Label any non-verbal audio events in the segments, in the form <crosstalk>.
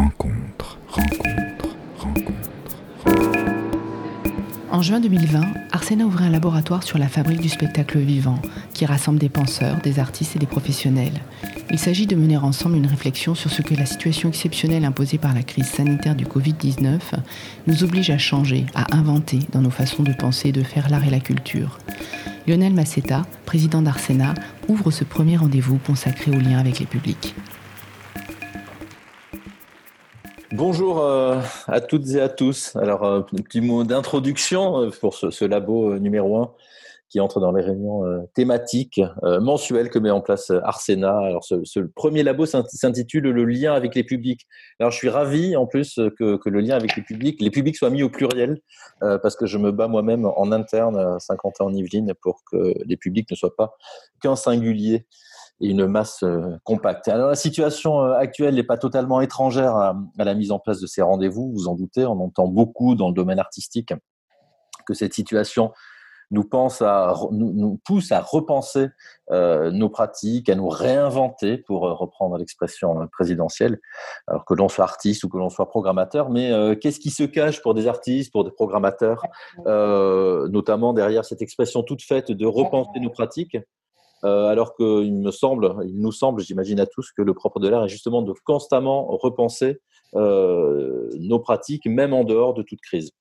rencontre, rencontre, rencontre. En juin 2020, Arsena ouvrait un laboratoire sur la fabrique du spectacle vivant, qui rassemble des penseurs, des artistes et des professionnels. Il s'agit de mener ensemble une réflexion sur ce que la situation exceptionnelle imposée par la crise sanitaire du Covid-19 nous oblige à changer, à inventer dans nos façons de penser de faire l'art et la culture. Lionel Massetta, président d'Arsena, ouvre ce premier rendez-vous consacré au lien avec les publics. Bonjour euh, à toutes et à tous. Alors, euh, un petit mot d'introduction euh, pour ce, labo numéro 1 qui entre dans les réunions thématiques mensuelles que met en place Arsena. Alors, ce, premier labo s'intitule Le lien avec les publics. Alors, je suis ravi en plus que, le lien avec les publics, les publics soient mis au pluriel parce que je me bats moi-même en interne à 50 ans en Yvelines pour que les publics ne soient pas qu'un singulier et une masse euh, compacte. Alors la situation euh, actuelle n'est pas totalement étrangère à, la mise en place de ces rendez-vous, vous en doutez, on entend beaucoup dans le domaine artistique que cette situation nous, pousse à repenser euh, nos pratiques, à nous réinventer, pour reprendre l'expression présidentielle, alors que l'on soit artiste ou que l'on soit programmateur. Mais qu'est-ce qui se cache pour des artistes, pour des programmateurs, notamment derrière cette expression toute faite de repenser nos pratiques? Euh, alors qu'il me semble, il nous semble, j'imagine à tous, que le propre de l'art est justement de constamment repenser euh, nos pratiques, même en dehors de toute crise.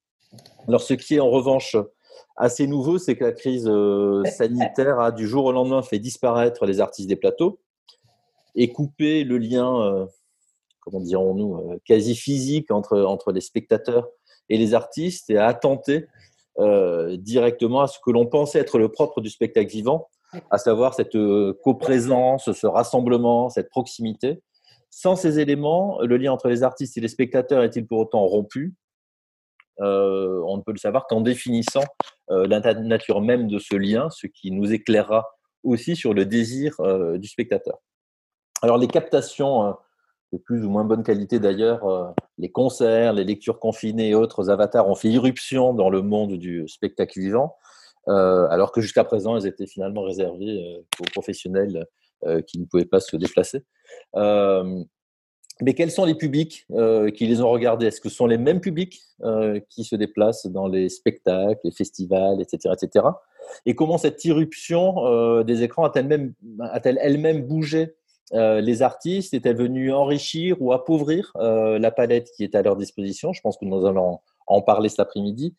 Alors, ce qui est en revanche assez nouveau, c'est que la crise euh, sanitaire a du jour au lendemain fait disparaître les artistes des plateaux et coupé le lien, comment dirons-nous, quasi physique entre, entre les spectateurs et les artistes et a attenté directement à ce que l'on pensait être le propre du spectacle vivant, à savoir cette euh, coprésence, ce rassemblement, cette proximité. Sans ces éléments, le lien entre les artistes et les spectateurs est-il pour autant rompu? Euh, On ne peut le savoir qu'en définissant euh, la nature même de ce lien, ce qui nous éclairera aussi sur le désir du spectateur. Alors les captations de plus ou moins bonne qualité d'ailleurs, les concerts, les lectures confinées et autres avatars ont fait irruption dans le monde du spectacle vivant. Euh, alors que jusqu'à présent, elles étaient finalement réservées euh, aux professionnels euh, qui ne pouvaient pas se déplacer. Mais quels sont les publics qui les ont regardés? Est-ce que ce sont les mêmes publics qui se déplacent dans les spectacles, les festivals, etc., etc. Et comment cette irruption des écrans a-t-elle elle-même bougé les artistes? Est-elle venue enrichir ou appauvrir la palette qui est à leur disposition? Je pense que nous allons en parler cet après-midi.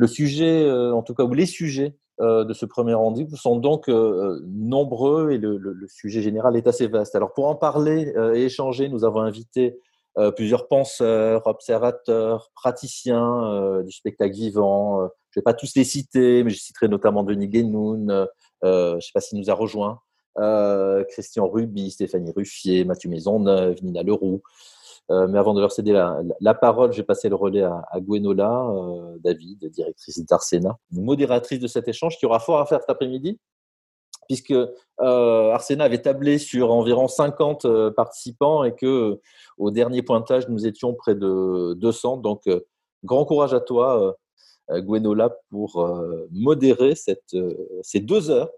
Le sujet, euh, en tout cas, ou les sujets euh, de ce premier rendez-vous sont donc euh, nombreux et le, sujet général est assez vaste. Alors, pour en parler et échanger, nous avons invité plusieurs penseurs, observateurs, praticiens du spectacle vivant. je ne vais pas tous les citer, mais je citerai notamment Denis Guénoun, je ne sais pas s'il nous a rejoint, Christian Ruby, Stéphanie Ruffier, Mathieu Maisonneuve, Nina Leroux. Euh, mais avant de leur céder la, parole, j'ai passé le relais à, à Gwenola, euh, David, directrice d'Arsena, modératrice de cet échange qui aura fort à faire cet après-midi, puisque euh, Arsena avait tablé sur environ 50 participants et que au dernier pointage, nous étions près de 200. Donc, grand courage à toi, Gwenola, pour modérer cette, ces deux heures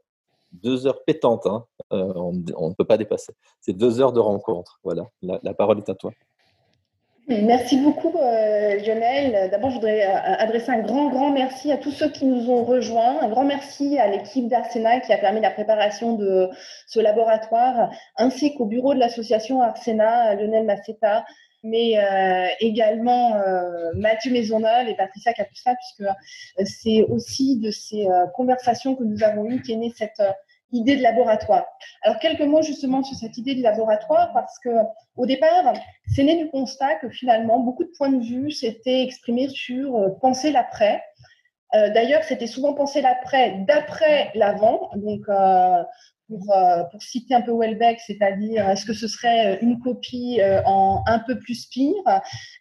deux heures pétantes. Hein. on, ne peut pas dépasser. C'est deux heures de rencontre. Voilà, la parole est à toi. Merci beaucoup, euh, Lionel. D'abord, je voudrais euh, adresser un grand, grand merci à tous ceux qui nous ont rejoints. Un grand merci à l'équipe d'Arsenal qui a permis la préparation de ce laboratoire, ainsi qu'au bureau de l'association Arsena, Lionel Masseta, mais euh, également Mathieu Maisonneuve et Patricia Capusta, puisque c'est aussi de ces conversations que nous avons eues qu'est née cette idée de laboratoire. Alors, quelques mots justement sur cette idée de laboratoire, parce que au départ, c'est né du constat que finalement, beaucoup de points de vue s'étaient exprimés sur euh, penser l'après. Euh, D'ailleurs, c'était souvent penser l'après d'après l'avant. Donc, euh, pour, pour, citer un peu Welbeck, c'est-à-dire est-ce que ce serait une copie en un peu plus pire?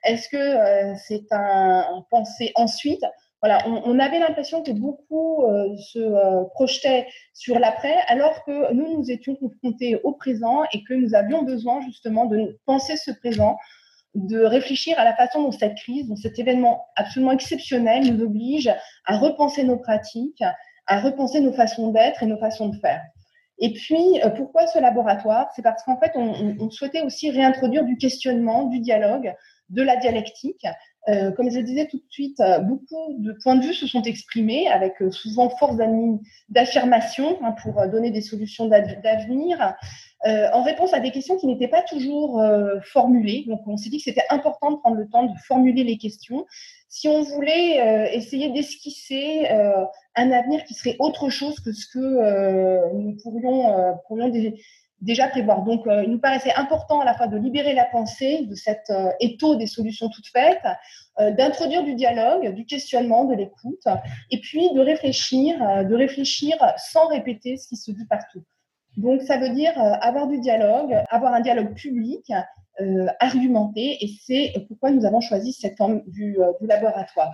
Est-ce que c'est un penser ensuite? Voilà, on, avait l'impression que beaucoup euh, se euh, projetaient sur l'après, alors que nous, nous étions confrontés au présent et que nous avions besoin justement de penser ce présent, de réfléchir à la façon dont cette crise, dont cet événement absolument exceptionnel nous oblige à repenser nos pratiques, à repenser nos façons d'être et nos façons de faire. Et puis, pourquoi ce laboratoire? C'est parce qu'en fait, on, souhaitait aussi réintroduire du questionnement, du dialogue, de la dialectique. Comme je le disais tout de suite, beaucoup de points de vue se sont exprimés avec souvent force d'affirmation hein, pour donner des solutions d'avenir. Euh, en réponse à des questions qui n'étaient pas toujours euh, formulées. Donc, on s'est dit que c'était important de prendre le temps de formuler les questions. Si on voulait euh, essayer d'esquisser un avenir qui serait autre chose que ce que nous pourrions, pourrions déjà prévoir. Donc, il nous paraissait important à la fois de libérer la pensée de cet étau des solutions toutes faites, d'introduire du dialogue, du questionnement, de l'écoute, et puis de réfléchir, de réfléchir sans répéter ce qui se dit partout. Donc, ça veut dire euh, avoir du dialogue, avoir un dialogue public, euh, argumenté, et c'est pourquoi nous avons choisi cette forme du, euh, laboratoire.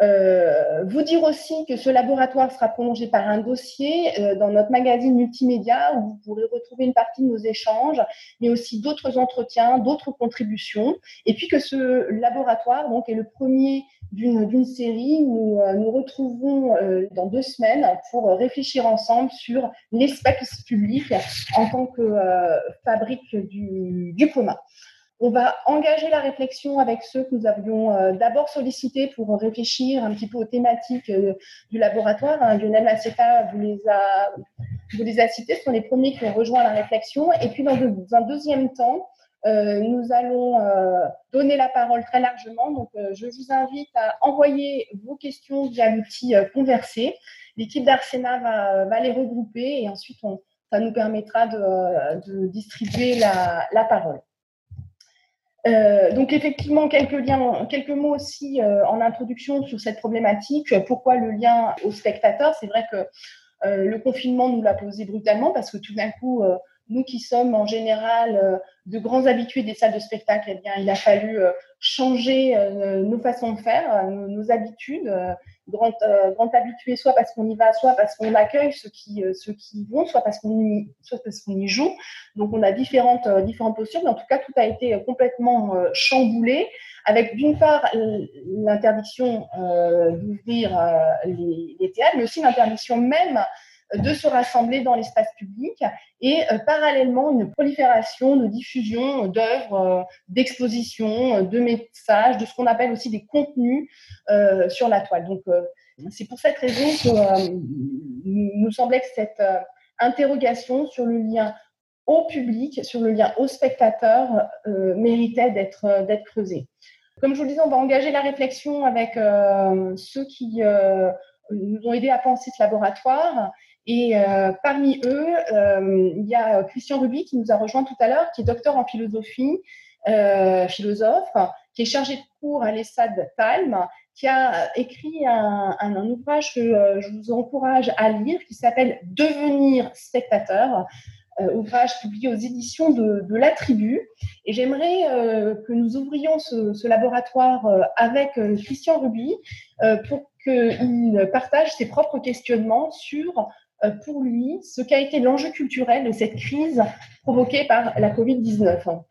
Vous dire aussi que ce laboratoire sera prolongé par un dossier dans notre magazine multimédia où vous pourrez retrouver une partie de nos échanges, mais aussi d'autres entretiens, d'autres contributions. Et puis que ce laboratoire donc, est le premier d'une série. Nous euh, nous retrouvons euh, dans deux semaines pour réfléchir ensemble sur l'espace public en tant que euh, fabrique du, du, commun. On va engager la réflexion avec ceux que nous avions d'abord sollicités pour réfléchir un petit peu aux thématiques du laboratoire. Hein, Lionel Maceta vous les a, vous les a cités, ce sont les premiers qui ont rejoint la réflexion. Et puis dans un deuxième temps, euh, nous allons euh, donner la parole très largement. Donc, euh, je vous invite à envoyer vos questions via l'outil Converser. L'équipe d'Arsena va, les regrouper et ensuite, ça nous permettra de, distribuer la, parole. Donc effectivement, quelques liens, quelques mots aussi en introduction sur cette problématique. Pourquoi le lien au spectateur? C'est vrai que le confinement nous l'a posé brutalement parce que tout d'un coup, nous qui sommes en général euh, de grands habitués des salles de spectacle, eh bien, il a fallu euh, changer euh, nos façons de faire, nos, habitudes. Grand, grand habitués, soit parce qu'on y va, soit parce qu'on accueille ceux qui, ceux qui vont, soit parce qu'on y, soit parce qu'on y joue. Donc, on a différentes, différentes postures, mais en tout cas, tout a été complètement chamboulé, avec d'une part l'interdiction d'ouvrir les, théâtres, mais aussi l'interdiction même de se rassembler dans l'espace public et euh, parallèlement une prolifération de diffusion d'œuvres, euh, d'expositions, euh, de messages, de ce qu'on appelle aussi des contenus sur la toile. Donc c'est pour cette raison que nous semblait que cette interrogation sur le lien au public, sur le lien au spectateur, méritait d'être d'être creusée. Comme je vous le disais, on va engager la réflexion avec ceux qui nous ont aidés à penser ce laboratoire et euh, parmi eux, euh, il y a Christian Ruby qui nous a rejoint tout à l'heure, qui est docteur en philosophie, euh, philosophe, qui est chargé de cours à l'ESSAD Talm, qui a écrit un, ouvrage que je vous encourage à lire, qui s'appelle Devenir spectateur, ouvrage publié aux éditions de, La Tribu. Et j'aimerais que nous ouvrions ce, ce laboratoire avec Christian Ruby pour qu'il partage ses propres questionnements sur pour lui ce qu'a été l'enjeu culturel de cette crise provoquée par la Covid-19.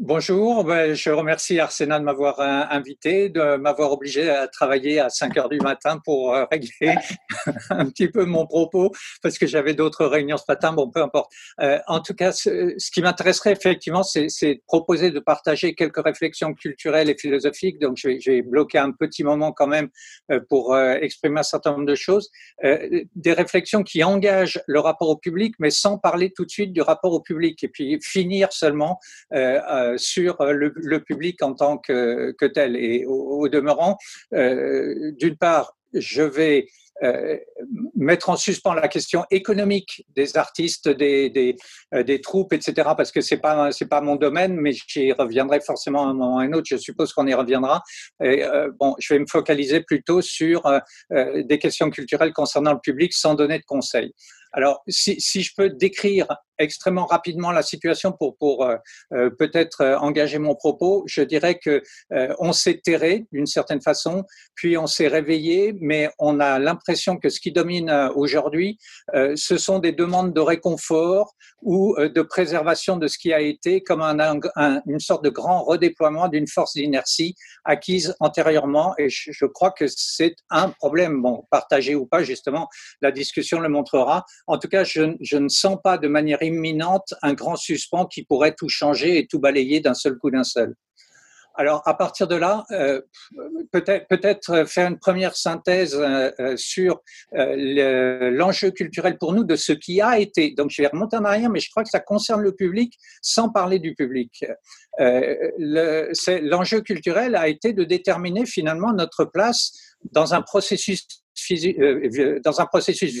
Bonjour, ben, je remercie Arsena de m'avoir euh, invité, de m'avoir obligé à travailler à 5 heures du matin pour euh, régler <laughs> un petit peu mon propos parce que j'avais d'autres réunions ce matin, bon, peu importe. Euh, en tout cas, ce, qui m'intéresserait effectivement, c'est de proposer de partager quelques réflexions culturelles et philosophiques. Donc, vais bloquer un petit moment quand même pour exprimer un certain nombre de choses. Des réflexions qui engagent le rapport au public, mais sans parler tout de suite du rapport au public et puis finir seulement euh, sur euh, le, public en tant que, tel. Et au, demeurant, euh, d'une part, je vais mettre en suspens la question économique des artistes, des, des, troupes, etc., parce que c'est pas pas mon domaine, mais j'y reviendrai forcément à un moment ou à un autre. Je suppose qu'on y reviendra. Bon, je vais me focaliser plutôt sur des questions culturelles concernant le public, sans donner de conseils. Alors, si je peux décrire extrêmement rapidement la situation pour, pour euh, euh, peut-être euh, engager mon propos. Je dirais que on s'est terré d'une certaine façon, puis on s'est réveillé, mais on a l'impression que ce qui domine aujourd'hui, ce sont des demandes de réconfort ou de préservation de ce qui a été comme un, une sorte de grand redéploiement d'une force d'inertie acquise antérieurement. Et je, je crois que c'est un problème, bon, partagé ou pas, justement, la discussion le montrera. En tout cas, je, je ne sens pas de manière imminente un grand suspens qui pourrait tout changer et tout balayer d'un seul coup d'un seul. Alors, à partir de là, euh, peut-être peut faire une première synthèse euh, euh, sur l'enjeu culturel pour nous de ce qui a été. Donc, je vais remonter en arrière, mais je crois que ça concerne le public sans parler du public. L'enjeu culturel a été de déterminer finalement notre place dans un processus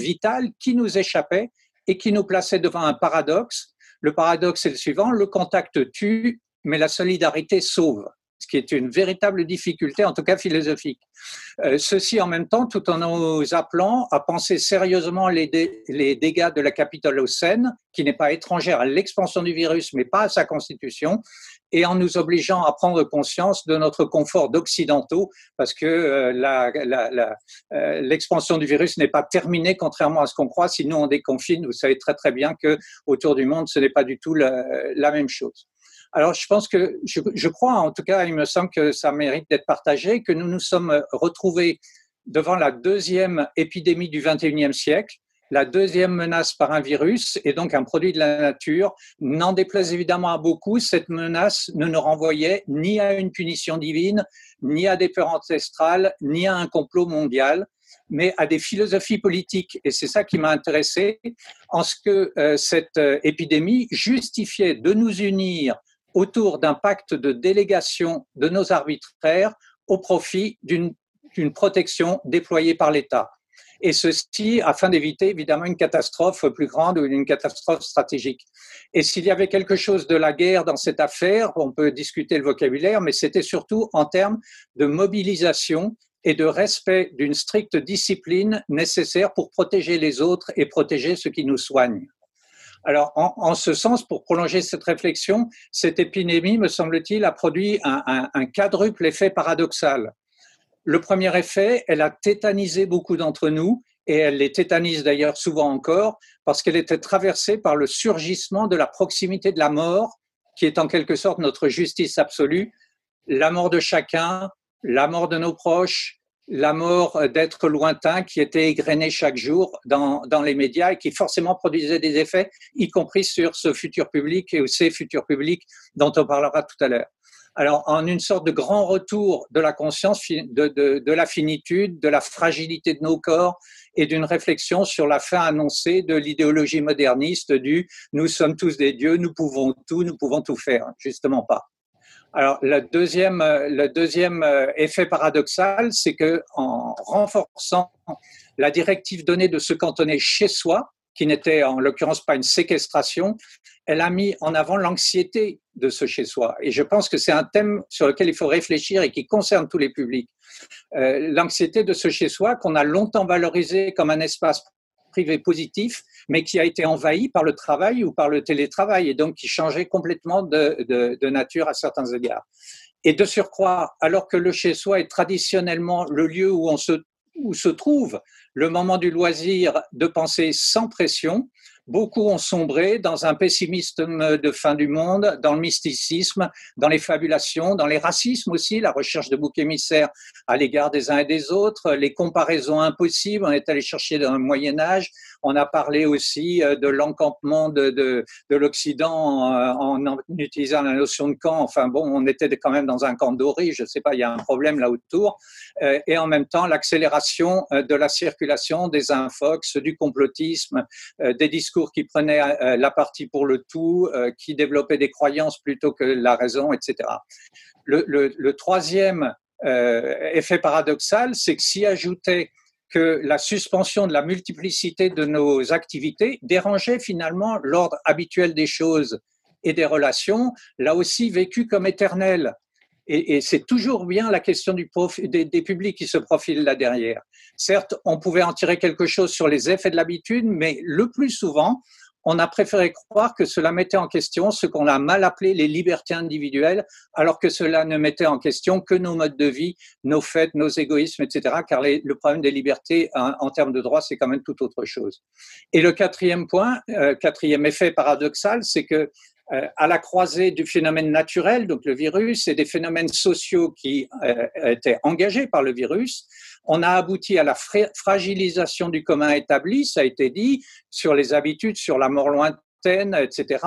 vital qui nous échappait et qui nous plaçait devant un paradoxe. Le paradoxe est le suivant, le contact tue, mais la solidarité sauve ce qui est une véritable difficulté, en tout cas philosophique. Euh, ceci en même temps, tout en nous appelant à penser sérieusement les, dégâts de la Seine, qui n'est pas étrangère à l'expansion du virus, mais pas à sa constitution, et en nous obligeant à prendre conscience de notre confort d'occidentaux, parce que euh, euh, l'expansion du virus n'est pas terminée, contrairement à ce qu'on croit. Si nous on déconfine, vous savez très très bien que autour du monde, ce n'est pas du tout la même chose. Alors, je pense que, je, crois, en tout cas, il me semble que ça mérite d'être partagé, que nous nous sommes retrouvés devant la deuxième épidémie du 21e siècle, la deuxième menace par un virus et donc un produit de la nature. N'en déplaise évidemment à beaucoup, cette menace ne nous renvoyait ni à une punition divine, ni à des peurs ancestrales, ni à un complot mondial mais à des philosophies politiques. Et c'est ça qui m'a intéressé, en ce que euh, cette euh, épidémie justifiait de nous unir autour d'un pacte de délégation de nos arbitraires au profit d'une protection déployée par l'État. Et ceci afin d'éviter évidemment une catastrophe plus grande ou une catastrophe stratégique. Et s'il y avait quelque chose de la guerre dans cette affaire, on peut discuter le vocabulaire, mais c'était surtout en termes de mobilisation et de respect d'une stricte discipline nécessaire pour protéger les autres et protéger ceux qui nous soignent. Alors, en, ce sens, pour prolonger cette réflexion, cette épidémie, me semble-t-il, a produit un, quadruple effet paradoxal. Le premier effet, elle a tétanisé beaucoup d'entre nous, et elle les tétanise d'ailleurs souvent encore, parce qu'elle était traversée par le surgissement de la proximité de la mort, qui est en quelque sorte notre justice absolue, la mort de chacun, la mort de nos proches, la mort d'êtres lointains qui étaient égrenés chaque jour dans, dans, les médias et qui forcément produisaient des effets, y compris sur ce futur public et ces futurs publics dont on parlera tout à l'heure. Alors, en une sorte de grand retour de la conscience, de, de, de, la finitude, de la fragilité de nos corps et d'une réflexion sur la fin annoncée de l'idéologie moderniste du nous sommes tous des dieux, nous pouvons tout, nous pouvons tout faire. Justement pas. Alors, le deuxième, le deuxième euh, effet paradoxal, c'est que en renforçant la directive donnée de se cantonner chez soi, qui n'était en l'occurrence pas une séquestration, elle a mis en avant l'anxiété de ce chez soi. Et je pense que c'est un thème sur lequel il faut réfléchir et qui concerne tous les publics. Euh, l'anxiété de ce chez soi qu'on a longtemps valorisé comme un espace privé positif, mais qui a été envahi par le travail ou par le télétravail et donc qui changeait complètement de, nature à certains égards. Et de surcroît, alors que le chez-soi est traditionnellement le lieu où on où se trouve le moment du loisir de penser sans pression, Beaucoup ont sombré dans un pessimisme de fin du monde, dans le mysticisme, dans les fabulations, dans les racismes aussi, la recherche de boucs émissaires à l'égard des uns et des autres, les comparaisons impossibles. On est allé chercher dans le Moyen Âge. On a parlé aussi euh, de l'encampement de, de, de l'Occident euh, en, utilisant la notion de camp. Enfin bon, on était quand même dans un camp doré. Je ne sais pas, il y a un problème là autour. Euh, et en même temps, l'accélération de la circulation des infox, du complotisme, des discours qui prenait euh, la partie pour le tout, euh, qui développait des croyances plutôt que la raison, etc. Le, troisième euh, effet paradoxal, c'est que s'y ajoutait que la suspension de la multiplicité de nos activités dérangeait finalement l'ordre habituel des choses et des relations, là aussi vécu comme éternel. Et, c'est toujours bien la question du des, des, publics qui se profilent là derrière. Certes, on pouvait en tirer quelque chose sur les effets de l'habitude, mais le plus souvent, on a préféré croire que cela mettait en question ce qu'on a mal appelé les libertés individuelles, alors que cela ne mettait en question que nos modes de vie, nos faits, nos égoïsmes, etc. Car le problème des libertés en, termes de droit, c'est quand même tout autre chose. Et le quatrième point, euh, quatrième effet paradoxal, c'est que euh, à la croisée du phénomène naturel, donc le virus, et des phénomènes sociaux qui euh, étaient engagés par le virus, on a abouti à la fragilisation du commun établi, ça a été dit, sur les habitudes, sur la mort lointaine, etc.,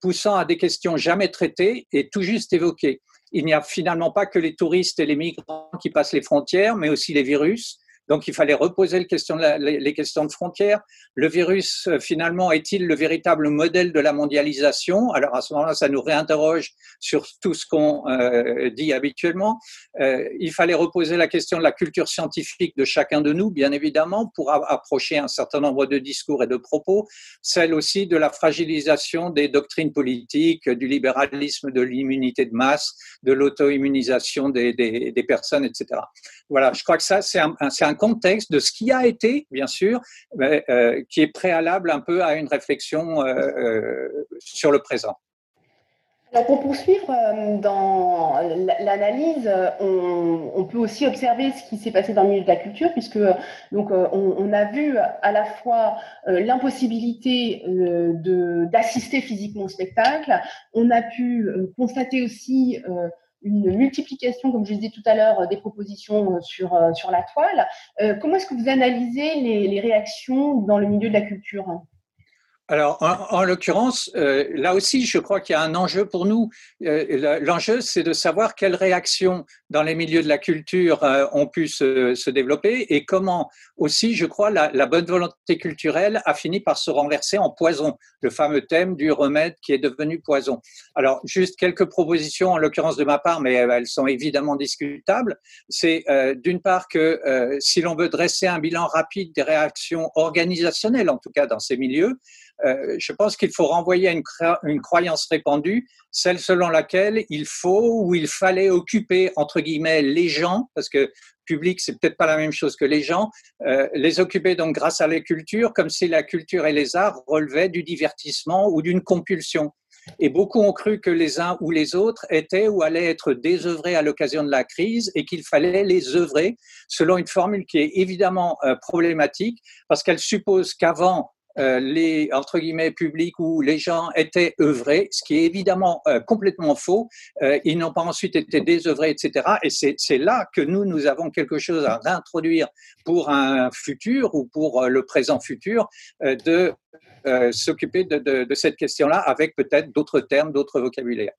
poussant à des questions jamais traitées et tout juste évoquées. Il n'y a finalement pas que les touristes et les migrants qui passent les frontières, mais aussi les virus, donc il fallait reposer les questions de frontières. Le virus, euh, finalement, est-il le véritable modèle de la mondialisation? Alors à ce moment-là, ça nous réinterroge sur tout ce qu'on euh, dit habituellement. Euh, il fallait reposer la question de la culture scientifique de chacun de nous, bien évidemment, pour approcher un certain nombre de discours et de propos. Celle aussi de la fragilisation des doctrines politiques, du libéralisme, de l'immunité de masse, de l'auto-immunisation des, personnes, etc. Voilà, je crois que ça, c'est un contexte de ce qui a été, bien sûr, euh, qui est préalable un peu à une réflexion euh, euh, sur le présent. Pour poursuivre dans l'analyse, on, peut aussi observer ce qui s'est passé dans le milieu de la culture, puisque donc on, a vu à la fois l'impossibilité d'assister physiquement au spectacle, on a pu constater aussi une multiplication, comme je disais tout à l'heure, des propositions euh, sur, euh, sur la toile. Euh, comment est-ce que vous analysez les, réactions dans le milieu de la culture? Alors, en, l'occurrence, euh, là aussi, je crois qu'il y a un enjeu pour nous. Euh, l'enjeu, c'est de savoir quelles réactions dans les milieux de la culture euh, ont pu se, se, développer et comment aussi, je crois, la, la, bonne volonté culturelle a fini par se renverser en poison, le fameux thème du remède qui est devenu poison. Alors, juste quelques propositions, en l'occurrence de ma part, mais elles sont évidemment discutables. C'est d'une part que si l'on veut dresser un bilan rapide des réactions organisationnelles, en tout cas dans ces milieux, euh, je pense qu'il faut renvoyer à une, croyance répandue, celle selon laquelle il faut ou il fallait occuper, entre guillemets, les gens, parce que public, c'est peut-être pas la même chose que les gens, euh, les occuper donc grâce à la culture, comme si la culture et les arts relevaient du divertissement ou d'une compulsion. Et beaucoup ont cru que les uns ou les autres étaient ou allaient être désœuvrés à l'occasion de la crise et qu'il fallait les œuvrer selon une formule qui est évidemment euh, problématique parce qu'elle suppose qu'avant les entre guillemets publics où les gens étaient œuvrés, ce qui est évidemment euh, complètement faux. Euh, ils n'ont pas ensuite été désœuvrés, etc. Et c'est là que nous nous avons quelque chose à réintroduire pour un futur ou pour le présent futur de s'occuper de, de, de, cette question-là avec peut-être d'autres termes, d'autres vocabulaires.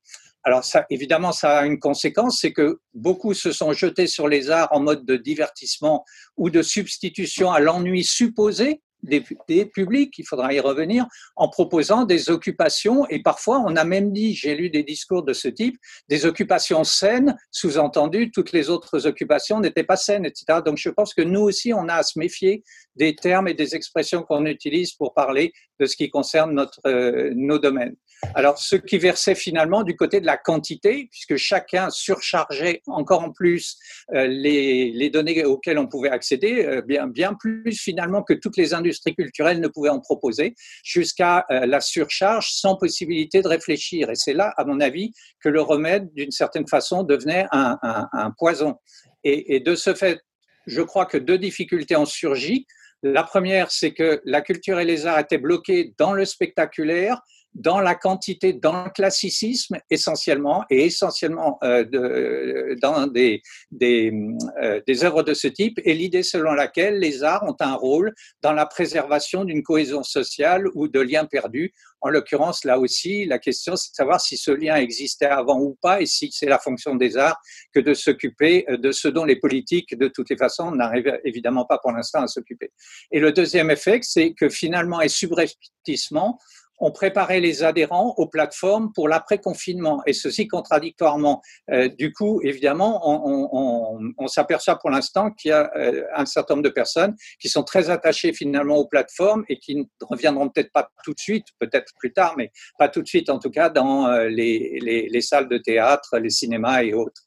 Alors ça, évidemment, ça a une conséquence, c'est que beaucoup se sont jetés sur les arts en mode de divertissement ou de substitution à l'ennui supposé des, publics, il faudra y revenir, en proposant des occupations, et parfois on a même dit, j'ai lu des discours de ce type, des occupations saines, sous-entendu, toutes les autres occupations n'étaient pas saines, etc. Donc je pense que nous aussi, on a à se méfier des termes et des expressions qu'on utilise pour parler de ce qui concerne notre, euh, nos domaines. Alors, ce qui versait finalement du côté de la quantité, puisque chacun surchargeait encore en plus euh, les, les, données auxquelles on pouvait accéder, euh, bien, bien plus finalement que toutes les industries culturelles ne pouvaient en proposer, jusqu'à la surcharge sans possibilité de réfléchir. Et c'est là, à mon avis, que le remède, d'une certaine façon, devenait un, un, un poison. Et, et de ce fait, je crois que deux difficultés ont surgi. La première, c'est que la culture et les arts étaient bloqués dans le spectaculaire dans la quantité, dans le classicisme essentiellement, et essentiellement euh, de, dans des, des, euh, des œuvres de ce type, et l'idée selon laquelle les arts ont un rôle dans la préservation d'une cohésion sociale ou de liens perdus. En l'occurrence, là aussi, la question, c'est de savoir si ce lien existait avant ou pas, et si c'est la fonction des arts que de s'occuper de ce dont les politiques, de toutes les façons, n'arrivent évidemment pas pour l'instant à s'occuper. Et le deuxième effet, c'est que finalement, et subrepticement, on préparait les adhérents aux plateformes pour l'après-confinement, et ceci contradictoirement. Euh, du coup, évidemment, on, s'aperçoit pour l'instant qu'il y a euh, un certain nombre de personnes qui sont très attachées finalement aux plateformes et qui ne reviendront peut-être pas tout de suite, peut-être plus tard, mais pas tout de suite en tout cas dans euh, les, salles de théâtre, les cinémas et autres.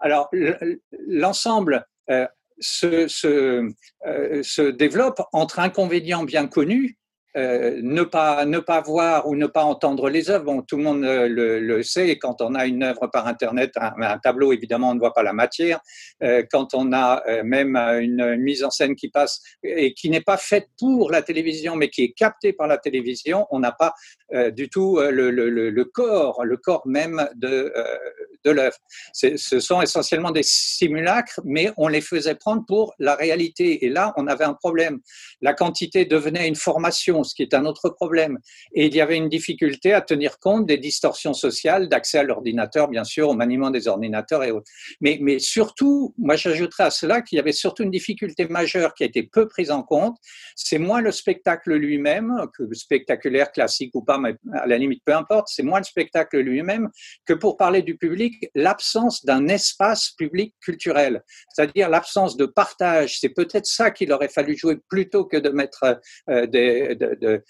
Alors, l'ensemble se, se, se développe entre inconvénients bien connus euh, ne pas ne pas voir ou ne pas entendre les œuvres. Bon, tout le monde euh, le, sait. Quand on a une œuvre par internet, un, tableau, évidemment, on ne voit pas la matière. Euh, quand on a même une, mise en scène qui passe et qui n'est pas faite pour la télévision, mais qui est captée par la télévision, on n'a pas du tout le, le, le, corps, le corps même de de l'œuvre. Ce sont essentiellement des simulacres, mais on les faisait prendre pour la réalité. Et là, on avait un problème. La quantité devenait une formation ce qui est un autre problème. Et il y avait une difficulté à tenir compte des distorsions sociales, d'accès à l'ordinateur, bien sûr, au maniement des ordinateurs et autres. Mais, mais surtout, moi j'ajouterais à cela qu'il y avait surtout une difficulté majeure qui a été peu prise en compte. C'est moins le spectacle lui-même, spectaculaire, classique ou pas, mais à la limite, peu importe, c'est moins le spectacle lui-même que pour parler du public, l'absence d'un espace public culturel, c'est-à-dire l'absence de partage. C'est peut-être ça qu'il aurait fallu jouer plutôt que de mettre euh, de,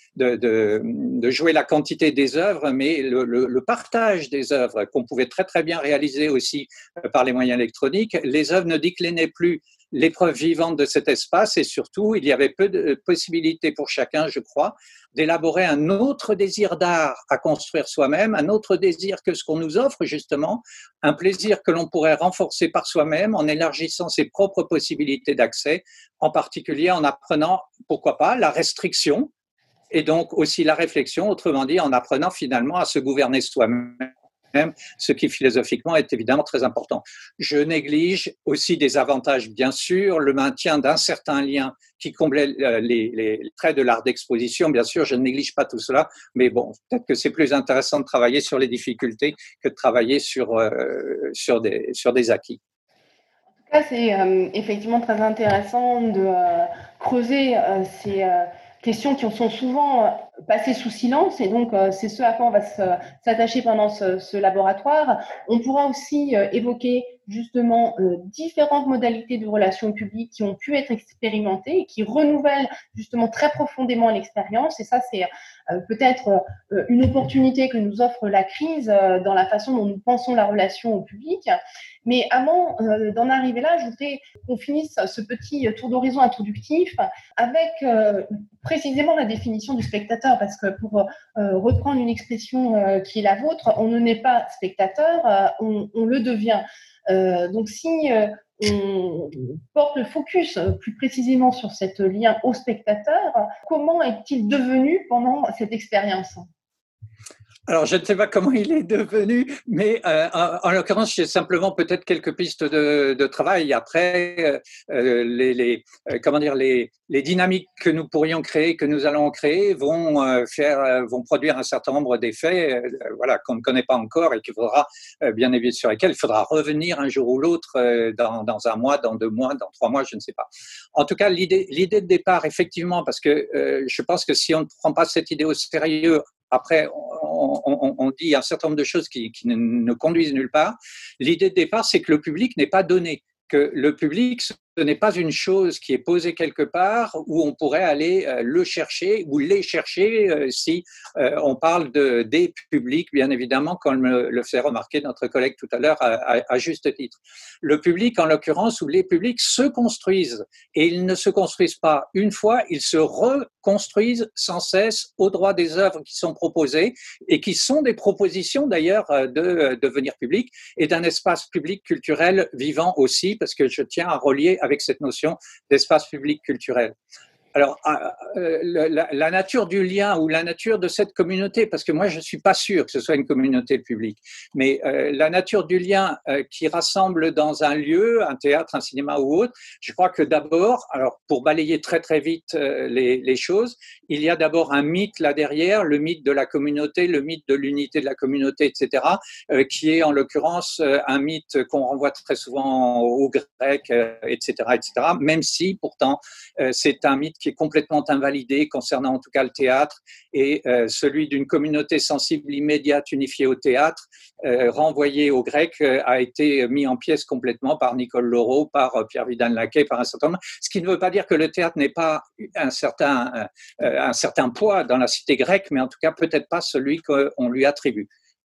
jouer la quantité des œuvres, mais le, partage des œuvres qu'on pouvait très très bien réaliser aussi euh, par les moyens électroniques. Les œuvres ne déclinaient plus l'épreuve vivante de cet espace et surtout, il y avait peu de possibilités pour chacun, je crois, d'élaborer un autre désir d'art à construire soi-même, un autre désir que ce qu'on nous offre justement, un plaisir que l'on pourrait renforcer par soi-même en élargissant ses propres possibilités d'accès, en particulier en apprenant, pourquoi pas, la restriction et donc aussi la réflexion, autrement dit, en apprenant finalement à se gouverner soi-même ce qui philosophiquement est évidemment très important. Je néglige aussi des avantages, bien sûr, le maintien d'un certain lien qui comblait euh, les, traits de l'art d'exposition. Bien sûr, je ne néglige pas tout cela, mais bon, peut-être que c'est plus intéressant de travailler sur les difficultés que de travailler sur, euh, sur, des, sur des acquis. En c'est euh, effectivement très intéressant de creuser ces questions qui sont souvent euh, passées sous silence et donc euh, c'est ce à quoi on va s'attacher pendant ce, laboratoire. On pourra aussi euh, évoquer justement différentes modalités de relations publiques qui ont pu être expérimentées et qui renouvellent justement très profondément l'expérience et ça c'est peut-être une opportunité que nous offre la crise dans la façon dont nous pensons la relation au public mais avant euh, d'en arriver là, je voudrais qu'on finisse ce petit tour d'horizon introductif avec euh, précisément la définition du spectateur, parce que pour euh, reprendre une expression qui est la vôtre, on ne naît pas spectateur, on, le devient. donc si on porte le focus plus précisément sur cet lien au spectateur, comment est-il devenu pendant cette expérience? Alors, je ne sais pas comment il est devenu, mais euh, en, l'occurrence, j'ai simplement peut-être quelques pistes de, de travail. Après, euh, euh les, les euh, comment dire, les, les, dynamiques que nous pourrions créer, que nous allons créer, vont euh, faire, vont produire un certain nombre d'effets, voilà, qu'on ne connaît pas encore et qu'il faudra, bien évidemment, sur lesquels il faudra revenir un jour ou l'autre, dans, dans, un mois, dans deux mois, dans trois mois, je ne sais pas. En tout cas, l'idée, l'idée de départ, effectivement, parce que je pense que si on ne prend pas cette idée au sérieux après, dit un certain nombre de choses qui, ne, conduisent nulle part. L'idée de départ, c'est que le public n'est pas donné, que le public ce n'est pas une chose qui est posée quelque part où on pourrait aller euh, le chercher ou les chercher euh, si euh, on parle de, des publics, bien évidemment, comme le, fait remarquer notre collègue tout à l'heure à, juste titre. Le public, en l'occurrence, ou les publics se construisent et ils ne se construisent pas une fois, ils se reconstruisent sans cesse au droit des œuvres qui sont proposées et qui sont des propositions d'ailleurs de devenir public et d'un espace public culturel vivant aussi, parce que je tiens à relier avec cette notion d'espace public culturel. Alors, ah, euh, la, nature du lien ou la nature de cette communauté, parce que moi, je ne suis pas sûr que ce soit une communauté publique, mais euh, la nature du lien euh, qui rassemble dans un lieu, un théâtre, un cinéma ou autre, je crois que d'abord, alors pour balayer très très vite les, les, choses, il y a d'abord un mythe là derrière, le mythe de la communauté, le mythe de l'unité de la communauté, etc., qui est en l'occurrence un mythe qu'on renvoie très souvent aux Grecs, etc., etc., même si pourtant c'est un mythe qui est complètement invalidé concernant en tout cas le théâtre et euh, celui d'une communauté sensible immédiate unifiée au théâtre, euh, renvoyé aux Grecs, euh, a été mis en pièces complètement par Nicole Laureau, par Pierre Vidal-Laquet, par un certain nombre. Ce qui ne veut pas dire que le théâtre n'est pas un certain, un certain poids dans la cité grecque, mais en tout cas peut-être pas celui qu'on lui attribue.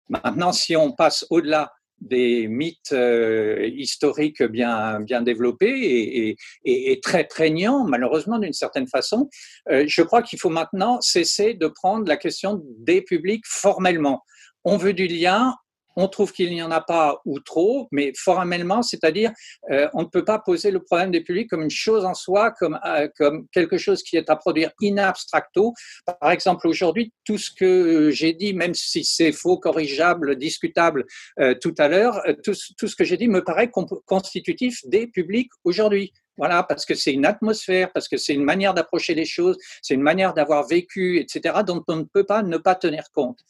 Maintenant, si on passe au-delà des mythes euh, historiques bien, bien développés et, très prégnants, malheureusement d'une certaine façon. Euh, je crois qu'il faut maintenant cesser de prendre la question des publics formellement. On veut du lien, on trouve qu'il n'y en a pas ou trop, mais formellement, c'est-à-dire euh, on ne peut pas poser le problème des publics comme une chose en soi, comme, euh, quelque chose qui est à produire in abstracto. Par exemple, aujourd'hui, tout ce que j'ai dit, même si c'est faux, corrigeable, discutable euh, tout à l'heure, tout, tout, ce que j'ai dit me paraît constitutif des publics aujourd'hui. Voilà, parce que c'est une atmosphère, parce que c'est une manière d'approcher les choses, c'est une manière d'avoir vécu, etc., dont on ne peut pas ne pas tenir compte.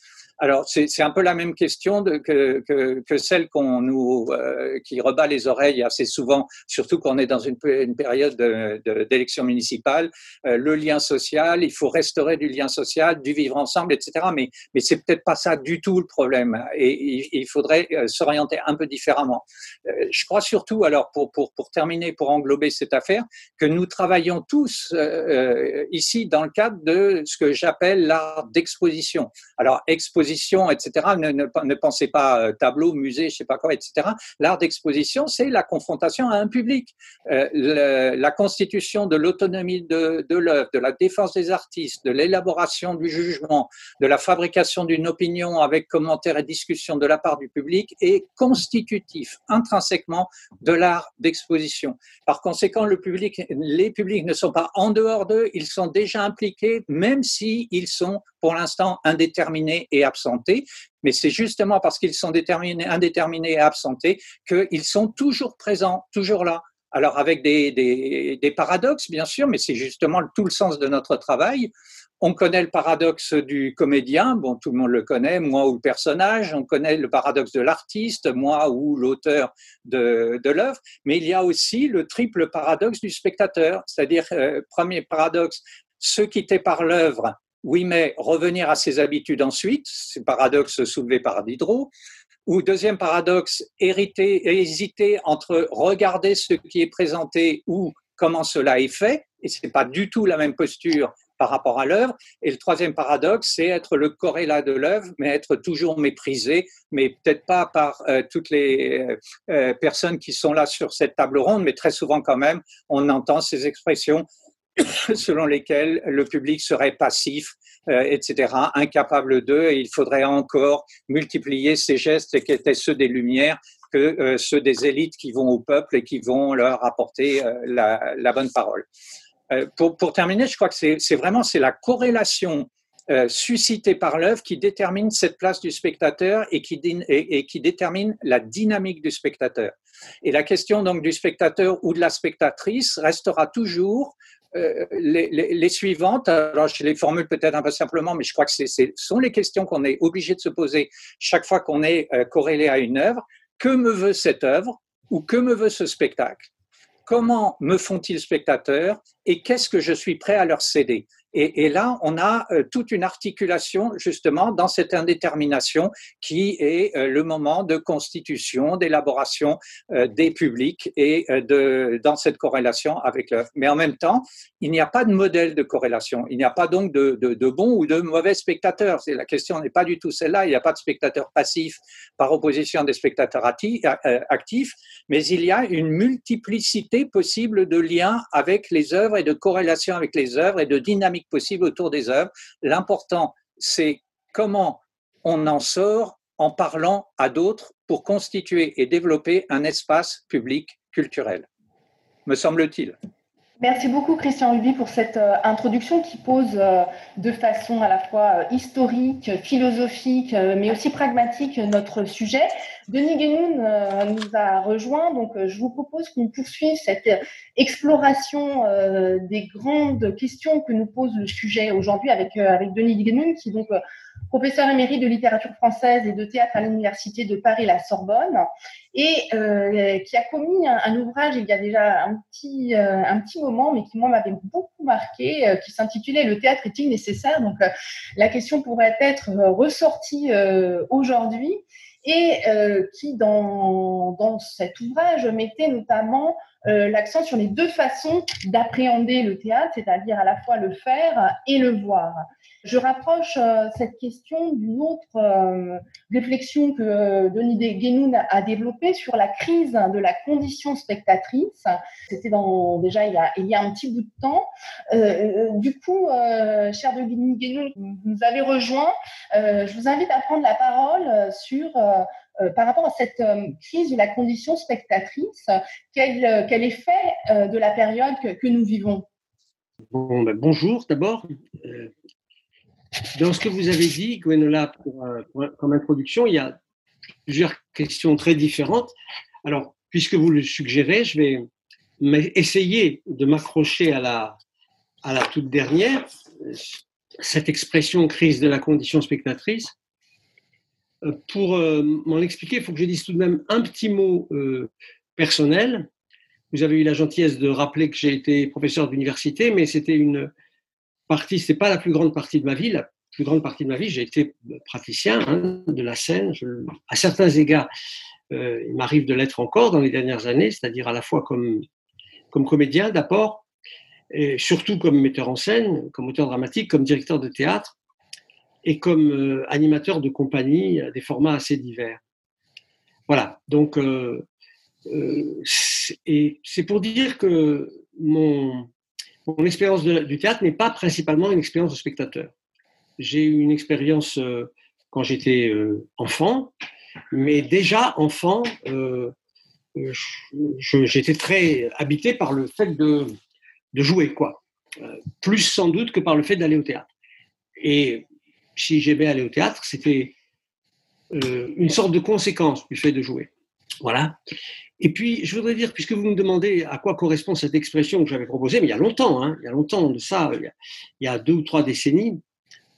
Alors, c'est un peu la même question de, que, que, que, celle qu'on nous, euh, qui rebat les oreilles assez souvent, surtout quand on est dans une, une période d'élection municipale. Euh, le lien social, il faut restaurer du lien social, du vivre ensemble, etc. Mais, mais c'est peut-être pas ça du tout le problème. Et il, il faudrait euh, s'orienter un peu différemment. je crois surtout, alors, pour, pour, pour terminer, pour englober cette affaire, que nous travaillons tous ici dans le cadre de ce que j'appelle l'art d'exposition. Alors, exposition etc. Ne, ne, pensez pas euh, tableau, musée, je sais pas quoi, etc. L'art d'exposition, c'est la confrontation à un public. Euh, la constitution de l'autonomie de, de l'œuvre, de la défense des artistes, de l'élaboration du jugement, de la fabrication d'une opinion avec commentaires et discussions de la part du public est constitutif intrinsèquement de l'art d'exposition. Par conséquent, le public, les publics ne sont pas en dehors d'eux, ils sont déjà impliqués, même s'ils ils sont pour l'instant indéterminés et absentés. Mais c'est justement parce qu'ils sont déterminés, indéterminés et absentés qu'ils sont toujours présents, toujours là. Alors avec des, des, paradoxes, bien sûr, mais c'est justement tout le sens de notre travail. On connaît le paradoxe du comédien, bon, tout le monde le connaît, moi ou le personnage. On connaît le paradoxe de l'artiste, moi ou l'auteur de, de l'œuvre. Mais il y a aussi le triple paradoxe du spectateur, c'est-à-dire, euh, premier paradoxe, ceux quittés par l'œuvre oui, mais revenir à ses habitudes ensuite, c'est paradoxe soulevé par Diderot. Ou deuxième paradoxe, hériter, hésiter entre regarder ce qui est présenté ou comment cela est fait, et ce n'est pas du tout la même posture par rapport à l'œuvre. Et le troisième paradoxe, c'est être le corrélat de l'œuvre, mais être toujours méprisé, mais peut-être pas par euh, toutes les euh, euh, personnes qui sont là sur cette table ronde, mais très souvent quand même, on entend ces expressions <laughs> selon lesquels le public serait passif, euh, etc., incapable d'eux, et il faudrait encore multiplier ces gestes qui étaient ceux des Lumières que euh, ceux des élites qui vont au peuple et qui vont leur apporter euh, la, bonne parole. Pour, terminer, je crois que c'est vraiment la corrélation suscitée par l'œuvre qui détermine cette place du spectateur et qui, et qui détermine la dynamique du spectateur. Et la question donc du spectateur ou de la spectatrice restera toujours euh, les, suivantes, alors je les formule peut-être un peu simplement, mais je crois que ce sont les questions qu'on est obligé de se poser chaque fois qu'on est euh, corrélé à une œuvre. Que me veut cette œuvre ou que me veut ce spectacle? Comment me font-ils spectateurs et qu'est-ce que je suis prêt à leur céder? Et, là, on a euh, toute une articulation justement dans cette indétermination qui est euh, le moment de constitution, d'élaboration euh, des publics et de, dans cette corrélation avec l'œuvre. Mais en même temps, il n'y a pas de modèle de corrélation. Il n'y a pas donc de, de, bons ou de mauvais spectateurs. La question n'est pas du tout celle-là. Il n'y a pas de spectateurs passifs par opposition des spectateurs actifs, mais il y a une multiplicité possible de liens avec les œuvres et de corrélation avec les œuvres et de dynamique possible autour des œuvres. L'important, c'est comment on en sort en parlant à d'autres pour constituer et développer un espace public culturel, me semble-t-il. Merci beaucoup Christian Ruby pour cette euh, introduction qui pose euh, de façon à la fois euh, historique, philosophique, mais aussi pragmatique notre sujet. Denis Guénoun nous a rejoint, donc je vous propose qu'on poursuive cette exploration des grandes questions que nous pose le sujet aujourd'hui avec, avec Denis Guénoun, qui donc professeur émérite de littérature française et de théâtre à l'Université de Paris-La Sorbonne, et euh, qui a commis un, ouvrage il y a déjà un petit, euh, un petit moment, mais qui moi m'avait beaucoup marqué, euh, qui s'intitulait Le théâtre est-il nécessaire? Donc la question pourrait être ressortie aujourd'hui et qui dans, dans cet ouvrage mettait notamment l'accent sur les deux façons d'appréhender le théâtre, c'est-à-dire à la fois le faire et le voir. Je rapproche euh, cette question d'une autre euh, réflexion que euh, Denis Guénoun a développée sur la crise de la condition spectatrice. C'était déjà il y, a, un petit bout de temps. du coup, cher Denis Guénoun, vous nous avez rejoint. je vous invite à prendre la parole sur par rapport à cette crise de la condition spectatrice, quel, effet de la période que, nous vivons? Ben, Bonjour d'abord. Dans ce que vous avez dit, Gwenola, euh, comme introduction, il y a plusieurs questions très différentes. Alors, puisque vous le suggérez, je vais essayer de m'accrocher à la, toute dernière, cette expression crise de la condition spectatrice. Euh, pour euh, m'en expliquer, il faut que je dise tout de même un petit mot personnel. Vous avez eu la gentillesse de rappeler que j'ai été professeur d'université, mais c'était une, partie, c'est pas la plus grande partie de ma vie. La plus grande partie de ma vie, j'ai été praticien hein, de la scène. à certains égards, euh, il m'arrive de l'être encore dans les dernières années, c'est-à-dire à la fois comme, comédien d'abord, et surtout comme metteur en scène, comme auteur dramatique, comme directeur de théâtre et comme euh, animateur de compagnie à des formats assez divers. Voilà, donc, euh, c'est pour dire que mon, mon expérience du théâtre n'est pas principalement une expérience de spectateur. J'ai eu une expérience euh, quand j'étais euh, enfant, mais déjà enfant, euh, j'étais très habité par le fait de, de jouer, quoi. plus sans doute que par le fait d'aller au théâtre. Et si j'aimais aller au théâtre, c'était une sorte de conséquence du fait de jouer. Voilà. Et puis, je voudrais dire, puisque vous me demandez à quoi correspond cette expression que j'avais proposée, mais il y a longtemps, hein, il y a longtemps de ça, il y a, deux ou trois décennies,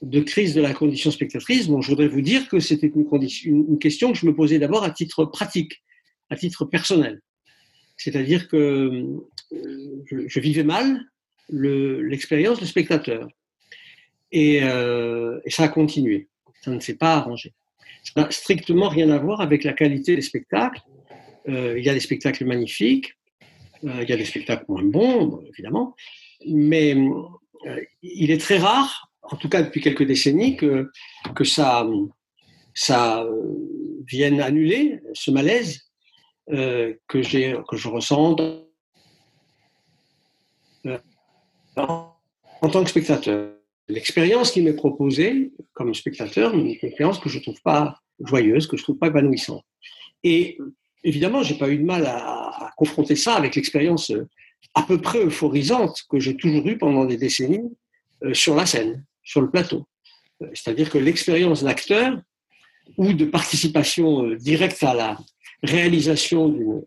de crise de la condition spectatrice, bon, je voudrais vous dire que c'était une, une, question que je me posais d'abord à titre pratique, à titre personnel. C'est-à-dire que euh, je, vivais mal l'expérience de spectateur. Et, euh, et, ça a continué. Ça ne s'est pas arrangé. Ça n'a strictement rien à voir avec la qualité des spectacles. Euh, il y a des spectacles magnifiques, euh, il y a des spectacles moins bons, évidemment, mais euh, il est très rare, en tout cas depuis quelques décennies, que, que ça, ça vienne annuler ce malaise que, que je ressens en tant que spectateur. L'expérience qui m'est proposée comme spectateur, une expérience que je ne trouve pas joyeuse, que je ne trouve pas épanouissante. Et évidemment, j'ai pas eu de mal à, confronter ça avec l'expérience euh, à peu près euphorisante que j'ai toujours eue pendant des décennies euh, sur la scène, sur le plateau. Euh, c'est-à-dire que l'expérience d'acteur ou de participation directe à la réalisation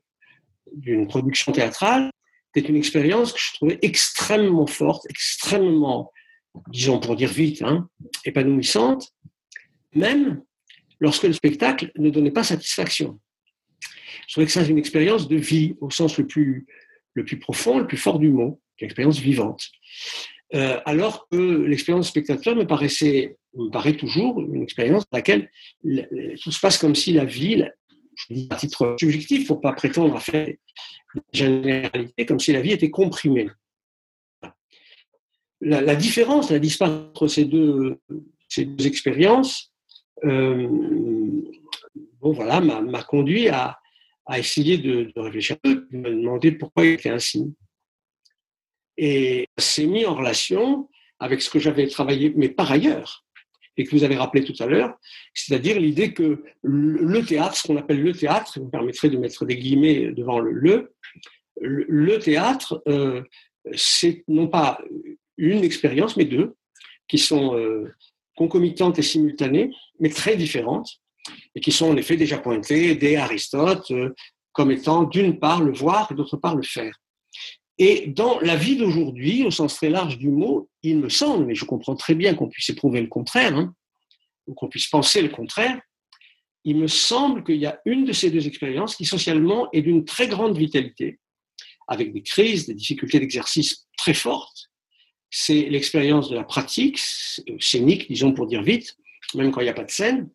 d'une production théâtrale était une expérience que je trouvais extrêmement forte, extrêmement, disons pour dire vite, hein, épanouissante, même lorsque le spectacle ne donnait pas satisfaction. Je trouvais que ça, c'est une expérience de vie au sens le plus, profond, le plus fort du mot, une expérience vivante. Euh, alors que l'expérience spectateur me paraissait, me paraît toujours une expérience dans laquelle tout se passe comme si la vie, je dis à titre subjectif pour pas prétendre à faire une généralité, comme si la vie était comprimée. La, différence, la disparité entre ces deux, ces deux expériences, euh, bon voilà, m'a conduit à, à essayer de, réfléchir un peu, de me demander pourquoi il était ainsi. Et c'est mis en relation avec ce que j'avais travaillé, mais par ailleurs, et que vous avez rappelé tout à l'heure, c'est-à-dire l'idée que le théâtre, ce qu'on appelle le théâtre, vous me permettrez de mettre des guillemets devant le le, le théâtre, euh, c'est non pas une expérience, mais deux, qui sont euh, concomitantes et simultanées, mais très différentes, et qui sont en effet déjà pointés dès Aristote euh, comme étant d'une part le voir et d'autre part le faire. Et dans la vie d'aujourd'hui, au sens très large du mot, il me semble, mais je comprends très bien qu'on puisse éprouver le contraire, hein, ou qu'on puisse penser le contraire, il me semble qu'il y a une de ces deux expériences qui socialement est d'une très grande vitalité, avec des crises, des difficultés d'exercice très fortes. C'est l'expérience de la pratique scénique, disons pour dire vite, même quand il n'y a pas de scène,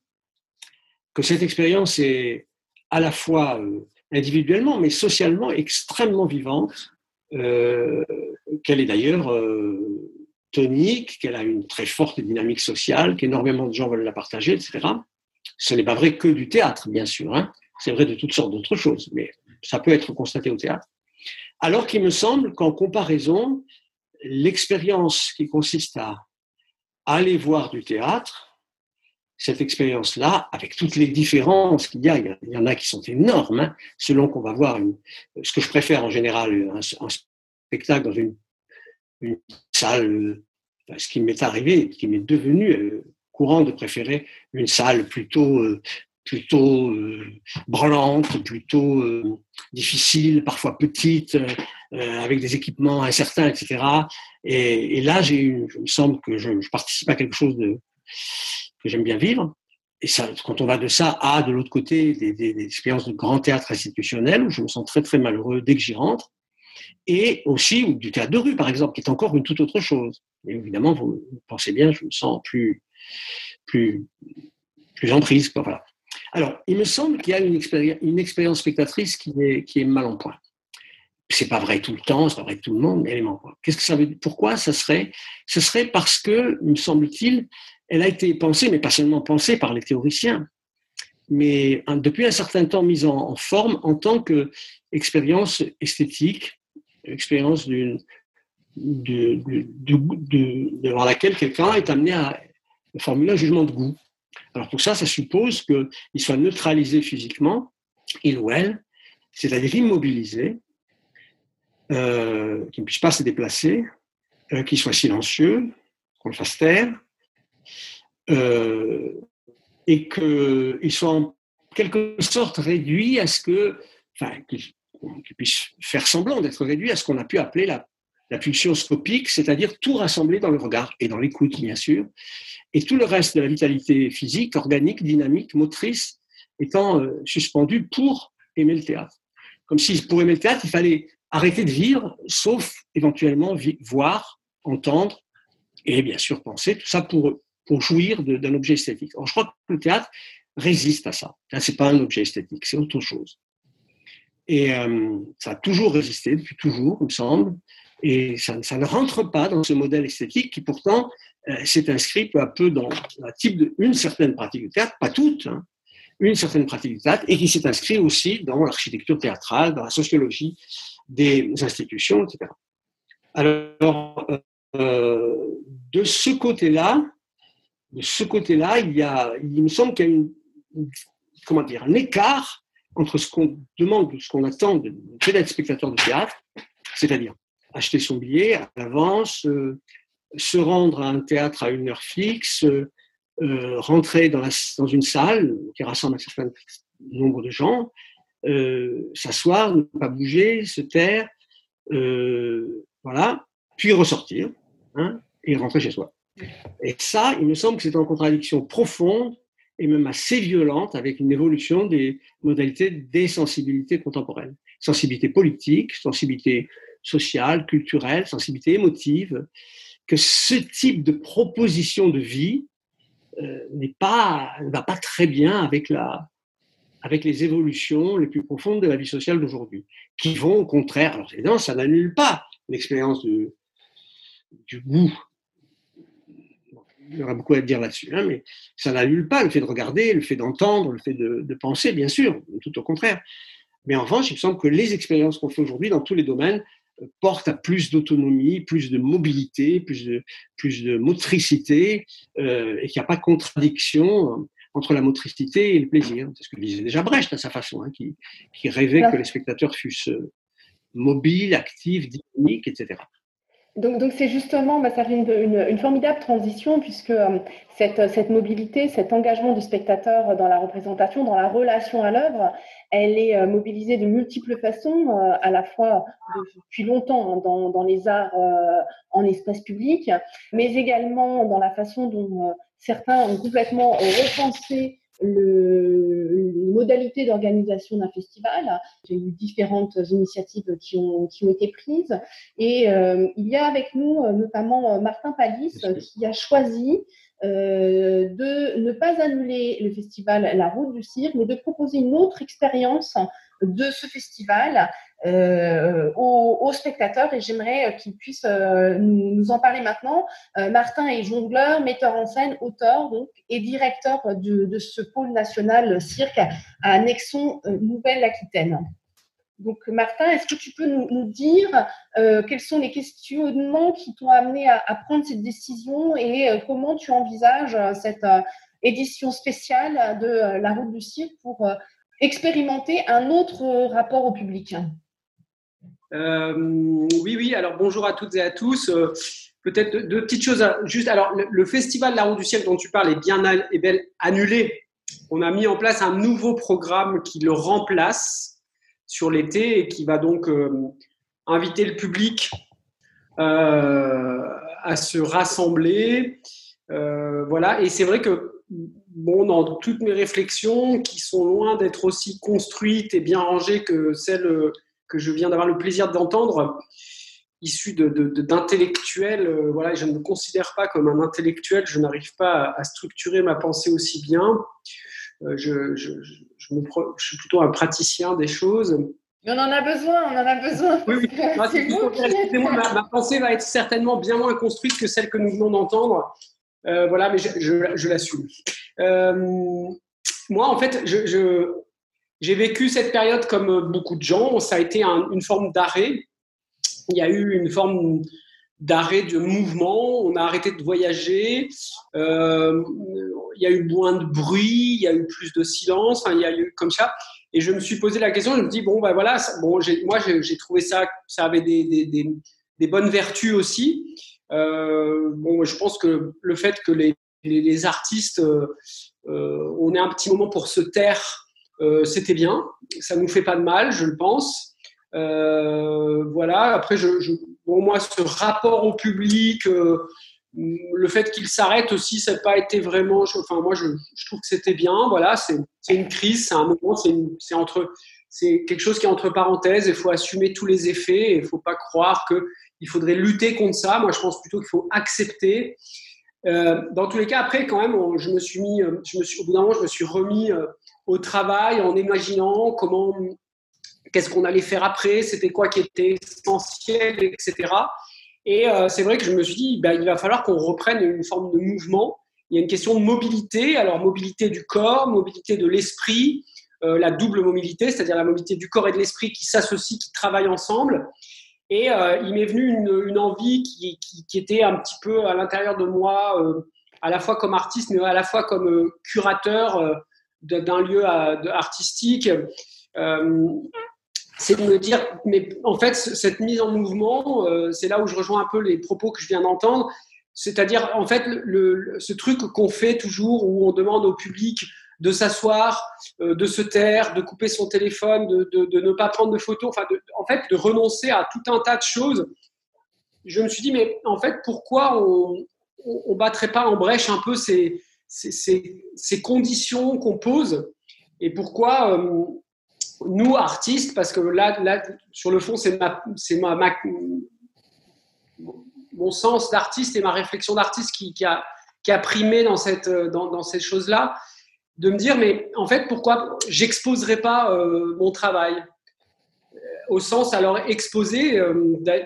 que cette expérience est à la fois euh, individuellement, mais socialement extrêmement vivante, euh, qu'elle est d'ailleurs euh, tonique, qu'elle a une très forte dynamique sociale, qu'énormément de gens veulent la partager, etc. Ce n'est pas vrai que du théâtre, bien sûr. Hein. C'est vrai de toutes sortes d'autres choses, mais ça peut être constaté au théâtre. Alors qu'il me semble qu'en comparaison, l'expérience qui consiste à aller voir du théâtre, cette expérience-là, avec toutes les différences qu'il y a, il y en a qui sont énormes, hein, selon qu'on va voir ce que je préfère en général, un, spectacle dans une, salle, ce qui m'est arrivé, qui m'est devenu euh, courant de préférer une salle plutôt euh, plutôt euh, branlante, plutôt euh, difficile, parfois petite, euh, avec des équipements incertains, etc. Et, là, j'ai il me semble que je, participe à quelque chose de, que j'aime bien vivre. Et ça, quand on va de ça à, de l'autre côté, des, des, expériences de grand théâtre institutionnel, où je me sens très très malheureux dès que j'y rentre, et aussi du théâtre de rue, par exemple, qui est encore une toute autre chose. Et évidemment, vous pensez bien, je me sens plus, plus, plus en prise. Quoi, voilà. Alors, il me semble qu'il y a une, expérience spectatrice qui est, mal en point. C'est pas vrai tout le temps, c'est pas vrai tout le monde, mais elle est mal en point. Pourquoi ça serait Ce serait parce que, me semble-t-il, elle a été pensée, mais pas seulement pensée par les théoriciens, mais depuis un certain temps mise en, forme en tant qu'expérience esthétique, expérience devant laquelle quelqu'un est amené à formuler un jugement de goût. Alors pour ça, ça suppose qu'il soit neutralisé physiquement, il ou elle, c'est-à-dire immobilisé, euh, qu'il ne puisse pas se déplacer, euh, qu'il soit silencieux, qu'on le fasse taire, euh, et qu'il soit en quelque sorte réduit à ce que, enfin, qu'il puisse faire semblant d'être réduit à ce qu'on a pu appeler la, la pulsion scopique, c'est-à-dire tout rassembler dans le regard et dans l'écoute, bien sûr, et tout le reste de la vitalité physique, organique, dynamique, motrice, étant euh, suspendu pour aimer le théâtre. Comme si pour aimer le théâtre, il fallait arrêter de vivre, sauf éventuellement voir, entendre et bien sûr penser, tout ça pour, pour jouir d'un objet esthétique. Alors, je crois que le théâtre résiste à ça. Ce n'est pas un objet esthétique, c'est autre chose. Et euh, ça a toujours résisté, depuis toujours, il me semble. Et ça, ça, ne rentre pas dans ce modèle esthétique qui pourtant euh, s'est inscrit peu à peu dans un type de, une certaine pratique du théâtre, pas toute, hein, une certaine pratique du théâtre, et qui s'est inscrit aussi dans l'architecture théâtrale, dans la sociologie des institutions, etc. Alors, euh, de ce côté-là, de ce côté-là, il y a, il me semble qu'il y a une, comment dire, un écart entre ce qu'on demande, ce qu'on attend de, spectateur de théâtre, c'est-à-dire acheter son billet à l'avance, euh, se rendre à un théâtre à une heure fixe, euh, rentrer dans, une salle qui rassemble un certain nombre de gens, euh, s'asseoir, ne pas bouger, se taire, euh, voilà, puis ressortir hein, et rentrer chez soi. Et ça, il me semble que c'est en contradiction profonde et même assez violente avec une évolution des modalités des sensibilités contemporaines. Sensibilité politique, sensibilité sociale, culturelle, sensibilité émotive, que ce type de proposition de vie euh, pas, ne va pas très bien avec, la, avec les évolutions les plus profondes de la vie sociale d'aujourd'hui, qui vont au contraire, alors évidemment, ça n'annule pas l'expérience du, du goût. Il y aura beaucoup à dire là-dessus, hein, mais ça n'annule pas le fait de regarder, le fait d'entendre, le fait de, de penser, bien sûr, tout au contraire. Mais en revanche, il me semble que les expériences qu'on fait aujourd'hui dans tous les domaines porte à plus d'autonomie, plus de mobilité, plus de, plus de motricité, euh, et qu'il n'y a pas de contradiction entre la motricité et le plaisir. C'est ce que disait déjà Brecht à sa façon, hein, qui, qui, rêvait que les spectateurs fussent euh, mobiles, actifs, dynamiques, etc. Donc, donc c'est justement, bah, ça fait une, une, formidable transition puisque euh, cette, cette, mobilité, cet engagement du spectateur dans la représentation, dans la relation à l'œuvre, elle est euh, mobilisée de multiples façons, euh, à la fois depuis longtemps hein, dans, dans, les arts en espace public, mais également dans la façon dont certains ont complètement repensé le, les modalités d'organisation d'un festival. A eu différentes initiatives qui ont, qui ont été prises. Et euh, il y a avec nous euh, notamment euh, Martin Palis qui a choisi euh, de ne pas annuler le festival La Route du Cirque, mais de proposer une autre expérience de ce festival aux, spectateurs et j'aimerais qu'ils puissent nous, en parler maintenant. Martin est jongleur, metteur en scène, auteur donc, et directeur de, ce pôle national cirque à Nexon Nouvelle-Aquitaine. Donc, Martin, est-ce que tu peux nous, dire quels sont les questionnements qui t'ont amené à, prendre cette décision et comment tu envisages cette édition spéciale de La route du cirque pour expérimenter un autre rapport au public? Euh, oui, oui. Alors bonjour à toutes et à tous. Euh, peut-être deux, petites choses. juste, alors le, festival La Route du Ciel dont tu parles est bien belle annulé. On a mis en place un nouveau programme qui le remplace sur l'été et qui va donc euh, inviter le public à se rassembler. voilà. Et c'est vrai que bon, dans toutes mes réflexions, qui sont loin d'être aussi construites et bien rangées que celles que je viens d'avoir le plaisir d'entendre, issu d'intellectuels. De, euh, voilà, je ne me considère pas comme un intellectuel, je n'arrive pas à, structurer ma pensée aussi bien. Euh, je, je, je, me, je, suis plutôt un praticien des choses. Mais on en a besoin, on en a besoin. Oui, oui. <laughs> ma, ma, pensée va être certainement bien moins construite que celle que nous venons d'entendre. Euh, voilà, mais je, l'assume. moi, en fait, je, j'ai vécu cette période comme beaucoup de gens. Ça a été une forme d'arrêt. Il y a eu une forme d'arrêt de mouvement. On a arrêté de voyager. Euh, il y a eu moins de bruit. Il y a eu plus de silence. il y a eu comme ça. Et je me suis posé la question. Je me dis bon ben voilà. Bon, moi j'ai trouvé ça. Ça avait des, bonnes vertus aussi. Euh, bon, je pense que le fait que les, artistes, euh, on ait un petit moment pour se taire euh, c'était bien. Ça nous fait pas de mal, je le pense. Euh, voilà. Après, je, pour moi, ce rapport au public, euh, le fait qu'il s'arrête aussi, ça n'a pas été vraiment. Enfin, moi, je, trouve que c'était bien. Voilà, c'est une crise, c'est un moment, c'est entre, c'est quelque chose qui est entre parenthèses. Il faut assumer tous les effets. Il ne faut pas croire que il faudrait lutter contre ça. Moi, je pense plutôt qu'il faut accepter. dans tous les cas, après, quand même, je me suis mis, je me suis, au bout d'un moment, je me suis remis au travail en imaginant comment, qu'est-ce qu'on allait faire après, c'était quoi qui était essentiel, etc. Et euh, c'est vrai que je me suis dit, ben, il va falloir qu'on reprenne une forme de mouvement. Il y a une question de mobilité, alors mobilité du corps, mobilité de l'esprit, euh, la double mobilité, c'est-à-dire la mobilité du corps et de l'esprit qui s'associent, qui travaillent ensemble. Et euh, il m'est venu une, envie qui, qui, était un petit peu à l'intérieur de moi, à la fois comme artiste, mais à la fois comme curateur d'un lieu artistique, euh, c'est de me dire, mais en fait, cette mise en mouvement, euh, c'est là où je rejoins un peu les propos que je viens d'entendre, c'est-à-dire, en fait, le, ce truc qu'on fait toujours où on demande au public de s'asseoir, euh, de se taire, de couper son téléphone, de, de, ne pas prendre de photos, enfin, en fait, de renoncer à tout un tas de choses. Je me suis dit, mais en fait, pourquoi on ne battrait pas en brèche un peu ces, ces, conditions qu'on pose et pourquoi euh, nous, artistes, parce que là, là sur le fond, c'est ma, ma, mon sens d'artiste et ma réflexion d'artiste qui, a, qui a primé dans, cette, dans, dans ces choses-là, de me dire, mais en fait, pourquoi j'exposerai pas euh, mon travail? Euh, au sens alors exposé,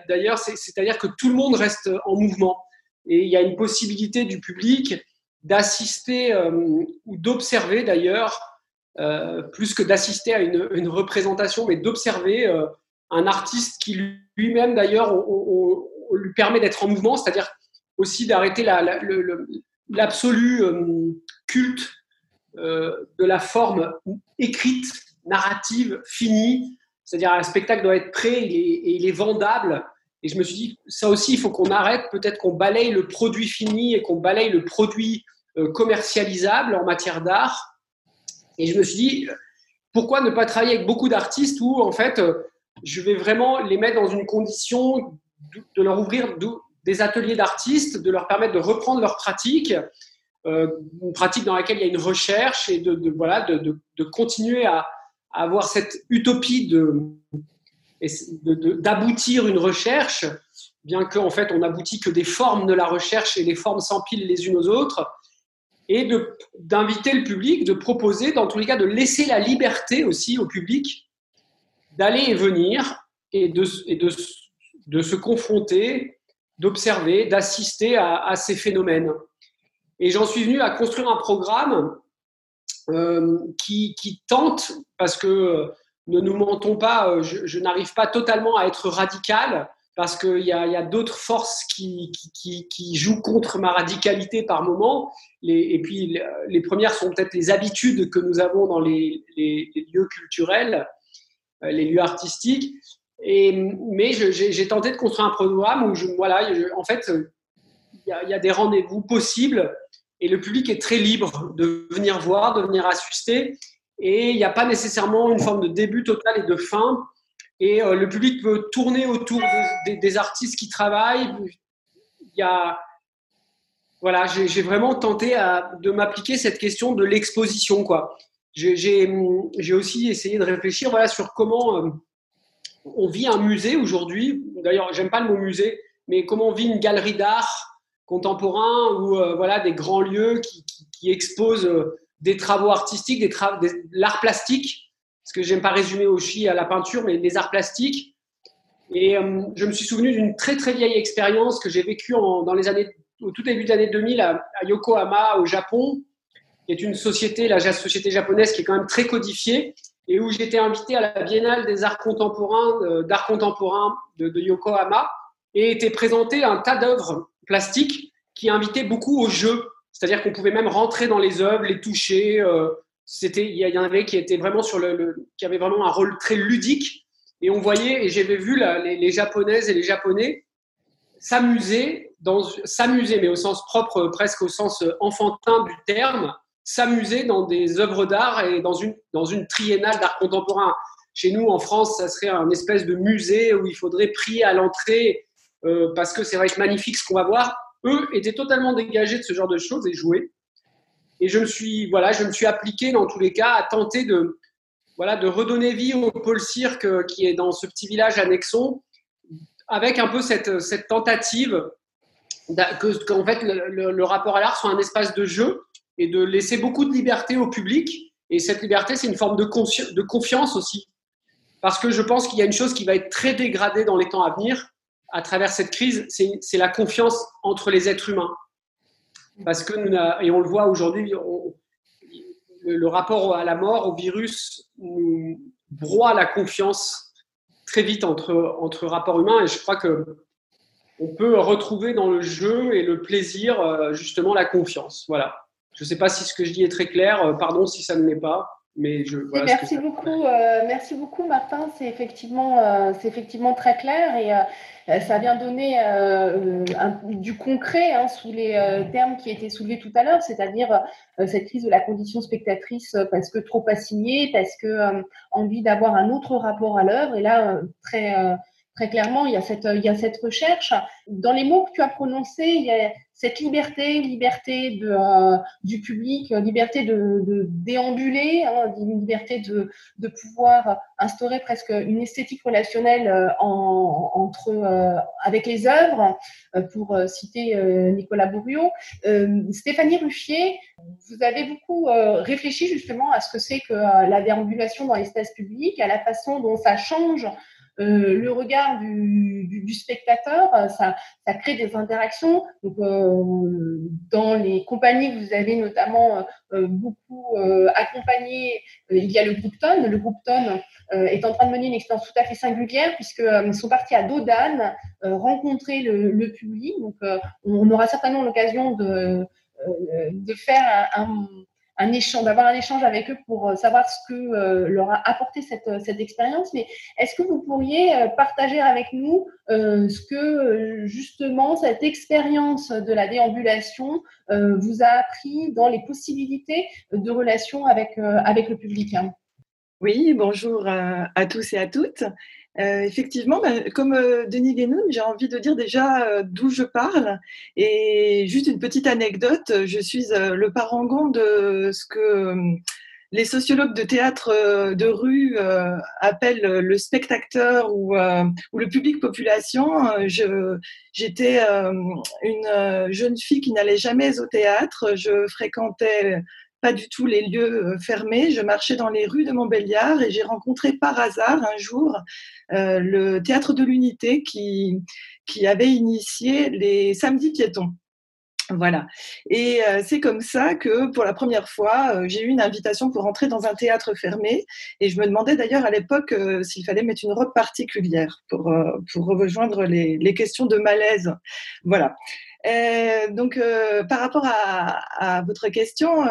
d'ailleurs, c'est-à-dire que tout le monde reste en mouvement et il y a une possibilité du public d'assister euh, ou d'observer d'ailleurs, euh, plus que d'assister à une, représentation, mais d'observer euh, un artiste qui lui-même d'ailleurs lui permet d'être en mouvement, c'est-à-dire aussi d'arrêter l'absolu culte de la forme écrite, narrative, finie. C'est-à-dire un spectacle doit être prêt et il est vendable. Et je me suis dit, ça aussi, il faut qu'on arrête, peut-être qu'on balaye le produit fini et qu'on balaye le produit commercialisable en matière d'art. Et je me suis dit, pourquoi ne pas travailler avec beaucoup d'artistes où, en fait, euh, je vais vraiment les mettre dans une condition de leur ouvrir des ateliers d'artistes, de leur permettre de reprendre leur pratique, euh, une pratique dans laquelle il y a une recherche et de, voilà, de, de, continuer à, avoir cette utopie d'aboutir une recherche, bien qu'en fait on n'aboutit que des formes de la recherche et les formes s'empilent les unes aux autres et d'inviter le public, de proposer, dans tous les cas, de laisser la liberté aussi au public d'aller et venir et de, se confronter, d'observer, d'assister à, ces phénomènes. Et j'en suis venu à construire un programme euh, qui, tente, parce que euh, ne nous mentons pas, euh, je n'arrive pas totalement à être radical, parce qu'il y a, d'autres forces qui, jouent contre ma radicalité par moment. Et puis, les premières sont peut-être les habitudes que nous avons dans les, lieux culturels, les lieux artistiques. Et, mais j'ai tenté de construire un programme où, voilà, en fait, il y a, y a des rendez-vous possibles et le public est très libre de venir voir, de venir assister. Et il n'y a pas nécessairement une forme de début total et de fin. Et euh, le public peut tourner autour de, de, des artistes qui travaillent. Il y a, voilà, j'ai vraiment tenté de m'appliquer cette question de l'exposition, quoi. J'ai aussi essayé de réfléchir, voilà, sur comment euh, on vit un musée aujourd'hui. D'ailleurs, j'aime pas le mot musée, mais comment on vit une galerie d'art contemporain ou euh, voilà des grands lieux qui, exposent des travaux artistiques, des, l'art plastique, parce que j'aime pas résumer au chi à la peinture, mais les arts plastiques. Et euh, je me suis souvenu d'une très très vieille expérience que j'ai vécue dans les années, au tout début des années 2000 à, Yokohama au Japon, qui est une société, la société japonaise qui est quand même très codifiée, et où j'étais invité à la Biennale des arts contemporains, euh, d'art de Yokohama, et était présenté un tas d'œuvres plastiques qui invitaient beaucoup au jeu. C'est-à-dire qu'on pouvait même rentrer dans les œuvres, les toucher. Euh, c'était, il y en avait qui étaient vraiment sur le, qui avait vraiment un rôle très ludique. Et on voyait, et j'avais vu les, japonaises et les japonais s'amuser, dans, s'amuser, mais au sens propre, presque au sens enfantin du terme, s'amuser dans des œuvres d'art et dans une, dans une triennale d'art contemporain. Chez nous, en France, ça serait un espèce de musée où il faudrait prier à l'entrée euh, parce que c'est vrai que magnifique ce qu'on va voir. Eux étaient totalement dégagés de ce genre de choses et jouaient. Et je me suis, voilà, je me suis appliqué dans tous les cas à tenter de, voilà, de redonner vie au pôle cirque euh, qui est dans ce petit village à Nexon, avec un peu cette, cette tentative que, fait le, rapport à l'art soit un espace de jeu et de laisser beaucoup de liberté au public. Et cette liberté, c'est une forme de confiance aussi. Parce que je pense qu'il y a une chose qui va être très dégradée dans les temps à venir, à travers cette crise, c'est la confiance entre les êtres humains. Parce que nous, et on le voit aujourd'hui, le, rapport à la mort, au virus, nous broie la confiance très vite entre, entre rapports humains. Et je crois que on peut retrouver dans le jeu et le plaisir euh, justement la confiance. Voilà. Je ne sais pas si ce que je dis est très clair. Euh, pardon si ça ne l'est pas. Mais je, voilà merci, beaucoup, euh, merci beaucoup, Martin. C'est effectivement, euh, c'est effectivement très clair et euh, ça vient donner euh, un, du concret hein, sous les euh, termes qui étaient soulevés tout à l'heure, c'est-à-dire cette crise de la condition spectatrice parce que trop assignée, parce que envie d'avoir un autre rapport à l'œuvre. Et là, très très clairement, il y, a cette, il y a cette recherche. Dans les mots que tu as prononcés, il y a cette liberté, liberté euh, du public, liberté de, déambuler, hein, liberté de, pouvoir instaurer presque une esthétique relationnelle euh, en, entre, euh, avec les œuvres, euh, pour citer Nicolas Bourriot. Stéphanie Ruffier, vous avez beaucoup réfléchi justement à ce que c'est que la déambulation dans l'espace public, à la façon dont ça change euh, le regard du, du, du spectateur, euh, ça, ça, crée des interactions. Donc, euh, dans les compagnies vous avez notamment euh, beaucoup euh, accompagné, il y a le groupe TON. Le groupe TON est en train de mener une expérience tout à fait singulière puisqu'ils sont partis à Dodane rencontrer le, le, public. Donc, on aura certainement l'occasion de, de faire un, un un échange, d'avoir un échange avec eux pour euh, savoir ce que euh, leur a apporté cette, euh, cette expérience. Mais est-ce que vous pourriez partager avec nous ce que justement cette expérience de la déambulation vous a appris dans les possibilités de relation avec, avec le public? Oui, bonjour à, à tous et à toutes. Euh, effectivement, ben, comme euh, Denis Guénoun, j'ai envie de dire déjà euh, d'où je parle. Et juste une petite anecdote, je suis le parangon de ce que les sociologues de théâtre de rue appellent le spectateur ou le public population. J'étais une jeune fille qui n'allait jamais au théâtre. Je fréquentais pas du tout les lieux fermés. Je marchais dans les rues de Montbéliard et j'ai rencontré par hasard un jour le théâtre de l'Unité qui, qui avait initié les samedis piétons. Voilà. Et euh, c'est comme ça que pour la première fois, euh, j'ai eu une invitation pour entrer dans un théâtre fermé. Et je me demandais d'ailleurs à l'époque euh, s'il fallait mettre une robe particulière pour, pour rejoindre les, les, questions de malaise. Voilà. Donc, par rapport à, à votre question,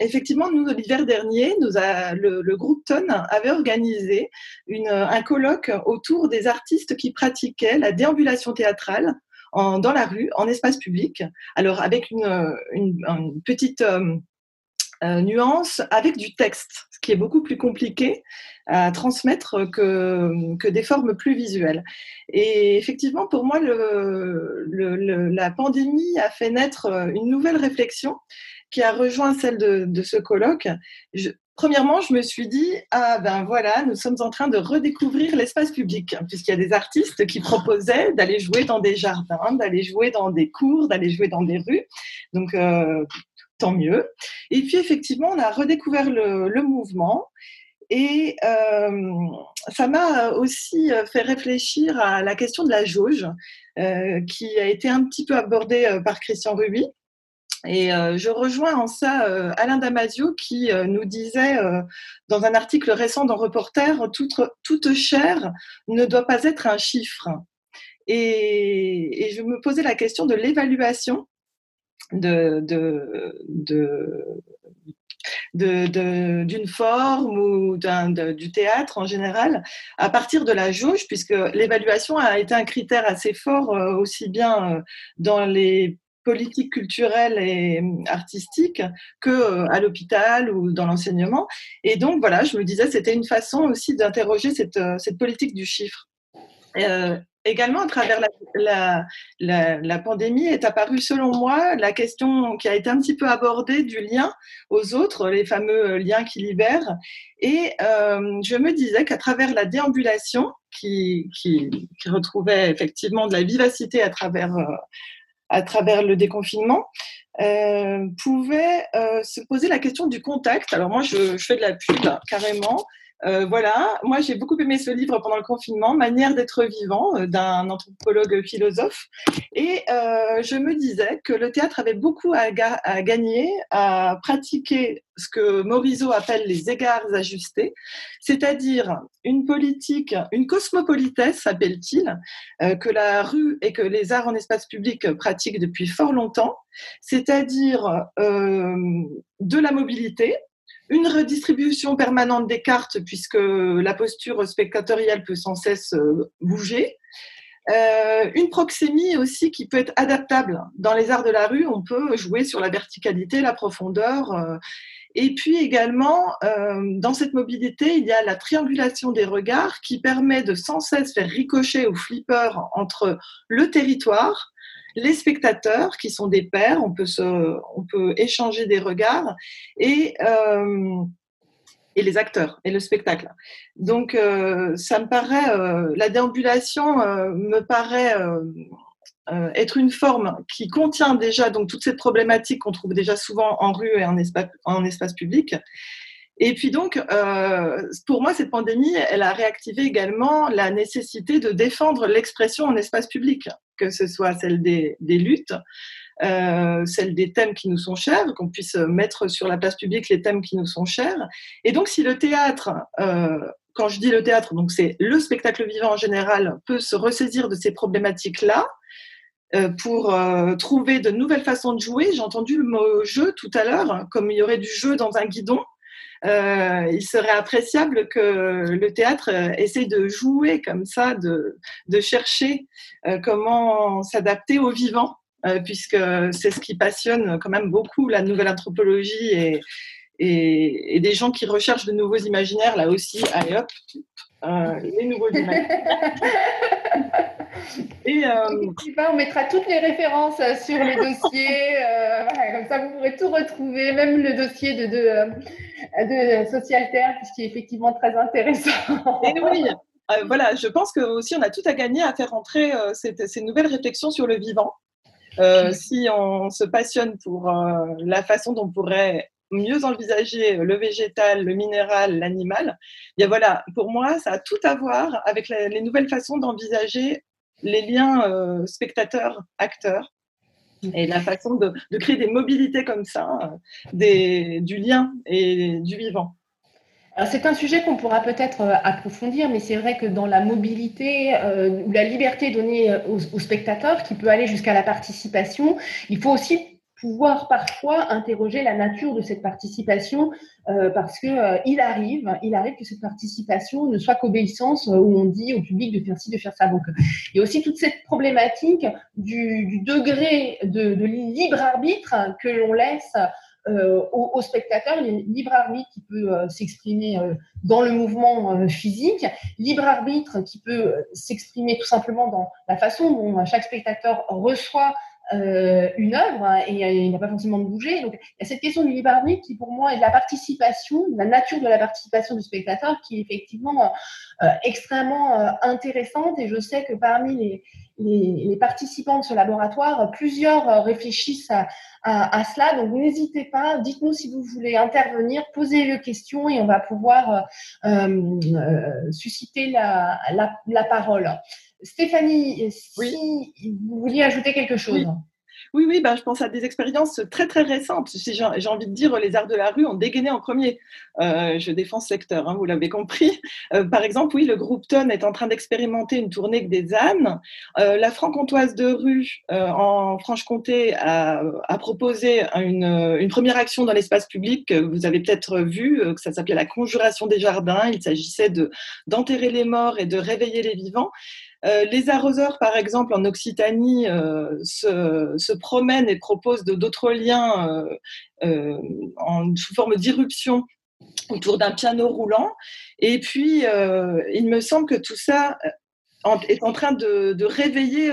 effectivement, nous, l'hiver dernier, nous a, le, le, groupe TON avait organisé une, un colloque autour des artistes qui pratiquaient la déambulation théâtrale dans la rue, en espace public. Alors avec une, une, petite euh, euh, nuance, avec du texte, ce qui est beaucoup plus compliqué à transmettre que, que des formes plus visuelles. Et effectivement, pour moi, la pandémie a fait naître une nouvelle réflexion qui a rejoint celle de, ce colloque. Premièrement, je me suis dit, ah ben voilà, nous sommes en train de redécouvrir l'espace public, puisqu'il y a des artistes qui proposaient d'aller jouer dans des jardins, d'aller jouer dans des cours, d'aller jouer dans des rues. Donc, euh, tant mieux. Et puis, effectivement, on a redécouvert le, mouvement. Et euh, ça m'a aussi fait réfléchir à la question de la jauge, euh, qui a été un petit peu abordée par Christian Ruby. Et euh, je rejoins en ça euh, Alain Damasio qui euh, nous disait dans un article récent dans Reporter, toute, chair ne doit pas être un chiffre. Et je me posais la question de l'évaluation d'une forme ou du théâtre en général à partir de la jauge, puisque l'évaluation a été un critère assez fort aussi bien dans les politique culturelle et hum, artistique que euh, à l'hôpital ou dans l'enseignement. Et donc voilà, je me disais c'était une façon aussi d'interroger cette, euh, politique du chiffre. Euh, également, à travers la, pandémie, est apparue, selon moi, la question qui a été un petit peu abordée du lien aux autres, les fameux liens qui libèrent. Et euh, je me disais qu'à travers la déambulation, qui, qui, retrouvait effectivement de la vivacité à travers, à travers le déconfinement, euh, pouvait euh, se poser la question du contact. Alors moi, je, je fais de la pub carrément. Euh, voilà, moi j'ai beaucoup aimé ce livre pendant le confinement, Manière d'être vivant, euh, d'un anthropologue philosophe. Et euh, je me disais que le théâtre avait beaucoup à, gagner à pratiquer ce que Morisot appelle les égards ajustés, c'est-à-dire une politique, une cosmopolitesse, s'appelle-t-il, euh, que la rue et que les arts en espace public pratiquent depuis fort longtemps, c'est-à-dire de la mobilité, une redistribution permanente des cartes puisque la posture spectatoriale peut sans cesse euh, bouger. Euh, une proxémie aussi qui peut être adaptable. Dans les arts de la rue, on peut jouer sur la verticalité, la profondeur. Euh, et puis également, dans cette mobilité, il y a la triangulation des regards qui permet de sans cesse faire ricocher ou flipper entre le territoire, les spectateurs qui sont des pairs, on peut, se, on peut échanger des regards et, euh, et les acteurs et le spectacle. Donc, euh, ça me paraît, euh, la déambulation euh, me paraît euh, euh, être une forme qui contient déjà donc toute cette problématique qu'on trouve déjà souvent en rue et en espace, en espace public. Et puis donc, euh, pour moi, cette pandémie, elle a réactivé également la nécessité de défendre l'expression en espace public que ce soit celle des, luttes, euh, celle des thèmes qui nous sont chers, qu'on puisse mettre sur la place publique les thèmes qui nous sont chers. Et donc, si le théâtre, euh, quand je dis le théâtre, donc c'est le spectacle vivant en général, peut se ressaisir de ces problématiques-là, euh, pour trouver de nouvelles façons de jouer. J'ai entendu le mot jeu tout à l'heure, comme il y aurait du jeu dans un guidon. Euh, il serait appréciable que le théâtre euh, essaye de jouer comme ça, de, de chercher euh, comment s'adapter au vivant, puisque c'est ce qui passionne quand même beaucoup la nouvelle anthropologie et, et, et, des gens qui recherchent de nouveaux imaginaires, là aussi, allez hop, les nouveaux imaginaires. <laughs> Et, euh... on mettra toutes les références sur les dossiers. Euh, comme ça, vous pourrez tout retrouver, même le dossier de, de, de Socialterre, qui est effectivement très intéressant. Et oui, euh, voilà, je pense que aussi on a tout à gagner à faire entrer euh, cette, ces nouvelles réflexions sur le vivant. Euh, si on se passionne pour euh, la façon dont on pourrait mieux envisager le végétal, le minéral, l'animal. Bien voilà, pour moi, ça a tout à voir avec les nouvelles façons d'envisager les liens euh, spectateurs-acteurs et la façon de, créer des mobilités comme ça, euh, du lien et du vivant. C'est un sujet qu'on pourra peut-être euh, approfondir, mais c'est vrai que dans la mobilité ou la liberté donnée aux, spectateurs, qui peut aller jusqu'à la participation, il faut aussi pouvoir parfois interroger la nature de cette participation euh, parce que euh, il arrive, il arrive que cette participation ne soit qu'obéissance euh, où on dit au public de faire ci, de faire ça. Donc il y a aussi toute cette problématique du, degré de, libre arbitre que l'on laisse aux, aux, spectateurs, libre arbitre qui peut s'exprimer dans le mouvement physique, libre arbitre qui peut s'exprimer tout simplement dans la façon dont chaque spectateur reçoit euh, une œuvre hein, et euh, il n'a pas forcément de bouger. Donc, il y a cette question du libre arbitre qui, pour moi, est de la participation, de la nature de la participation du spectateur qui est effectivement euh, extrêmement intéressante. Et je sais que parmi les, participants de ce laboratoire, plusieurs réfléchissent à, cela. Donc, n'hésitez pas, dites-nous si vous voulez intervenir, posez les questions et on va pouvoir susciter la parole. Stéphanie, si vous vouliez ajouter quelque chose. Oui, oui, ben, je pense à des expériences très très récentes. J'ai envie de dire, les arts de la rue ont dégainé en premier. Euh, je défends ce secteur, hein, vous l'avez compris. Euh, par exemple, oui, le groupe Ton est en train d'expérimenter une tournée avec des ânes. Euh, la franc-comtoise de rue en Franche-Comté a, proposé une, une, première action dans l'espace public que vous avez peut-être vu, que ça s'appelait la conjuration des jardins. Il s'agissait d'enterrer les morts et de réveiller les vivants. Euh, les arroseurs, par exemple, en Occitanie, euh, se, promènent et proposent d'autres liens euh, sous forme d'irruption autour d'un piano roulant. Et puis, il me semble que tout ça est en train de, réveiller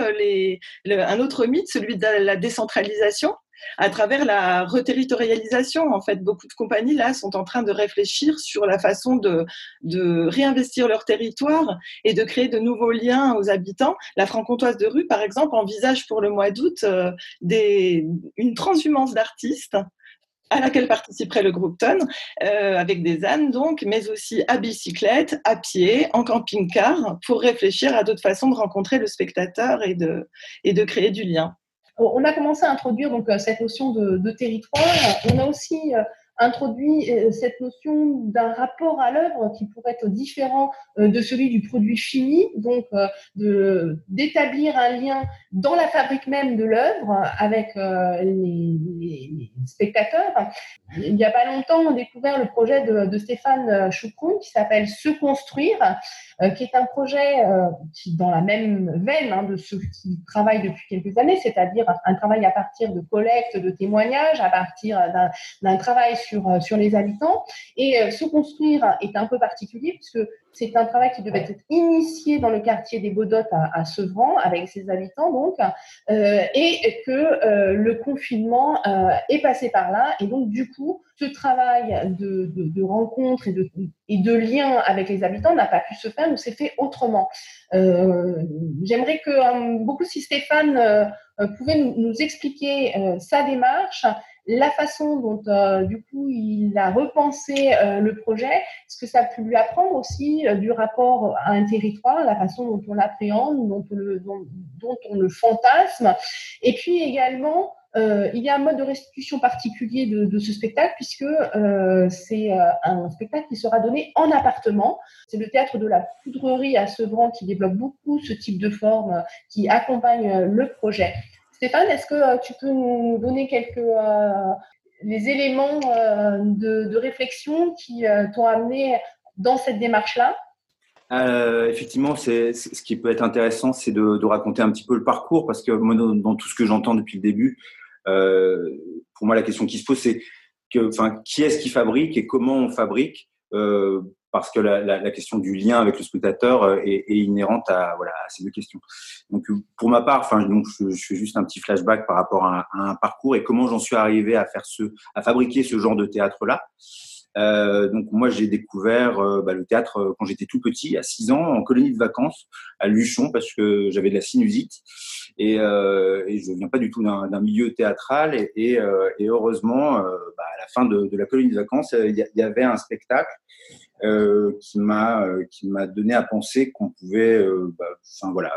un autre mythe, celui de la décentralisation à travers la reterritorialisation. En fait, beaucoup de compagnies là sont en train de réfléchir sur la façon de, de réinvestir leur territoire et de créer de nouveaux liens aux habitants. La franc-comtoise de rue, par exemple, envisage pour le mois d'août euh, une transhumance d'artistes à laquelle participerait le groupe Ton, euh, avec des ânes donc, mais aussi à bicyclette, à pied, en camping-car, pour réfléchir à d'autres façons de rencontrer le spectateur et de, et de créer du lien on a commencé à introduire donc euh, cette notion de, territoire. On a aussi euh, introduit euh, cette notion d'un rapport à l'œuvre qui pourrait être différent de celui du produit fini, donc de d'établir un lien dans la fabrique même de l'œuvre avec les, spectateurs. Il n'y a pas longtemps, on a découvert le projet de, Stéphane Choucroun qui s'appelle Se construire, qui est un projet qui dans la même veine hein, de ceux qui travaillent depuis quelques années, c'est-à-dire un travail à partir de collecte de témoignages, à partir d'un travail sur, sur les habitants. Et se construire est un peu particulier puisque c'est un travail qui devait être initié dans le quartier des Baudottes à, Sevran avec ses habitants donc, euh, et que euh, le confinement euh, est passé par là. Et donc du coup, ce travail de, de, rencontre et de, et lien avec les habitants n'a pas pu se faire, ou s'est fait autrement. Euh, J'aimerais que beaucoup si Stéphane pouvait nous expliquer sa démarche la façon dont euh, du coup il a repensé euh, le projet, ce que ça a pu lui apprendre aussi euh, du rapport à un territoire, la façon dont on l'appréhende, dont, dont, on le fantasme, et puis également il y a un mode de restitution particulier de, ce spectacle puisque c'est un spectacle qui sera donné en appartement. C'est le théâtre de la poudrerie à Sevran qui développe beaucoup ce type de forme qui accompagne le projet. Stéphane, est-ce que euh, tu peux nous donner quelques euh, les éléments euh, de, réflexion qui t'ont amené dans cette démarche-là? Effectivement, ce qui peut être intéressant, c'est de, raconter un petit peu le parcours, parce que dans, tout ce que j'entends depuis le début, pour moi, la question qui se pose, c'est enfin, qui est-ce qui fabrique et comment on fabrique parce que la, la, la, question du lien avec le spectateur euh, est, est inhérente à, voilà, à ces deux questions. Donc, euh, pour ma part, enfin, donc, je, je, fais juste un petit flashback par rapport à, un parcours et comment j'en suis arrivé à faire ce, à fabriquer ce genre de théâtre-là. Euh, donc moi j'ai découvert euh, bah, le théâtre euh, quand j'étais tout petit, à 6 ans, en colonie de vacances à Luchon parce que j'avais de la sinusite et, euh, et je viens pas du tout d'un milieu théâtral et, et, et heureusement bah, à la fin de, la colonie de vacances il y, avait un spectacle qui m'a qui m'a donné à penser qu'on pouvait bah, enfin voilà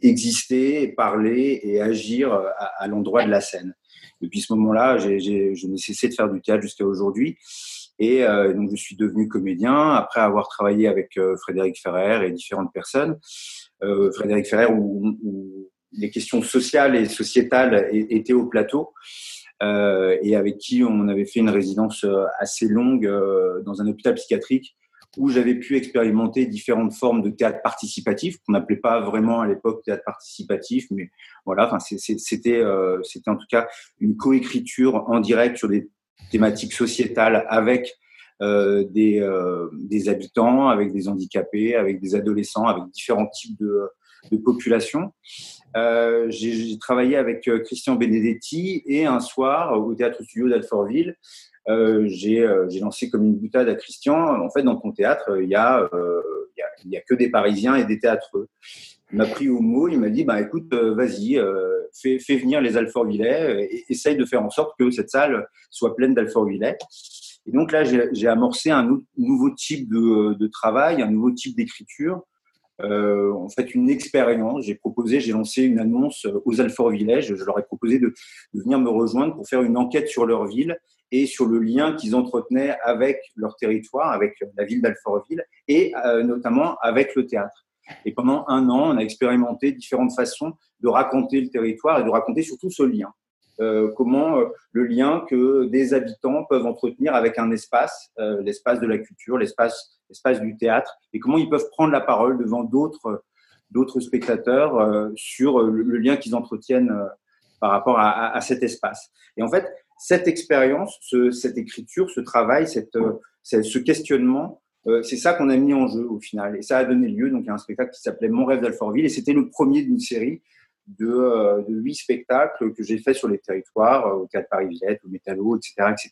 exister, parler et agir à, à l'endroit de la scène. Depuis ce moment-là, je n'ai cessé de faire du théâtre jusqu'à aujourd'hui. Et euh, donc, je suis devenu comédien après avoir travaillé avec euh, Frédéric Ferrer et différentes personnes. Euh, Frédéric Ferrer, où, les questions sociales et sociétales étaient au plateau. Et avec qui on avait fait une résidence assez longue dans un hôpital psychiatrique où j'avais pu expérimenter différentes formes de théâtre participatif qu'on n'appelait pas vraiment à l'époque théâtre participatif, mais voilà, enfin c'était c'était en tout cas une coécriture en direct sur des thématiques sociétales avec euh, des, euh, des habitants, avec des handicapés, avec des adolescents, avec différents types de, populations. Euh, j'ai travaillé avec euh, Christian Benedetti et un soir au théâtre studio d'Alfortville, euh, j'ai lancé comme une boutade à Christian. En fait, dans ton théâtre, il y a, il y a, y a que des Parisiens et des théâtreux. M'a pris au mot, il m'a dit, bah, écoute, vas-y, fais, fais, venir les Alfortvillais et essaye de faire en sorte que cette salle soit pleine d'Alfortvillais. Et donc là, j'ai amorcé un nouveau type de, travail, un nouveau type d'écriture euh, en fait une expérience. J'ai proposé, j'ai lancé une annonce aux Alfort Village. Je leur ai proposé de, venir me rejoindre pour faire une enquête sur leur ville et sur le lien qu'ils entretenaient avec leur territoire, avec la ville d'Alfortville et euh, notamment avec le théâtre. Et pendant un an, on a expérimenté différentes façons de raconter le territoire et de raconter surtout ce lien. Euh, comment euh, le lien que des habitants peuvent entretenir avec un espace, euh, l'espace de la culture, l'espace, l'espace du théâtre, et comment ils peuvent prendre la parole devant d'autres, d'autres spectateurs sur le, lien qu'ils entretiennent par rapport à, cet espace. Et en fait, cette expérience, ce, cette écriture, ce travail, cette, ce questionnement, c'est ça qu'on a mis en jeu au final. Et ça a donné lieu donc, à un spectacle qui s'appelait Mon rêve d'Alfortville, et c'était le premier d'une série de, euh, de huit spectacles que j'ai fait sur les territoires, euh, au Théâtre Paris-Villette, au Métallo, etc. etc.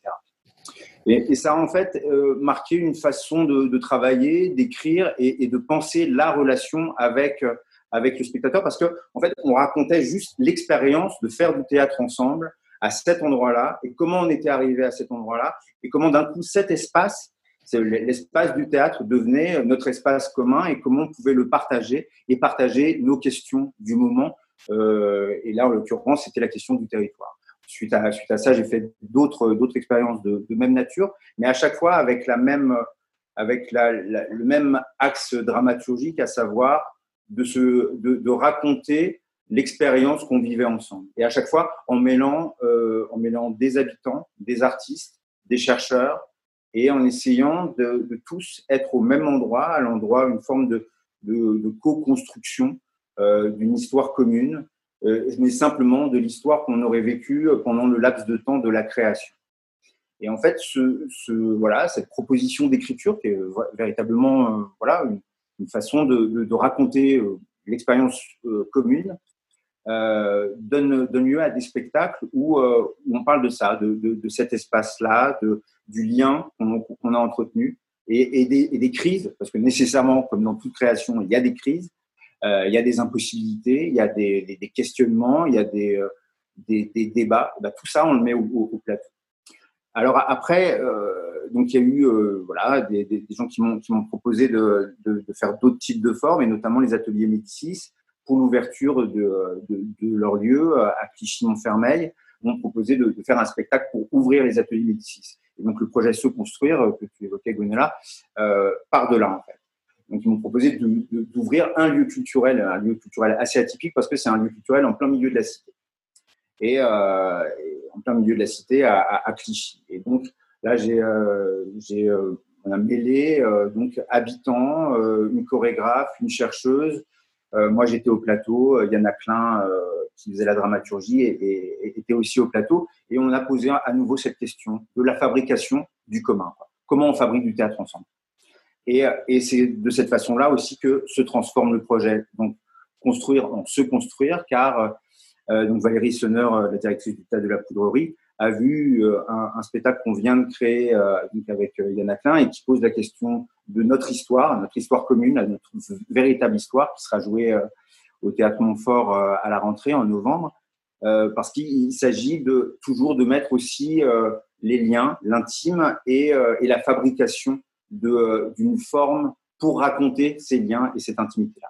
Et, ça a en fait euh, marqué une façon de, de travailler, d'écrire et, et, de penser la relation avec, euh, avec le spectateur parce que en fait, on racontait juste l'expérience de faire du théâtre ensemble à cet endroit-là et comment on était arrivé à cet endroit-là et comment d'un coup cet espace, l'espace du théâtre devenait notre espace commun et comment on pouvait le partager et partager nos questions du moment euh, et là, en l'occurrence, c'était la question du territoire. Suite à, suite à ça, j'ai fait d'autres expériences de, même nature, mais à chaque fois avec la même avec le même axe dramaturgique, à savoir de, se, de raconter l'expérience qu'on vivait ensemble. Et à chaque fois, en mêlant, euh, en mêlant des habitants, des artistes, des chercheurs, et en essayant de, tous être au même endroit, à l'endroit, une forme de, co-construction euh, d'une histoire commune, euh, mais simplement de l'histoire qu'on aurait vécue pendant le laps de temps de la création. Et en fait, ce, ce voilà, cette proposition d'écriture, qui est véritablement euh, voilà, une, façon de, raconter euh, l'expérience euh, commune, euh, donne, donne lieu à des spectacles où, où on parle de ça, de, de cet espace-là, du lien qu'on qu a entretenu et, et, des, des, crises, parce que nécessairement, comme dans toute création, il y a des crises. Euh, il y a des impossibilités, il y a des, des, questionnements, il y a des, euh, débats. Ben, tout ça, on le met au, au, au plateau. Alors après, euh, donc il y a eu euh, voilà des, gens qui m'ont proposé de, de faire d'autres types de formes et notamment les ateliers Médicis pour l'ouverture de, leur lieu à Clichy-Montfermeil m'ont proposé de, faire un spectacle pour ouvrir les ateliers Médicis. Et donc le projet Se construire que tu évoquais Gonella euh, part de là en fait. Donc, ils m'ont proposé d'ouvrir un lieu culturel, un lieu culturel assez atypique parce que c'est un lieu culturel en plein milieu de la cité. Et, euh, en plein milieu de la cité à, à, Clichy. Et donc, là, j'ai, euh, j'ai, euh, on a mêlé euh, donc habitants, euh, une chorégraphe, une chercheuse. Euh, moi, j'étais au plateau. Yann Klein, qui faisait la dramaturgie, et, aussi au plateau. Et on a posé à nouveau cette question de la fabrication du commun. Comment on fabrique du théâtre ensemble? Et, c'est de cette façon-là aussi que se transforme le projet. Donc, construire se construire, car euh, Valérie Sonneur, la directrice du tas de la poudrerie, a vu un, spectacle qu'on vient de créer avec Yann Klein et qui pose la question de notre histoire, notre histoire commune, notre véritable histoire qui sera jouée au Théâtre Montfort à la rentrée en novembre. parce qu'il s'agit de toujours de mettre aussi les liens, l'intime et, la fabrication d'une forme pour raconter ces liens et cette intimité-là.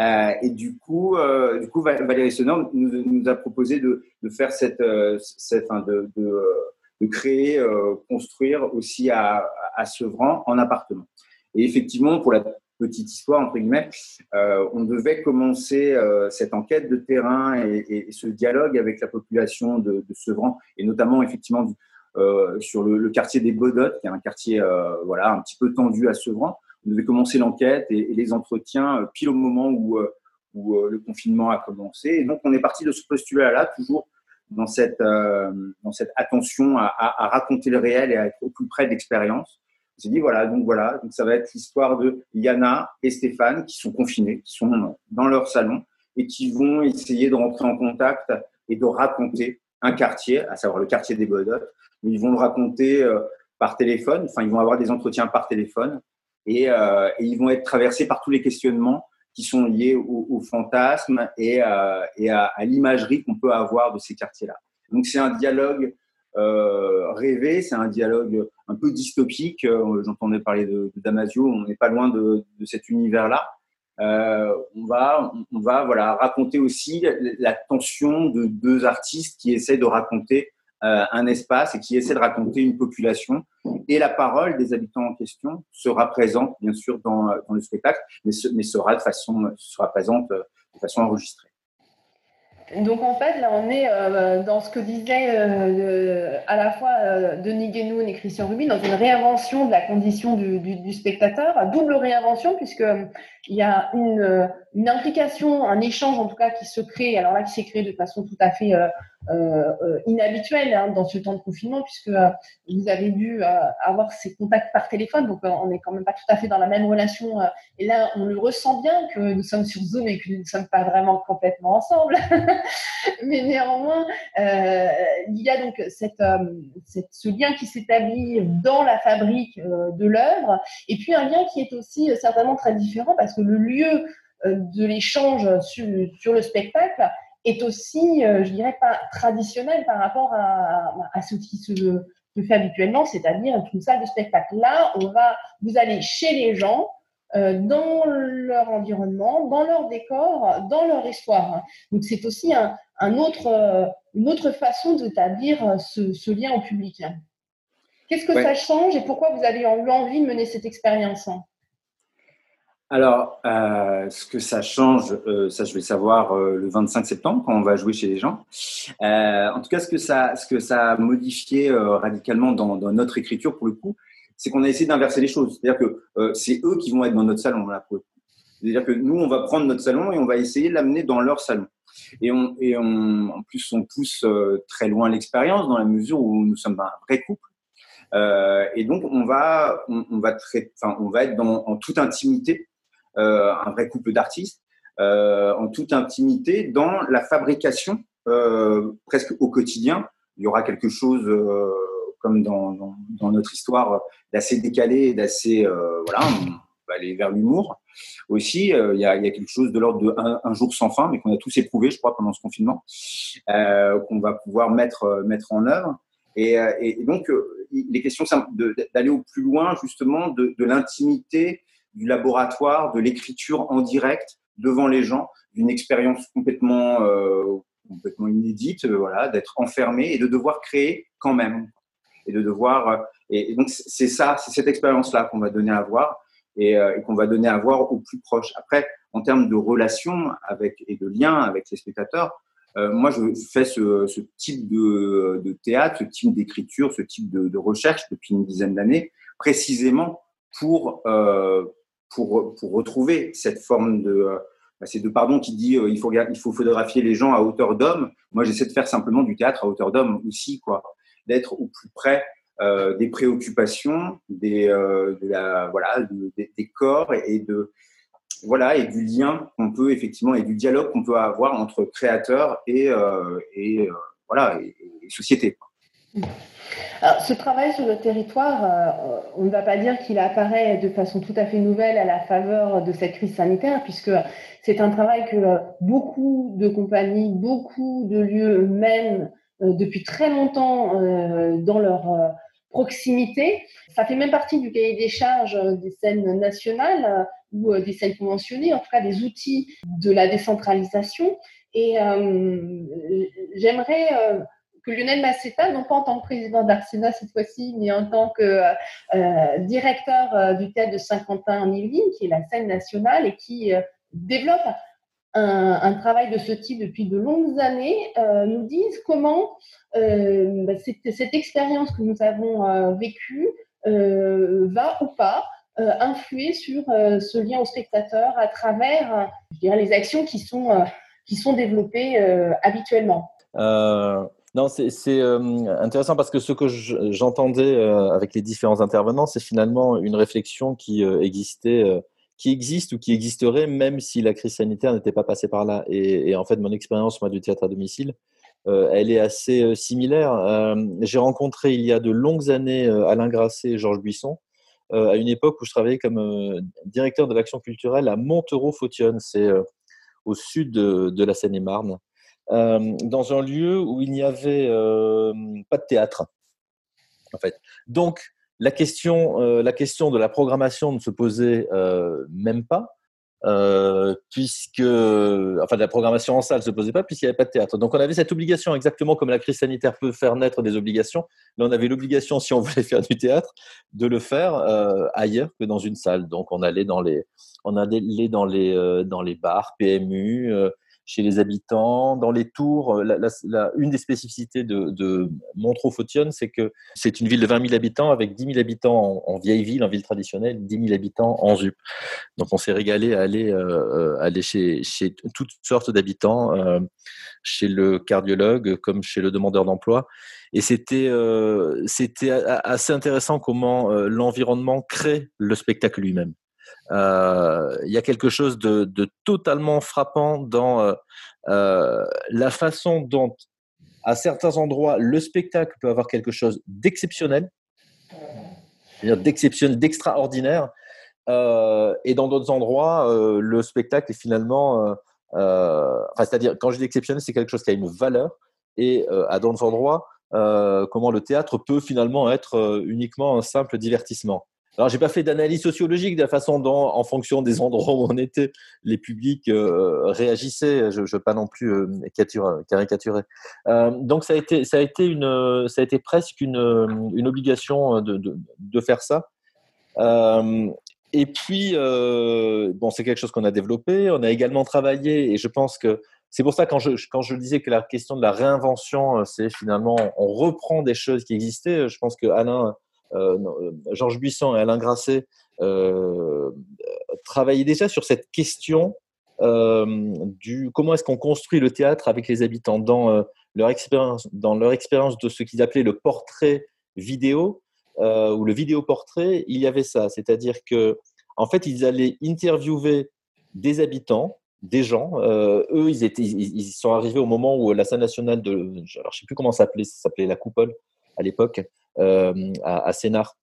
Euh, et du coup, euh, du coup, Valérie Sonor nous, a proposé de, faire cette, euh, cette de, de, créer, euh, construire aussi à, à Sevran en appartement. Et effectivement, pour la petite histoire entre guillemets, euh, on devait commencer cette enquête de terrain et, ce dialogue avec la population de, de Sevran et notamment effectivement sur le, quartier des Bodottes, qui est un quartier voilà un petit peu tendu à Sevran on devait commencer l'enquête et, les entretiens euh, pile au moment où, euh, euh, le confinement a commencé. Et donc, on est parti de ce postulat-là, toujours dans cette, dans cette attention à, à, raconter le réel et à être au plus près de l'expérience. S'est dit, voilà, donc voilà, donc ça va être l'histoire de Yana et Stéphane qui sont confinés, qui sont dans leur salon et qui vont essayer de rentrer en contact et de raconter un quartier, à savoir le quartier des Bodottes. Ils vont le raconter par téléphone, enfin, ils vont avoir des entretiens par téléphone euh, et, ils vont être traversés par tous les questionnements qui sont liés au, au fantasme et, euh, à, l'imagerie qu'on peut avoir de ces quartiers-là. Donc c'est un dialogue euh, rêvé, c'est un dialogue un peu dystopique. Euh, j'entendais parler de, Damasio, on n'est pas loin de, cet univers-là. Euh, on va, on va voilà raconter aussi la tension de deux artistes qui essaient de raconter euh, un espace et qui essaie de raconter une population. Et la parole des habitants en question sera présente, bien sûr, dans, le spectacle, mais, mais sera, de façon, sera présente de façon enregistrée. Donc en fait, là, on est euh, dans ce que disaient euh, à la fois euh, Denis Guénoun et Christian Rubin, dans une réinvention de la condition du, du, du spectateur, double réinvention, puisque il y a une, une, implication, un échange en tout cas qui se crée, alors là qui s'est créé de façon tout à fait inhabituelle hein, dans ce temps de confinement, puisque vous avez dû avoir ces contacts par téléphone, donc on n'est quand même pas tout à fait dans la même relation. et là, on le ressent bien que nous sommes sur Zoom et que nous ne sommes pas vraiment complètement ensemble. <laughs> Mais néanmoins, euh, il y a donc cette, euh, ce lien qui s'établit dans la fabrique euh, de l'œuvre, et puis un lien qui est aussi certainement très différent parce que le lieu de l'échange sur, sur, le spectacle est aussi, je dirais, pas traditionnel par rapport à, à ce qui se, se fait habituellement, c'est-à-dire une salle de spectacle. Là, on va, vous allez chez les gens, euh, dans leur environnement, dans leur décor, dans leur histoire. Donc c'est aussi un, un autre, euh, une autre façon d'établir euh, ce, ce, lien au public. Qu'est-ce que ça change et pourquoi vous avez eu envie de mener cette expérience? Alors, euh, ce que ça change, euh, ça je vais savoir euh, le 25 septembre quand on va jouer chez les gens. en tout cas, ce que ça, ce que ça a modifié radicalement dans, dans, notre écriture pour le coup, c'est qu'on a essayé d'inverser les choses. C'est-à-dire que euh, c'est eux qui vont être dans notre salon. C'est-à-dire que nous, on va prendre notre salon et on va essayer de l'amener dans leur salon. Et, on, et on, en plus, on pousse euh, très loin l'expérience dans la mesure où nous sommes un vrai couple. Euh, et donc, on va, on, on va, très, enfin, on va être dans, en toute intimité, euh, un vrai couple d'artistes, euh, en toute intimité dans la fabrication, presque au quotidien. Il y aura quelque chose comme dans, dans, dans, notre histoire, d'assez décalé, d'assez euh, voilà, on va aller vers l'humour aussi. Euh, il y, a, y, a, quelque chose de l'ordre de un, jour sans fin, mais qu'on a tous éprouvé, je crois, pendant ce confinement, euh, qu'on va pouvoir mettre euh, mettre en œuvre. Et, euh, et, donc, les questions d'aller au plus loin justement de, de l'intimité du laboratoire, de l'écriture en direct devant les gens, d'une expérience complètement euh, complètement inédite, voilà, d'être enfermé et de devoir créer quand même et de devoir. Euh, et, donc, c'est ça, c'est cette expérience-là qu'on va donner à voir et, euh, qu'on va donner à voir aux plus proches. Après, en termes de relation avec, et de lien avec les spectateurs, euh, moi, je fais ce, type de, de, théâtre, ce type d'écriture, ce type de, recherche depuis une dizaine d'années, précisément pour, euh, pour, retrouver cette forme de. Bah, c'est de pardon qui dit il faut il faut photographier les gens à hauteur d'homme. Moi, j'essaie de faire simplement du théâtre à hauteur d'homme aussi, quoi d'être au plus près euh, des préoccupations, des, euh, voilà, des, corps et, de voilà et du lien qu'on peut effectivement et du dialogue qu'on peut avoir entre créateurs et, euh, et euh, voilà et, et société. Ce travail sur le territoire, euh, on ne va pas dire qu'il apparaît de façon tout à fait nouvelle à la faveur de cette crise sanitaire, puisque c'est un travail que beaucoup de compagnies, beaucoup de lieux mènent euh, depuis très longtemps euh, dans leur proximité. Ça fait même partie du cahier des charges des scènes nationales ou des scènes conventionnées, en tout cas des outils de la décentralisation. Et j'aimerais que Lionel Massetta, non pas en tant que président d'Arsena cette fois-ci, mais en tant que euh, directeur euh, du théâtre de Saint-Quentin en Yvelines, qui est la scène nationale et qui euh, développe un, travail de ce type depuis de longues années, nous dise comment bah, cette, expérience que nous avons vécue va ou pas influer sur ce lien au spectateur à travers les actions qui sont, qui sont développées habituellement. Non, c'est euh, intéressant parce que ce que j'entendais euh, avec les différents intervenants, c'est finalement une réflexion qui euh, existait, qui existe ou qui existerait même si la crise sanitaire n'était pas passée par là. Et, en fait, mon expérience moi du théâtre à domicile, elle est assez similaire. J'ai rencontré il y a de longues années Alain Grasset et Georges Buisson à une époque où je travaillais comme directeur de l'action culturelle à Montereau-Fautionne, c'est au sud de la Seine-et-Marne. Euh, dans un lieu où il n'y avait euh, pas de théâtre. En fait. Donc, la question, euh, la question de la programmation ne se posait même pas. puisque, enfin, la programmation en salle ne se posait pas puisqu'il n'y avait pas de théâtre. Donc, on avait cette obligation, exactement comme la crise sanitaire peut faire naître des obligations. Là, on avait l'obligation, si on voulait <laughs> faire du théâtre, de le faire ailleurs que dans une salle. Donc, on allait dans les, on allait dans les, dans les bars, PMU, chez les habitants, dans les tours. Euh, une des spécificités de, Montreux-Fautionne, c'est que c'est une ville de 20 000 habitants avec 10 000 habitants en, vieille ville, en ville traditionnelle, 10 000 habitants en ZUP. Donc on s'est régalé à aller, euh, aller chez, toutes sortes d'habitants, euh, chez le cardiologue comme chez le demandeur d'emploi. Et c'était assez intéressant comment l'environnement crée le spectacle lui-même. Euh, il y a quelque chose de, totalement frappant dans euh, euh, la façon dont, à certains endroits, le spectacle peut avoir quelque chose d'exceptionnel, d'exceptionnel, d'extraordinaire, et dans d'autres endroits, le spectacle est finalement, c'est-à-dire quand je dis exceptionnel, c'est quelque chose qui a une valeur, et à d'autres endroits, comment le théâtre peut finalement être uniquement un simple divertissement. Alors, j'ai pas fait d'analyse sociologique de la façon dont, en fonction des endroits où on était, les publics euh, réagissaient. Je ne veux pas non plus euh, caricaturer. Euh, donc, ça a été, ça a été une, ça a été presque une, une obligation de, de, de, faire ça. et puis, bon, c'est quelque chose qu'on a développé. On a également travaillé, et je pense que c'est pour ça quand je, quand je disais que la question de la réinvention, c'est finalement on reprend des choses qui existaient. Je pense que Alain Georges Buisson et Alain Grasset euh, travaillaient déjà sur cette question du comment est-ce qu'on construit le théâtre avec les habitants dans leur expérience, dans leur expérience de ce qu'ils appelaient le portrait vidéo ou le vidéo portrait, il y avait ça, c'est-à-dire que en fait ils allaient interviewer des habitants, des gens. eux, ils étaient, ils, sont arrivés au moment où la scène nationale de, alors je sais plus comment s'appelait, s'appelait la Coupole à l'époque, euh, à, à Sénart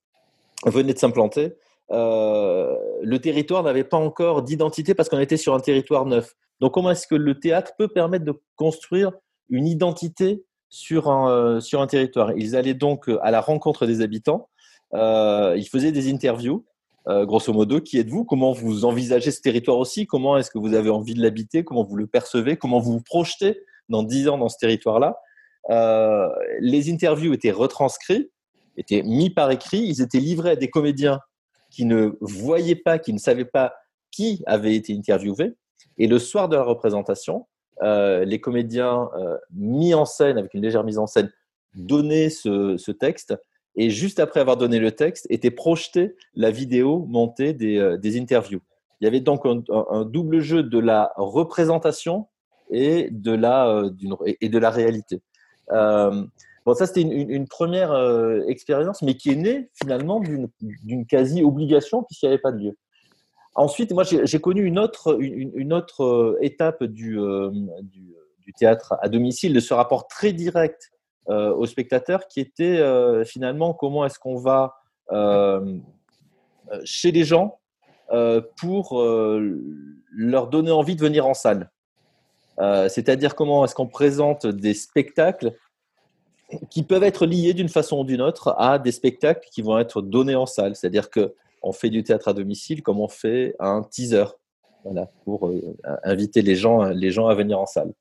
venait de s'implanter, euh, le territoire n'avait pas encore d'identité parce qu'on était sur un territoire neuf. Donc comment est-ce que le théâtre peut permettre de construire une identité sur un, euh, territoire? Ils allaient donc à la rencontre des habitants, ils faisaient des interviews, grosso modo, qui êtes-vous? Comment vous envisagez ce territoire aussi? Comment est-ce que vous avez envie de l'habiter? Comment vous le percevez? Comment vous vous projetez dans dix ans dans ce territoire-là? Les interviews étaient retranscrites étaient mis par écrit, ils étaient livrés à des comédiens qui ne voyaient pas, qui ne savaient pas qui avait été interviewé. Et le soir de la représentation, euh, les comédiens euh, mis en scène, avec une légère mise en scène, donnaient ce, texte. Et juste après avoir donné le texte, était projetée la vidéo montée des, euh, interviews. Il y avait donc un, double jeu de la représentation et de la, et de la réalité. Bon, ça, c'était une, première euh, expérience, mais qui est née finalement d'une quasi-obligation puisqu'il n'y avait pas de lieu. Ensuite, moi, j'ai connu une autre, une, autre euh, étape du, euh, du, du, théâtre à domicile, de ce rapport très direct aux spectateurs qui était finalement comment est-ce qu'on va chez les gens pour leur donner envie de venir en salle. C'est-à-dire comment est-ce qu'on présente des spectacles qui peuvent être liés d'une façon ou d'une autre à des spectacles qui vont être donnés en salle. C'est-à-dire qu'on fait du théâtre à domicile comme on fait un teaser voilà, pour euh, inviter les gens, les gens à venir en salle.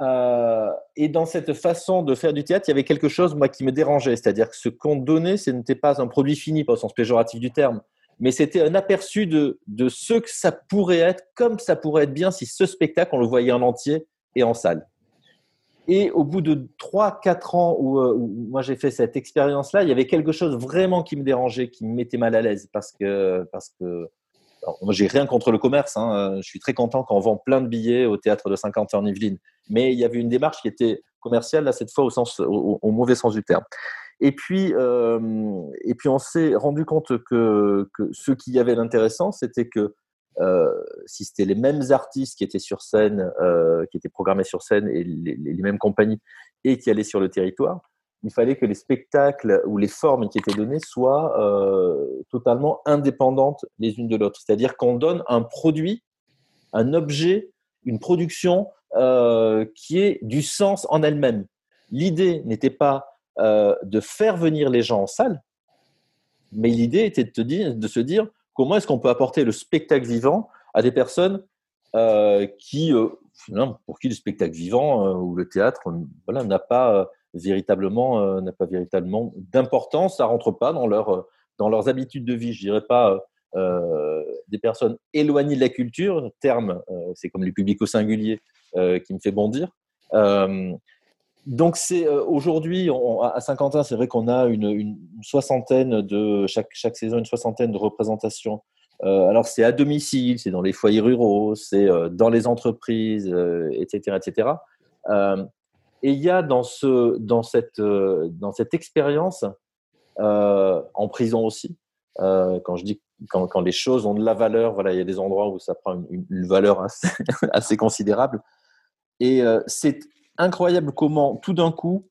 Euh, et dans cette façon de faire du théâtre, il y avait quelque chose moi, qui me dérangeait. C'est-à-dire que ce qu'on donnait, ce n'était pas un produit fini, pas au sens péjoratif du terme, mais c'était un aperçu de, de ce que ça pourrait être, comme ça pourrait être bien si ce spectacle, on le voyait en entier et en salle. Et au bout de 3-4 ans euh, où, moi j'ai fait cette expérience-là, il y avait quelque chose vraiment qui me dérangeait, qui me mettait mal à l'aise parce que, parce que moi j'ai rien contre le commerce, hein, je suis très content quand on vend plein de billets au théâtre de 50 en Yvelines, mais il y avait une démarche qui était commerciale, là cette fois au, sens, au, mauvais sens du terme. Et puis, euh, et puis on s'est rendu compte que, que ce qui y avait d'intéressant, c'était que euh, si c'était les mêmes artistes qui étaient sur scène, euh, qui étaient programmés sur scène et les, mêmes compagnies et qui allaient sur le territoire, il fallait que les spectacles ou les formes qui étaient données soient euh, totalement indépendantes les unes de l'autre. C'est-à-dire qu'on donne un produit, un objet, une production qui est du sens en elle-même. L'idée n'était pas de faire venir les gens en salle, mais l'idée était de se dire Comment est-ce qu'on peut apporter le spectacle vivant à des personnes euh, qui, euh, pour qui le spectacle vivant euh, ou le théâtre, voilà, n'a pas véritablement, véritablement d'importance. Ça rentre pas dans dans leurs habitudes de vie. Je dirais pas des personnes éloignées de la culture, terme, c'est comme les publics au singulier qui me fait bondir. Donc c'est aujourd'hui à Saint-Quentin, c'est vrai qu'on a une, soixantaine de chaque chaque saison une soixantaine de représentations. alors c'est à domicile, c'est dans les foyers ruraux, c'est dans les entreprises, etc., etc. et il y a dans ce dans cette dans cette expérience en prison aussi. quand je dis quand, quand, les choses ont de la valeur, voilà, il y a des endroits où ça prend une, une valeur assez, <laughs> assez considérable. Et c'est incroyable comment tout d'un coup,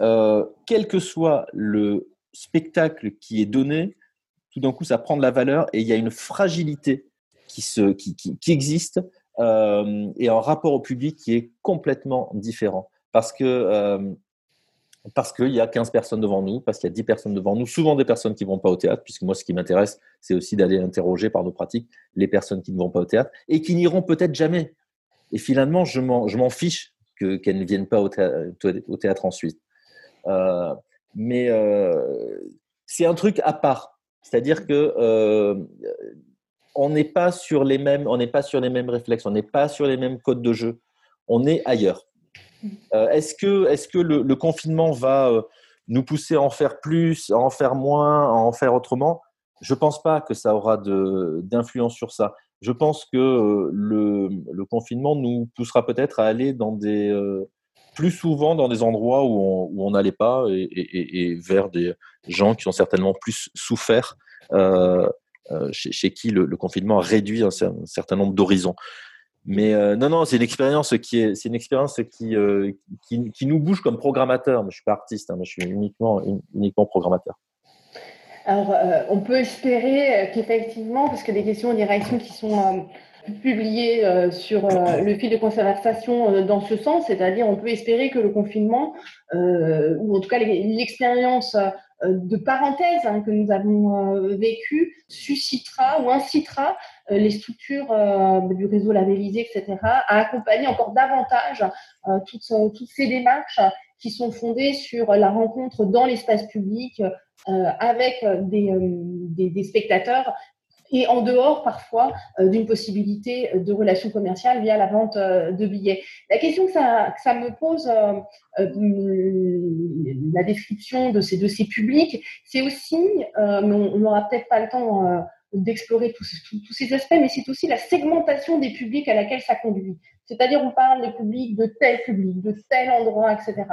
euh, quel que soit le spectacle qui est donné, tout d'un coup, ça prend de la valeur et il y a une fragilité qui, se, qui, qui, existe euh, et un rapport au public qui est complètement différent. Parce que euh, parce qu'il y a 15 personnes devant nous, parce qu'il y a 10 personnes devant nous, souvent des personnes qui ne vont pas au théâtre, puisque moi, ce qui m'intéresse, c'est aussi d'aller interroger par nos pratiques les personnes qui ne vont pas au théâtre et qui n'iront peut-être jamais. Et finalement, je m'en fiche qu'elles ne viennent pas au théâtre, ensuite. Euh, mais euh, c'est un truc à part. C'est-à-dire que euh, on n'est pas sur les mêmes, on n'est pas sur les mêmes réflexes, on n'est pas sur les mêmes codes de jeu. On est ailleurs. est-ce que, est-ce que le, confinement va nous pousser à en faire plus, à en faire moins, à en faire autrement? Je pense pas que ça aura d'influence sur ça je pense que euh, le, confinement nous poussera peut-être à aller euh, plus souvent dans des endroits où on n'allait pas et, vers des gens qui ont certainement plus souffert, euh, chez, qui le, confinement a réduit un, certain nombre d'horizons. Mais non, non, c'est une expérience qui est, c'est une expérience qui, qui, nous bouge comme programmateur. je suis pas artiste, hein, je suis uniquement, uniquement programmateur. Alors, euh, on peut espérer euh, qu'effectivement, parce que des questions en direction qui sont euh, publiées sur le fil de conversation dans ce sens, c'est-à-dire on peut espérer que le confinement, ou en tout cas l'expérience de parenthèse hein, que nous avons vécue, suscitera ou incitera les structures du réseau labellisé, etc., à accompagner encore davantage toutes ces démarches qui sont fondées sur la rencontre dans l'espace public euh, avec euh, des, des, spectateurs et en dehors parfois euh, d'une possibilité de relation commerciale via la vente de billets. La question que ça, me pose, la description de ces, de ces publics, c'est aussi, mais on n'aura peut-être pas le temps d'explorer tous, ces aspects, mais c'est aussi la segmentation des publics à laquelle ça conduit. C'est-à-dire, on parle des publics de tel public, de tel endroit, etc.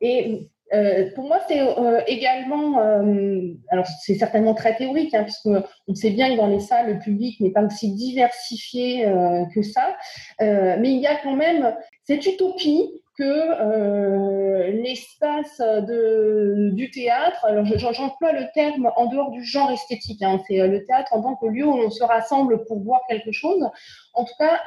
Et euh, pour moi, c'est euh, également, euh, alors c'est certainement très théorique, hein, puisque on sait bien que dans les salles, le public n'est pas aussi diversifié que ça, mais il y a quand même cette utopie que l'espace du théâtre, alors j'emploie le terme en dehors du genre esthétique, hein, c'est le théâtre en tant que lieu où on se rassemble pour voir quelque chose. En tout cas,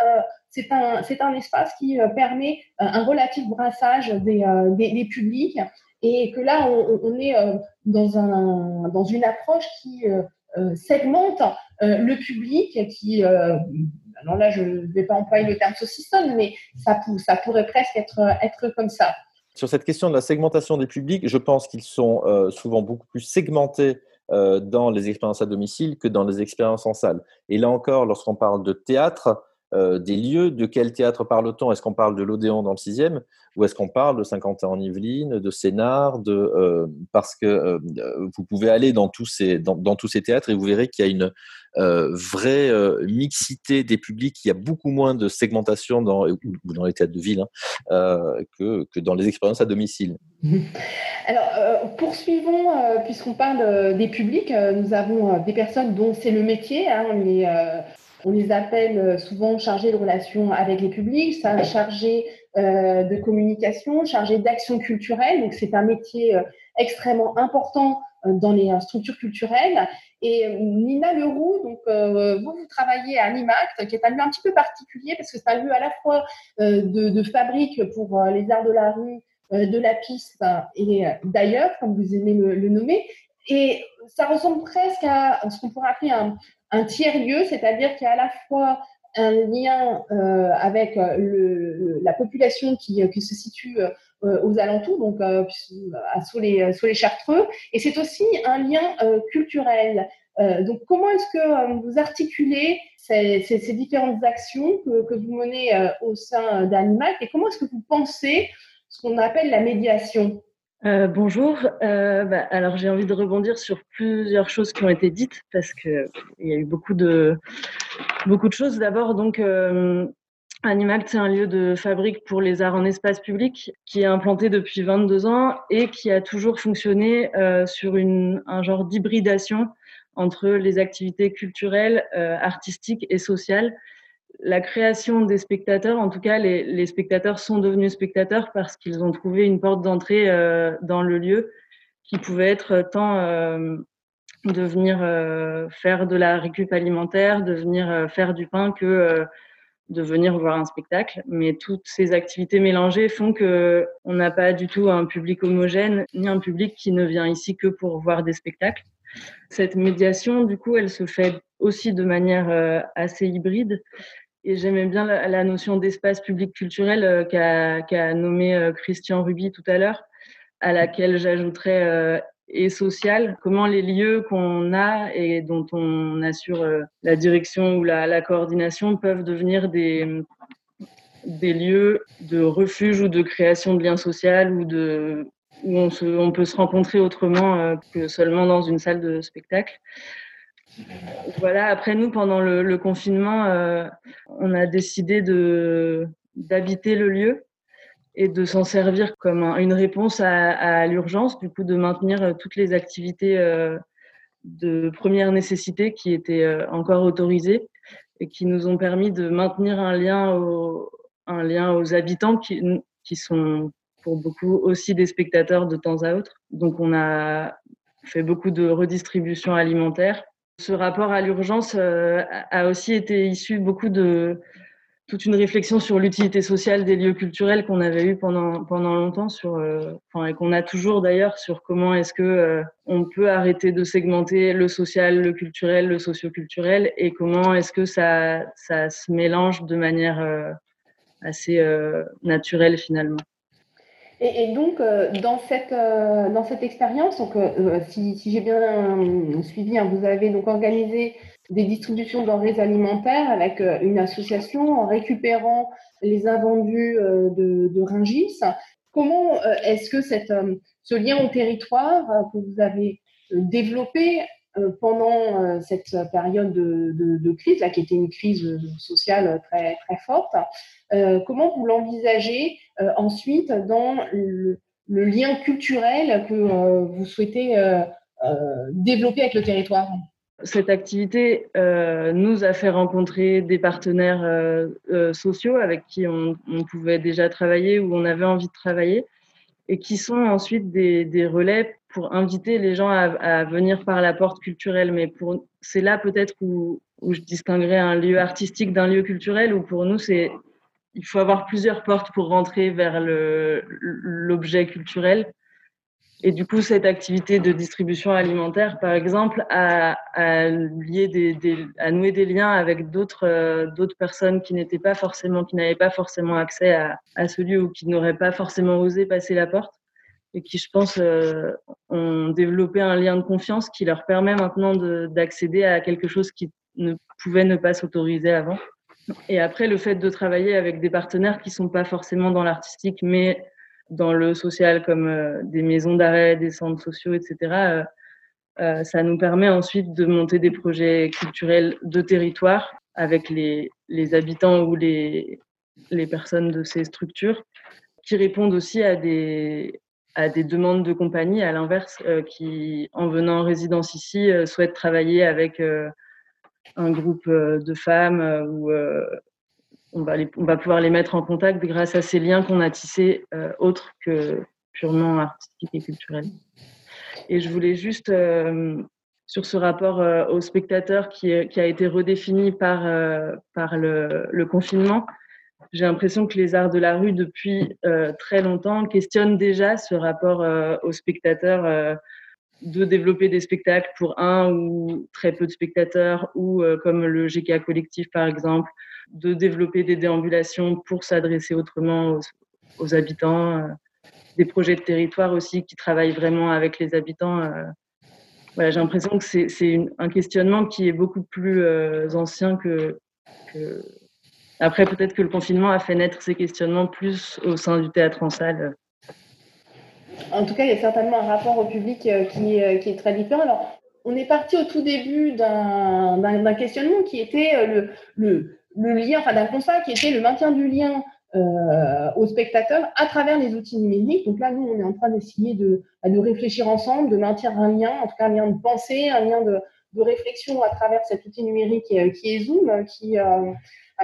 c'est un, un, espace qui permet un relatif brassage des, des, des publics et que là, on, est euh, dans, un, dans une approche qui euh, euh, segmente le public, qui, alors là, je ne vais pas employer le terme saucissonne, mais ça, ça pourrait presque être, être comme ça. Sur cette question de la segmentation des publics, je pense qu'ils sont souvent beaucoup plus segmentés dans les expériences à domicile que dans les expériences en salle. Et là encore, lorsqu'on parle de théâtre, des lieux, de quel théâtre parle-t-on? Est-ce qu'on parle de l'Odéon dans le 6e ou est-ce qu'on parle de 50 ans en Yvelines, de Sénard de, euh, Parce que euh, vous pouvez aller dans tous ces, dans, tous ces théâtres et vous verrez qu'il y a une euh, vraie mixité des publics. Il y a beaucoup moins de segmentation dans, dans les théâtres de ville hein, que, que, dans les expériences à domicile. <laughs> Alors, poursuivons, puisqu'on parle des publics, nous avons des personnes dont c'est le métier. Hein, on les appelle souvent chargés de relations avec les publics, chargés euh, de communication, chargé d'action culturelle. Donc, c'est un métier euh, extrêmement important euh, dans les structures culturelles. Et Nina Leroux, donc vous, vous travaillez à Animact, qui est un lieu un petit peu particulier parce que c'est un lieu à la fois de, fabrique pour les arts de la rue, de la piste et d'ailleurs, comme vous aimez le, nommer. Et ça ressemble presque à ce qu'on pourrait appeler un, un tiers-lieu, c'est-à-dire qu'il y a à la fois un lien euh, avec euh, la population qui, euh, se situe aux alentours, donc à sous les, Chartreux, et c'est aussi un lien culturel. donc, comment est-ce que vous articulez ces différentes actions que, que, vous menez au sein d'Animac et comment est-ce que vous pensez ce qu'on appelle la médiation? Euh, bonjour. Euh, bah, alors j'ai envie de rebondir sur plusieurs choses qui ont été dites parce que il y a eu beaucoup de choses. D'abord donc euh, Animact c'est un lieu de fabrique pour les arts en espace public qui est implanté depuis 22 ans et qui a toujours fonctionné euh, sur un genre d'hybridation entre les activités culturelles, artistiques et sociales la création des spectateurs, en tout cas, les, spectateurs sont devenus spectateurs parce qu'ils ont trouvé une porte d'entrée euh, dans le lieu qui pouvait être tant euh, de venir euh, faire de la récup alimentaire, de venir faire du pain que de venir voir un spectacle. Mais toutes ces activités mélangées font que on n'a pas du tout un public homogène ni un public qui ne vient ici que pour voir des spectacles. Cette médiation, du coup, elle se fait aussi de manière assez hybride. Et j'aimais bien la, notion d'espace public culturel euh, qu'a nommé euh, Christian Ruby tout à l'heure, à laquelle j'ajouterais euh, et social, comment les lieux qu'on a et dont on assure la direction ou la, la coordination peuvent devenir des, des lieux de refuge ou de création de liens sociaux ou de, où on, se, on peut se rencontrer autrement que seulement dans une salle de spectacle. Voilà, après nous, pendant le, confinement, euh, on a décidé d'habiter le lieu et de s'en servir comme une réponse à, l'urgence, du coup de maintenir euh, toutes les activités euh, de première nécessité qui étaient encore autorisées et qui nous ont permis de maintenir un lien, un lien aux habitants qui, qui sont pour beaucoup aussi des spectateurs de temps à autre. Donc on a fait beaucoup de redistribution alimentaire ce rapport à l'urgence euh, a aussi été issu beaucoup de toute une réflexion sur l'utilité sociale des lieux culturels qu'on avait eu pendant pendant longtemps sur euh, enfin, et qu'on a toujours d'ailleurs sur comment est-ce que euh, on peut arrêter de segmenter le social, le culturel, le socioculturel et comment est-ce que ça ça se mélange de manière assez naturelle finalement. Et, donc, euh, dans cette, euh, cette expérience, euh, si, j'ai bien suivi, hein, vous avez donc organisé des distributions de denrées alimentaires avec une association en récupérant les invendus de, Ringis. Comment est-ce que ce lien au territoire que vous avez développé pendant cette période de, crise, là, qui était une crise sociale très, très forte, comment vous l'envisagez euh, ensuite, dans le lien culturel que vous souhaitez développer avec le territoire? Cette activité nous a fait rencontrer des partenaires sociaux avec qui on, pouvait déjà travailler ou on avait envie de travailler et qui sont ensuite des, relais pour inviter les gens à, venir par la porte culturelle. Mais pour, c'est là peut-être où, je distinguerais un lieu artistique d'un lieu culturel, où pour nous, c'est, il faut avoir plusieurs portes pour rentrer vers l'objet culturel. Et du coup, cette activité de distribution alimentaire, par exemple, a, a lié des, à nouer des liens avec d'autres euh, d'autres personnes qui n'étaient pas forcément, qui n'avaient pas forcément accès à, à ce lieu ou qui n'auraient pas forcément osé passer la porte et qui, je pense, euh, ont développé un lien de confiance qui leur permet maintenant d'accéder à quelque chose qui ne pouvait ne pas s'autoriser avant. Et après, le fait de travailler avec des partenaires qui sont pas forcément dans l'artistique, mais dans le social comme euh, des maisons d'arrêt, des centres sociaux, etc. Euh, ça nous permet ensuite de monter des projets culturels de territoire avec les, habitants ou les personnes de ces structures qui répondent aussi à des, à des demandes de compagnie, à l'inverse, qui, en venant en résidence ici, souhaitent travailler avec un groupe de femmes ou on va, on va pouvoir les mettre en contact grâce à ces liens qu'on a tissés euh, autres que purement artistiques et culturels. Et je voulais juste, euh, sur ce rapport euh, au spectateur qui, a été redéfini par, par le, confinement, j'ai l'impression que les arts de la rue, depuis très longtemps, questionnent déjà ce rapport au spectateur de développer des spectacles pour un ou très peu de spectateurs, ou comme le GK Collectif par exemple, de développer des déambulations pour s'adresser autrement aux, habitants, euh, des projets de territoire aussi qui travaillent vraiment avec les habitants. Euh. Voilà, j'ai l'impression que c'est un questionnement qui est beaucoup plus euh, ancien que, Après, peut-être que le confinement a fait naître ces questionnements plus au sein du théâtre en salle. En tout cas, il y a certainement un rapport au public qui est, qui est très différent. Alors, on est parti au tout début d'un questionnement qui était le, le, lien, enfin d'un constat qui était le maintien du lien euh, aux spectateurs à travers les outils numériques. Donc là, nous, on est en train d'essayer de, réfléchir ensemble, de maintenir un lien, en tout cas un lien de pensée, un lien de, réflexion à travers cet outil numérique qui, est Zoom, qui euh,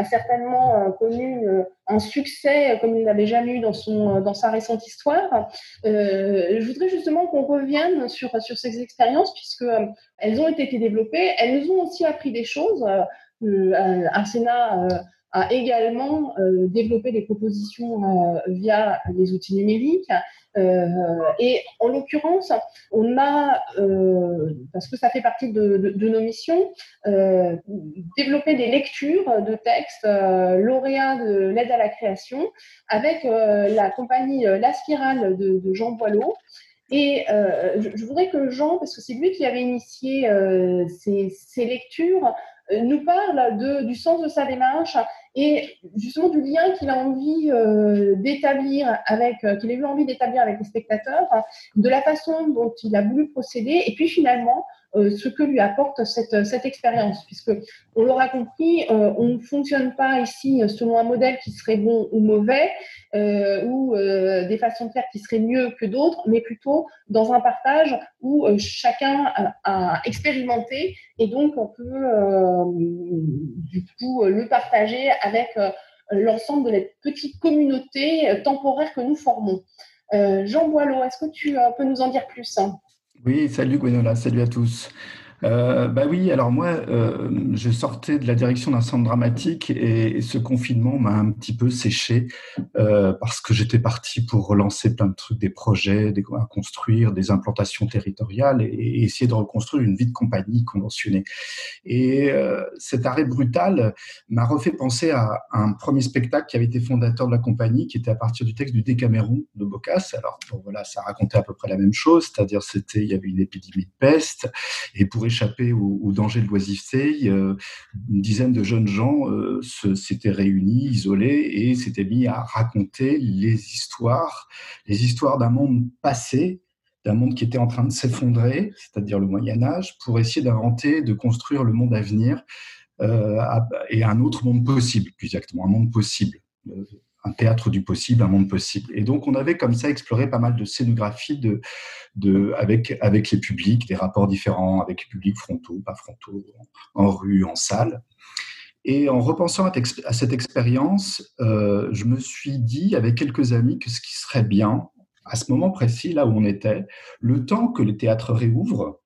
certainement euh, connu un succès comme il n'avait jamais eu dans, son, dans sa récente histoire. je voudrais justement qu'on revienne sur, sur ces expériences, puisque elles ont été développées, elles nous ont aussi appris des choses. Euh, euh, a également euh, développé des propositions via les outils numériques. et en l'occurrence, on a, parce que ça fait partie de, nos missions, développé des lectures de textes lauréats de l'aide à la création avec la compagnie La Spirale de, Jean Boileau. Et je, voudrais que Jean, parce que c'est lui qui avait initié ces, ces, lectures, euh, nous parle de, du sens de sa démarche et justement du lien qu'il a envie euh, d'établir avec, euh, qu'il a eu envie d'établir avec les spectateurs, de la façon dont il a voulu procéder, et puis finalement euh, ce que lui apporte cette, cette expérience, puisque on l'aura compris, euh, on ne fonctionne pas ici selon un modèle qui serait bon ou mauvais, euh, ou des façons de faire qui seraient mieux que d'autres, mais plutôt dans un partage où chacun a, expérimenté et donc on peut du coup le partager avec l'ensemble de les petites communautés temporaires que nous formons. Jean Boileau, est-ce que tu peux nous en dire plus? Oui, salut Gwenola, salut à tous. Euh, bah oui, alors moi, euh, je sortais de la direction d'un centre dramatique et, ce confinement m'a un petit peu séché euh, parce que j'étais parti pour relancer plein de trucs, des projets des, à construire, des implantations territoriales et, essayer de reconstruire une vie de compagnie conventionnée. Et euh, cet arrêt brutal m'a refait penser à, un premier spectacle qui avait été fondateur de la compagnie, qui était à partir du texte du Décaméron de Bocas. Alors bon, voilà, ça racontait à peu près la même chose, c'est-à-dire c'était il y avait une épidémie de peste et pour échapper au, danger de l'oisiveté, une dizaine de jeunes gens euh, s'étaient réunis, isolés, et s'étaient mis à raconter les histoires, les histoires d'un monde passé, d'un monde qui était en train de s'effondrer, c'est-à-dire le Moyen Âge, pour essayer d'inventer, de construire le monde à venir euh, et un autre monde possible, plus exactement, un monde possible. Un théâtre du possible, un monde possible. Et donc, on avait comme ça exploré pas mal de scénographies de, de, avec, avec les publics, des rapports différents avec les publics frontaux, pas frontaux, en, rue, en salle. Et en repensant à, cette expérience, euh, je me suis dit avec quelques amis que ce qui serait bien, à ce moment précis, là où on était, le temps que les théâtres réouvrent,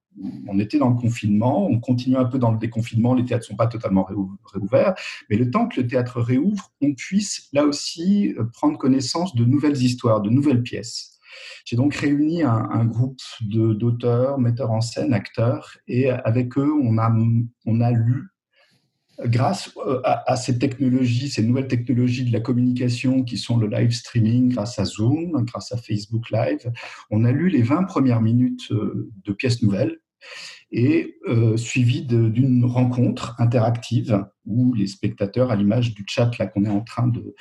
on était dans le confinement, on continue un peu dans le déconfinement, les théâtres ne sont pas totalement réouverts, mais le temps que le théâtre réouvre, on puisse là aussi euh, prendre connaissance de nouvelles histoires, de nouvelles pièces. J'ai donc réuni un, groupe d'auteurs, metteurs en scène, acteurs, et avec eux, on a, lu grâce euh, à, ces technologies, ces nouvelles technologies de la communication qui sont le live streaming grâce à Zoom, grâce à Facebook Live, on a lu les 20 premières minutes euh, de pièces nouvelles et euh, suivi d'une rencontre interactive où les spectateurs, à l'image du chat là qu'on est en train de,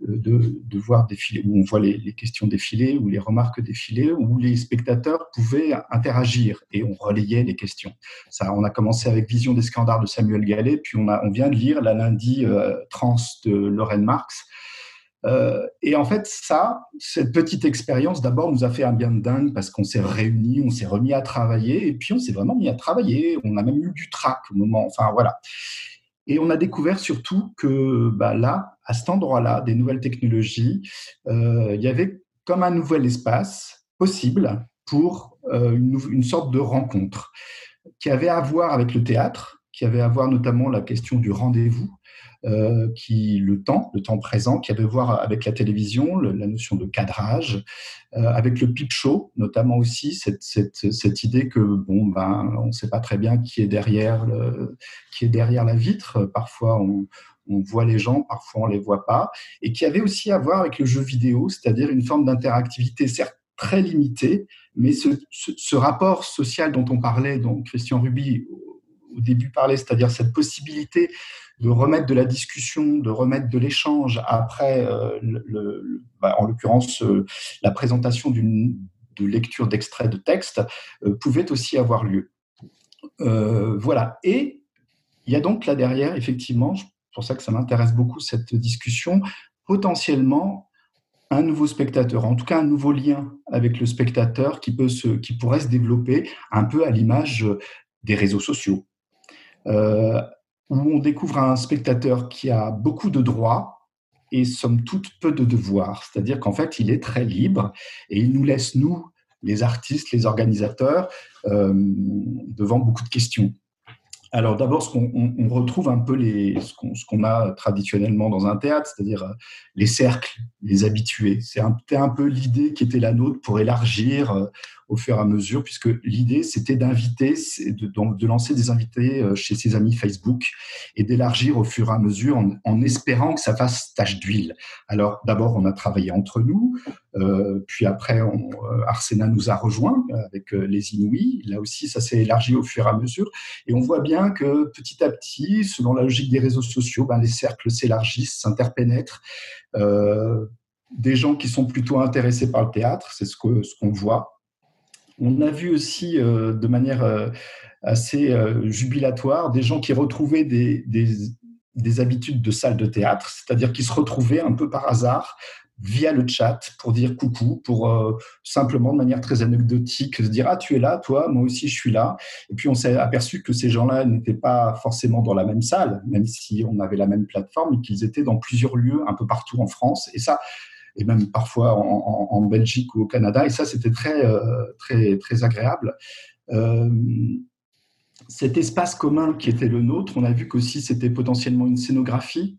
de, voir défiler, où on voit les, questions défiler ou les remarques défiler, où les spectateurs pouvaient interagir et on relayait les questions. Ça, on a commencé avec Vision des scandales de Samuel Gallet, puis on, a, on vient de lire la lundi euh, trans de Lorraine Marx euh, et en fait, ça, cette petite expérience, d'abord, nous a fait un bien de dingue parce qu'on s'est réunis, on s'est remis à travailler, et puis on s'est vraiment mis à travailler. On a même eu du trac au moment, enfin voilà. Et on a découvert surtout que bah, là, à cet endroit-là, des nouvelles technologies, euh, il y avait comme un nouvel espace possible pour euh, une, une, sorte de rencontre qui avait à voir avec le théâtre, qui avait à voir notamment la question du rendez-vous, euh, qui le temps, le temps présent, qui avait à voir avec la télévision, la notion de cadrage, euh, avec le peep show, notamment aussi cette, idée que bon ben on ne sait pas très bien qui est derrière qui est derrière la vitre. Parfois on, voit les gens, parfois on les voit pas, et qui avait aussi à voir avec le jeu vidéo, c'est-à-dire une forme d'interactivité certes très limitée, mais ce, ce, rapport social dont on parlait, dont Christian Ruby au début parlait, c'est-à-dire cette possibilité de remettre de la discussion, de remettre de l'échange après, euh, le, bah, en l'occurrence, euh, la présentation d'une de lecture d'extrait de texte, euh, pouvait aussi avoir lieu. voilà. Et il y a donc là derrière, effectivement, c'est pour ça que ça m'intéresse beaucoup cette discussion, potentiellement un nouveau spectateur, en tout cas un nouveau lien avec le spectateur qui, peut se, qui pourrait se développer un peu à l'image des réseaux sociaux. Où on découvre un spectateur qui a beaucoup de droits et somme toute peu de devoirs. C'est-à-dire qu'en fait, il est très libre et il nous laisse, nous, les artistes, les organisateurs, euh, devant beaucoup de questions. Alors d'abord, ce qu'on retrouve un peu les, ce qu'on a traditionnellement dans un théâtre, c'est-à-dire euh, les cercles, les habitués. C'est un, un, peu l'idée qui était la nôtre pour élargir euh, au fur et à mesure, puisque l'idée, c'était d'inviter, de, de, lancer des invités euh, chez ses amis Facebook et d'élargir au fur et à mesure en, espérant que ça fasse tache d'huile. Alors d'abord, on a travaillé entre nous, euh, puis après, on, euh, Arsena nous a rejoints avec les Inuits. Là aussi, ça s'est élargi au fur et à mesure. Et on voit bien que petit à petit, selon la logique des réseaux sociaux, ben, les cercles s'élargissent, s'interpénètrent. des gens qui sont plutôt intéressés par le théâtre, c'est ce qu'on ce qu'on voit. On a vu aussi euh, de manière euh, assez euh, jubilatoire des gens qui retrouvaient des, des, habitudes de salle de théâtre, c'est-à-dire qui se retrouvaient un peu par hasard via le chat pour dire coucou, pour simplement de manière très anecdotique se dire ah tu es là toi, moi aussi je suis là. Et puis on s'est aperçu que ces gens-là n'étaient pas forcément dans la même salle, même si on avait la même plateforme, et qu'ils étaient dans plusieurs lieux un peu partout en France. Et ça, et même parfois en, Belgique ou au Canada. Et ça, c'était très, euh, très, très agréable. Euh, cet espace commun qui était le nôtre, on a vu qu'aussi c'était potentiellement une scénographie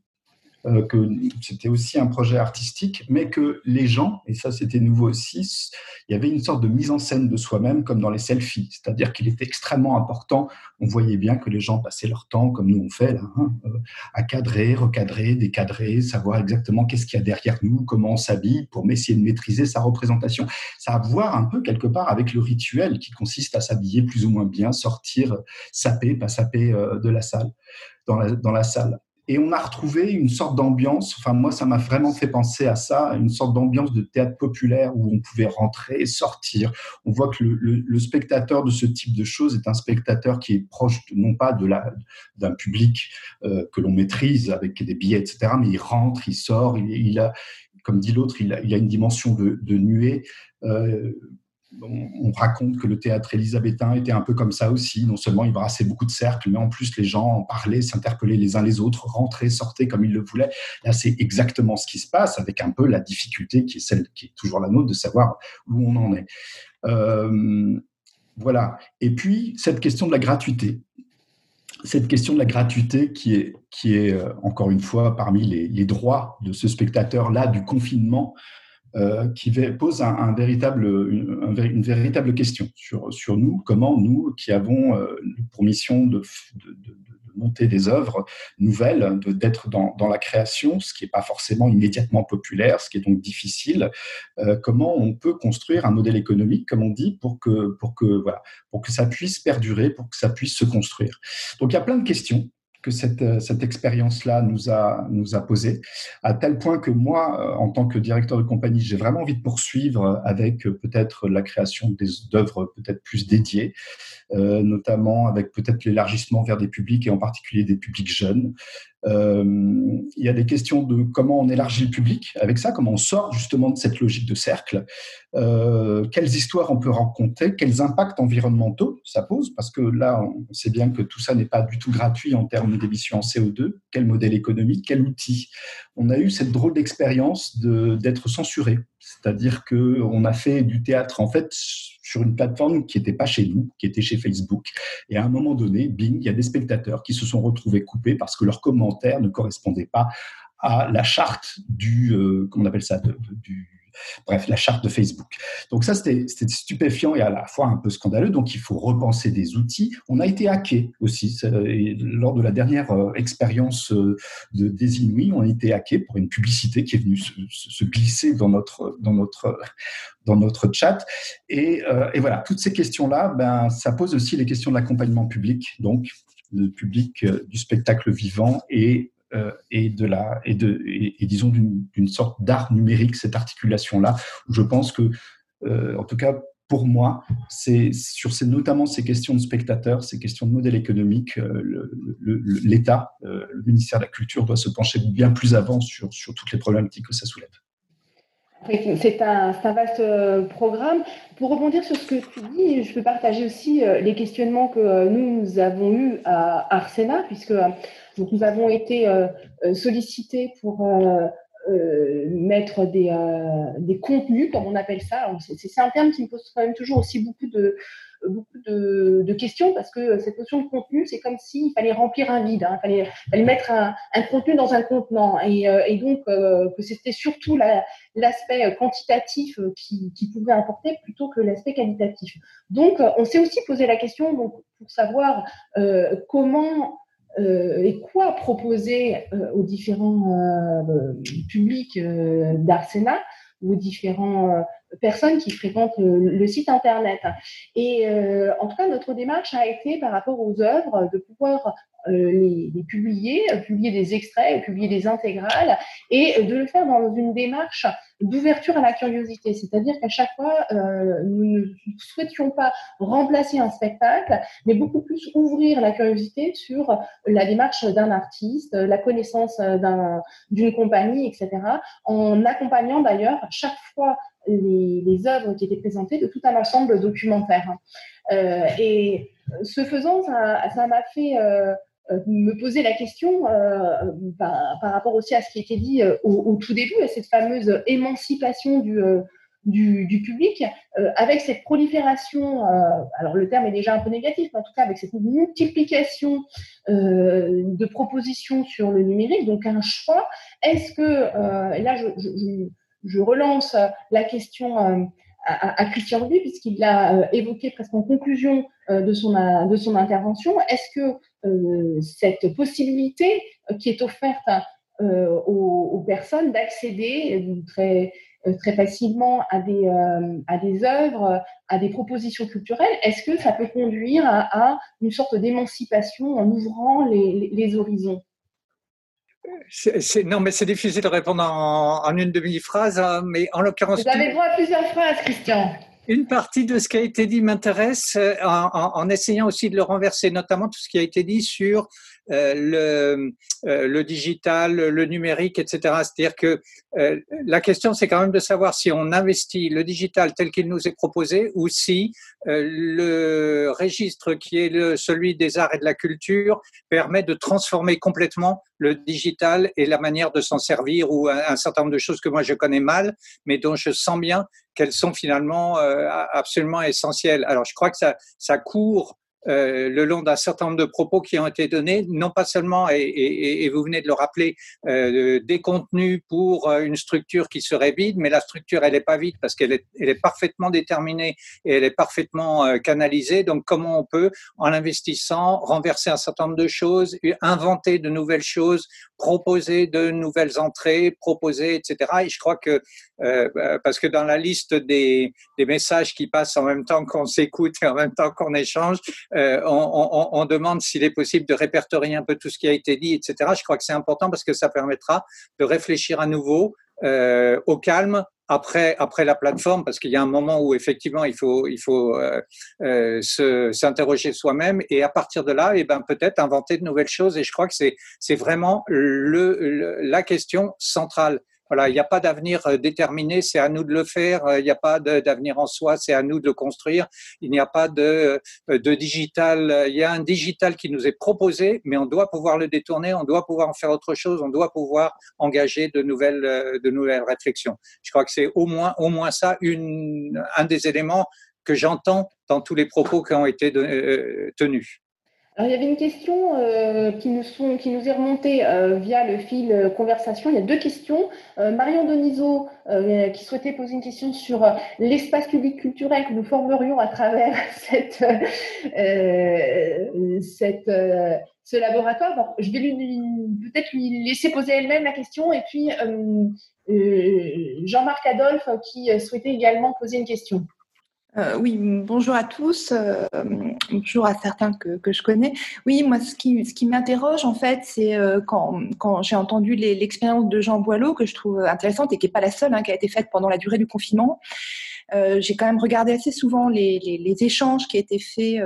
euh, que c'était aussi un projet artistique, mais que les gens, et ça c'était nouveau aussi, il y avait une sorte de mise en scène de soi-même comme dans les selfies, c'est-à-dire qu'il était extrêmement important, on voyait bien que les gens passaient leur temps, comme nous on fait là, hein, euh, à cadrer, recadrer, décadrer, savoir exactement qu'est-ce qu'il y a derrière nous, comment on s'habille, pour essayer de maîtriser sa représentation. Ça a à voir un peu quelque part avec le rituel qui consiste à s'habiller plus ou moins bien, sortir, saper, pas saper euh, de la salle, dans la, dans la salle. Et on a retrouvé une sorte d'ambiance, enfin moi ça m'a vraiment fait penser à ça, une sorte d'ambiance de théâtre populaire où on pouvait rentrer et sortir. On voit que le, spectateur de ce type de choses est un spectateur qui est proche non pas de d'un public euh, que l'on maîtrise avec des billets etc, mais il rentre, il sort, il, a comme dit l'autre, il, a une dimension de, de nuée. Euh, on, raconte que le théâtre élisabétain était un peu comme ça aussi. Non seulement il brassait beaucoup de cercles, mais en plus les gens en parlaient, s'interpellaient les uns les autres, rentraient, sortaient comme ils le voulaient. Là, c'est exactement ce qui se passe, avec un peu la difficulté qui est celle qui est toujours la nôtre de savoir où on en est. Euh, voilà. Et puis cette question de la gratuité. Cette question de la gratuité qui est, qui est euh, encore une fois parmi les, les droits de ce spectateur-là du confinement euh, qui pose un, véritable, une, véritable question sur, sur nous, comment nous, qui avons euh, pour mission de, monter des œuvres nouvelles, d'être dans, la création, ce qui n'est pas forcément immédiatement populaire, ce qui est donc difficile, euh, comment on peut construire un modèle économique, comme on dit, pour que, pour, que, voilà, pour que ça puisse perdurer, pour que ça puisse se construire. Donc il y a plein de questions que cette, euh, cette expérience-là nous a, nous a posé, à tel point que moi, euh, en tant que directeur de compagnie, j'ai vraiment envie de poursuivre avec euh, peut-être la création d'œuvres peut-être plus dédiées, notamment avec peut-être l'élargissement vers des publics et en particulier des publics jeunes, il y a des questions de comment on élargit le public avec ça, comment on sort justement de cette logique de cercle, euh, quelles histoires on peut raconter, quels impacts environnementaux ça pose, parce que là, on sait bien que tout ça n'est pas du tout gratuit en termes d'émissions en CO2, quel modèle économique, quel outil? On a eu cette drôle d'expérience d'être censuré, c'est-à-dire qu'on a fait du théâtre en fait sur une plateforme qui n'était pas chez nous, qui était chez Facebook. Et à un moment donné, bing, il y a des spectateurs qui se sont retrouvés coupés parce que leurs ne correspondaient pas à la charte du, euh, comment on appelle ça, du, bref, la charte de Facebook. Donc ça, c'était stupéfiant et à la fois un peu scandaleux. Donc il faut repenser des outils. On a été hacké aussi. lors de la dernière euh, expérience euh, de des Inuits, on a été hacké pour une publicité qui est venue se, glisser dans notre, dans notre, dans notre chat. Et, et voilà, toutes ces questions-là, ben, ça pose aussi les questions de l'accompagnement public, donc le public du spectacle vivant et euh, et de la et de et, disons d'une sorte d'art numérique cette articulation là je pense que euh, en tout cas pour moi, c'est sur ces, notamment ces questions de spectateurs, ces questions de modèle économique, euh, l'État, le, ministère de la Culture doit se pencher bien plus avant sur, sur toutes les problématiques que ça soulève. C'est un, vaste programme. Pour rebondir sur ce que tu dis, je peux partager aussi les questionnements que nous, nous avons eus à Arsena, puisque nous avons été euh, euh, sollicités pour euh, mettre des, des, contenus, comme on appelle ça. C'est un terme qui me pose quand même toujours aussi beaucoup de, beaucoup de, questions parce que cette notion de contenu, c'est comme s'il fallait remplir un vide, hein. il fallait, mettre un, contenu dans un contenant et, et donc que c'était surtout l'aspect quantitatif qui, pouvait importer plutôt que l'aspect qualitatif. Donc, on s'est aussi posé la question donc, pour savoir euh, comment euh, et quoi proposer euh, aux différents euh, publics d'Arsena ou différentes personnes qui fréquentent le, site internet. Et en tout cas, notre démarche a été par rapport aux œuvres de pouvoir les, les, publier, publier des extraits, publier des intégrales et de le faire dans une démarche d'ouverture à la curiosité. C'est-à-dire qu'à chaque fois, euh, nous ne souhaitions pas remplacer un spectacle, mais beaucoup plus ouvrir la curiosité sur la démarche d'un artiste, la connaissance d'une compagnie, etc., en accompagnant d'ailleurs chaque fois les, œuvres qui étaient présentées de tout un ensemble documentaire. Euh, et ce faisant, ça m'a fait euh, euh, me poser la question euh, par, rapport aussi à ce qui était dit euh, au, tout début, à cette fameuse émancipation du, du, public, avec cette prolifération, alors le terme est déjà un peu négatif, mais en tout cas avec cette multiplication de propositions sur le numérique, donc un choix, est-ce que, et là je, relance la question à, Christian Rubin, puisqu'il l'a évoqué presque en conclusion de, son, de son intervention, est-ce que euh, cette possibilité euh, qui est offerte euh, aux, personnes d'accéder très, très facilement à des, à des œuvres, à des propositions culturelles, est-ce que ça peut conduire à, une sorte d'émancipation en ouvrant les, les, horizons? Non, mais c'est difficile de répondre en, une demi-phrase, hein, mais en l'occurrence. Vous avez droit à plusieurs phrases, Christian. Une partie de ce qui a été dit m'intéresse euh, en, essayant aussi de le renverser, notamment tout ce qui a été dit sur le, euh, le, digital, le numérique, etc. C'est-à-dire que la question, c'est quand même de savoir si on investit le digital tel qu'il nous est proposé ou si le registre qui est le, celui des arts et de la culture permet de transformer complètement le digital et la manière de s'en servir ou un, un certain nombre de choses que moi je connais mal, mais dont je sens bien qu'elles sont finalement euh, absolument essentielles. Alors, je crois que ça, ça court euh, le long d'un certain nombre de propos qui ont été donnés, non pas seulement, et, vous venez de le rappeler, euh, des contenus pour euh, une structure qui serait vide, mais la structure, elle n'est pas vide parce qu'elle est, elle est parfaitement déterminée et elle est parfaitement canalisée. Donc, comment on peut, en investissant, renverser un certain nombre de choses, inventer de nouvelles choses, proposer de nouvelles entrées, proposer, etc. Et je crois que, parce que dans la liste des, des messages qui passent en même temps qu'on s'écoute et en même temps qu'on échange, euh, on, demande s'il est possible de répertorier un peu tout ce qui a été dit, etc. Je crois que c'est important parce que ça permettra de réfléchir à nouveau euh, au calme après après la plateforme parce qu'il y a un moment où effectivement il faut il faut euh, s'interroger soi-même et à partir de là et eh ben peut-être inventer de nouvelles choses et je crois que c'est c'est vraiment le, la question centrale voilà, il n'y a pas d'avenir euh, déterminé, c'est à nous de le faire. Euh, il n'y a pas d'avenir en soi, c'est à nous de le construire. Il n'y a pas de, euh, de digital. Il y a un digital qui nous est proposé, mais on doit pouvoir le détourner, on doit pouvoir en faire autre chose, on doit pouvoir engager de nouvelles, de nouvelles réflexions. Je crois que c'est au moins, au moins ça, une, un des éléments que j'entends dans tous les propos qui ont été tenus. Alors, il y avait une question euh, qui, nous sont, qui nous est remontée euh, via le fil euh, conversation. Il y a deux questions. Marion Donizo qui souhaitait poser une question sur l'espace public culturel que nous formerions à travers <laughs> cette, cette, ce laboratoire. Je vais peut-être lui laisser poser elle-même la question. Et puis, Jean-Marc Adolphe qui souhaitait également poser une question. Euh, oui, bonjour à tous, euh, bonjour à certains que, que, je connais. Oui, moi, ce qui, ce qui m'interroge, en fait, c'est euh, quand, quand j'ai entendu l'expérience de Jean Boileau, que je trouve intéressante et qui n'est pas la seule, hein, qui a été faite pendant la durée du confinement. j'ai quand même regardé assez souvent les, les, les échanges qui étaient faits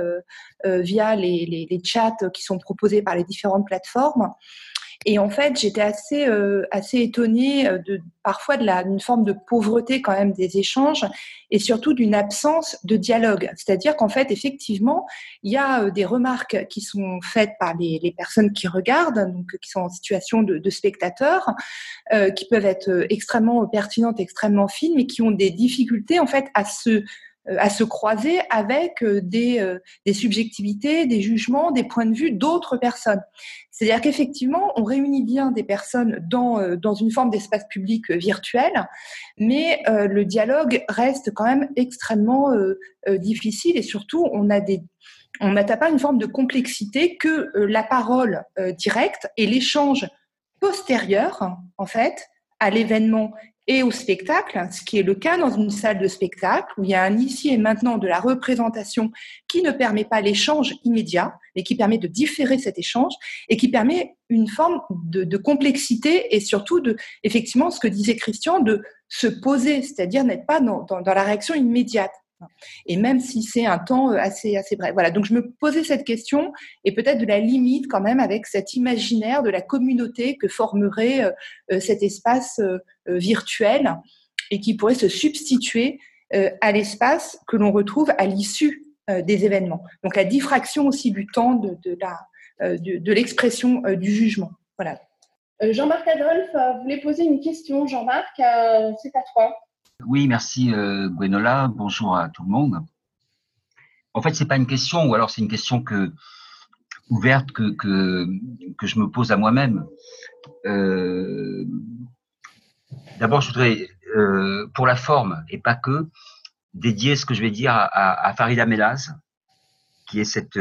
via les, les, chats qui sont proposés par les différentes plateformes. Et en fait, j'étais assez, euh, assez étonnée euh, de parfois d'une forme de pauvreté quand même des échanges et surtout d'une absence de dialogue. C'est-à-dire qu'en fait, effectivement, il y a euh, des remarques qui sont faites par les, les personnes qui regardent, donc qui sont en situation de, de spectateurs, euh, qui peuvent être extrêmement pertinentes, extrêmement fines, mais qui ont des difficultés en fait à se à se croiser avec des, des subjectivités, des jugements, des points de vue d'autres personnes. C'est-à-dire qu'effectivement, on réunit bien des personnes dans, euh, dans une forme d'espace public euh, virtuel, mais euh, le dialogue reste quand même extrêmement difficile et surtout, on a des on n'atteint pas une forme de complexité que la parole directe et l'échange postérieur, en fait, à l'événement et au spectacle, ce qui est le cas dans une salle de spectacle où il y a un ici et maintenant de la représentation qui ne permet pas l'échange immédiat, mais qui permet de différer cet échange et qui permet une forme de, complexité et surtout de, effectivement, ce que disait Christian, de se poser, c'est-à-dire n'être pas dans, dans la réaction immédiate. Et même si c'est un temps euh, assez, assez bref. Voilà, donc je me posais cette question et peut-être de la limite quand même avec cet imaginaire de la communauté que formerait euh, euh, cet espace virtuel et qui pourrait se substituer à l'espace que l'on retrouve à l'issue des événements. Donc la diffraction aussi du temps de, la, de, l'expression du jugement. Voilà. Jean-Marc Adolphe, voulez poser une question, Jean-Marc, c'est à toi. Oui, merci euh, Gwenola. Bonjour à tout le monde. En fait, c'est pas une question, ou alors c'est une question que ouverte que, que, que je me pose à moi-même. Euh, D'abord, je voudrais, euh, pour la forme et pas que, dédier ce que je vais dire à, Farida Melaz, qui est cette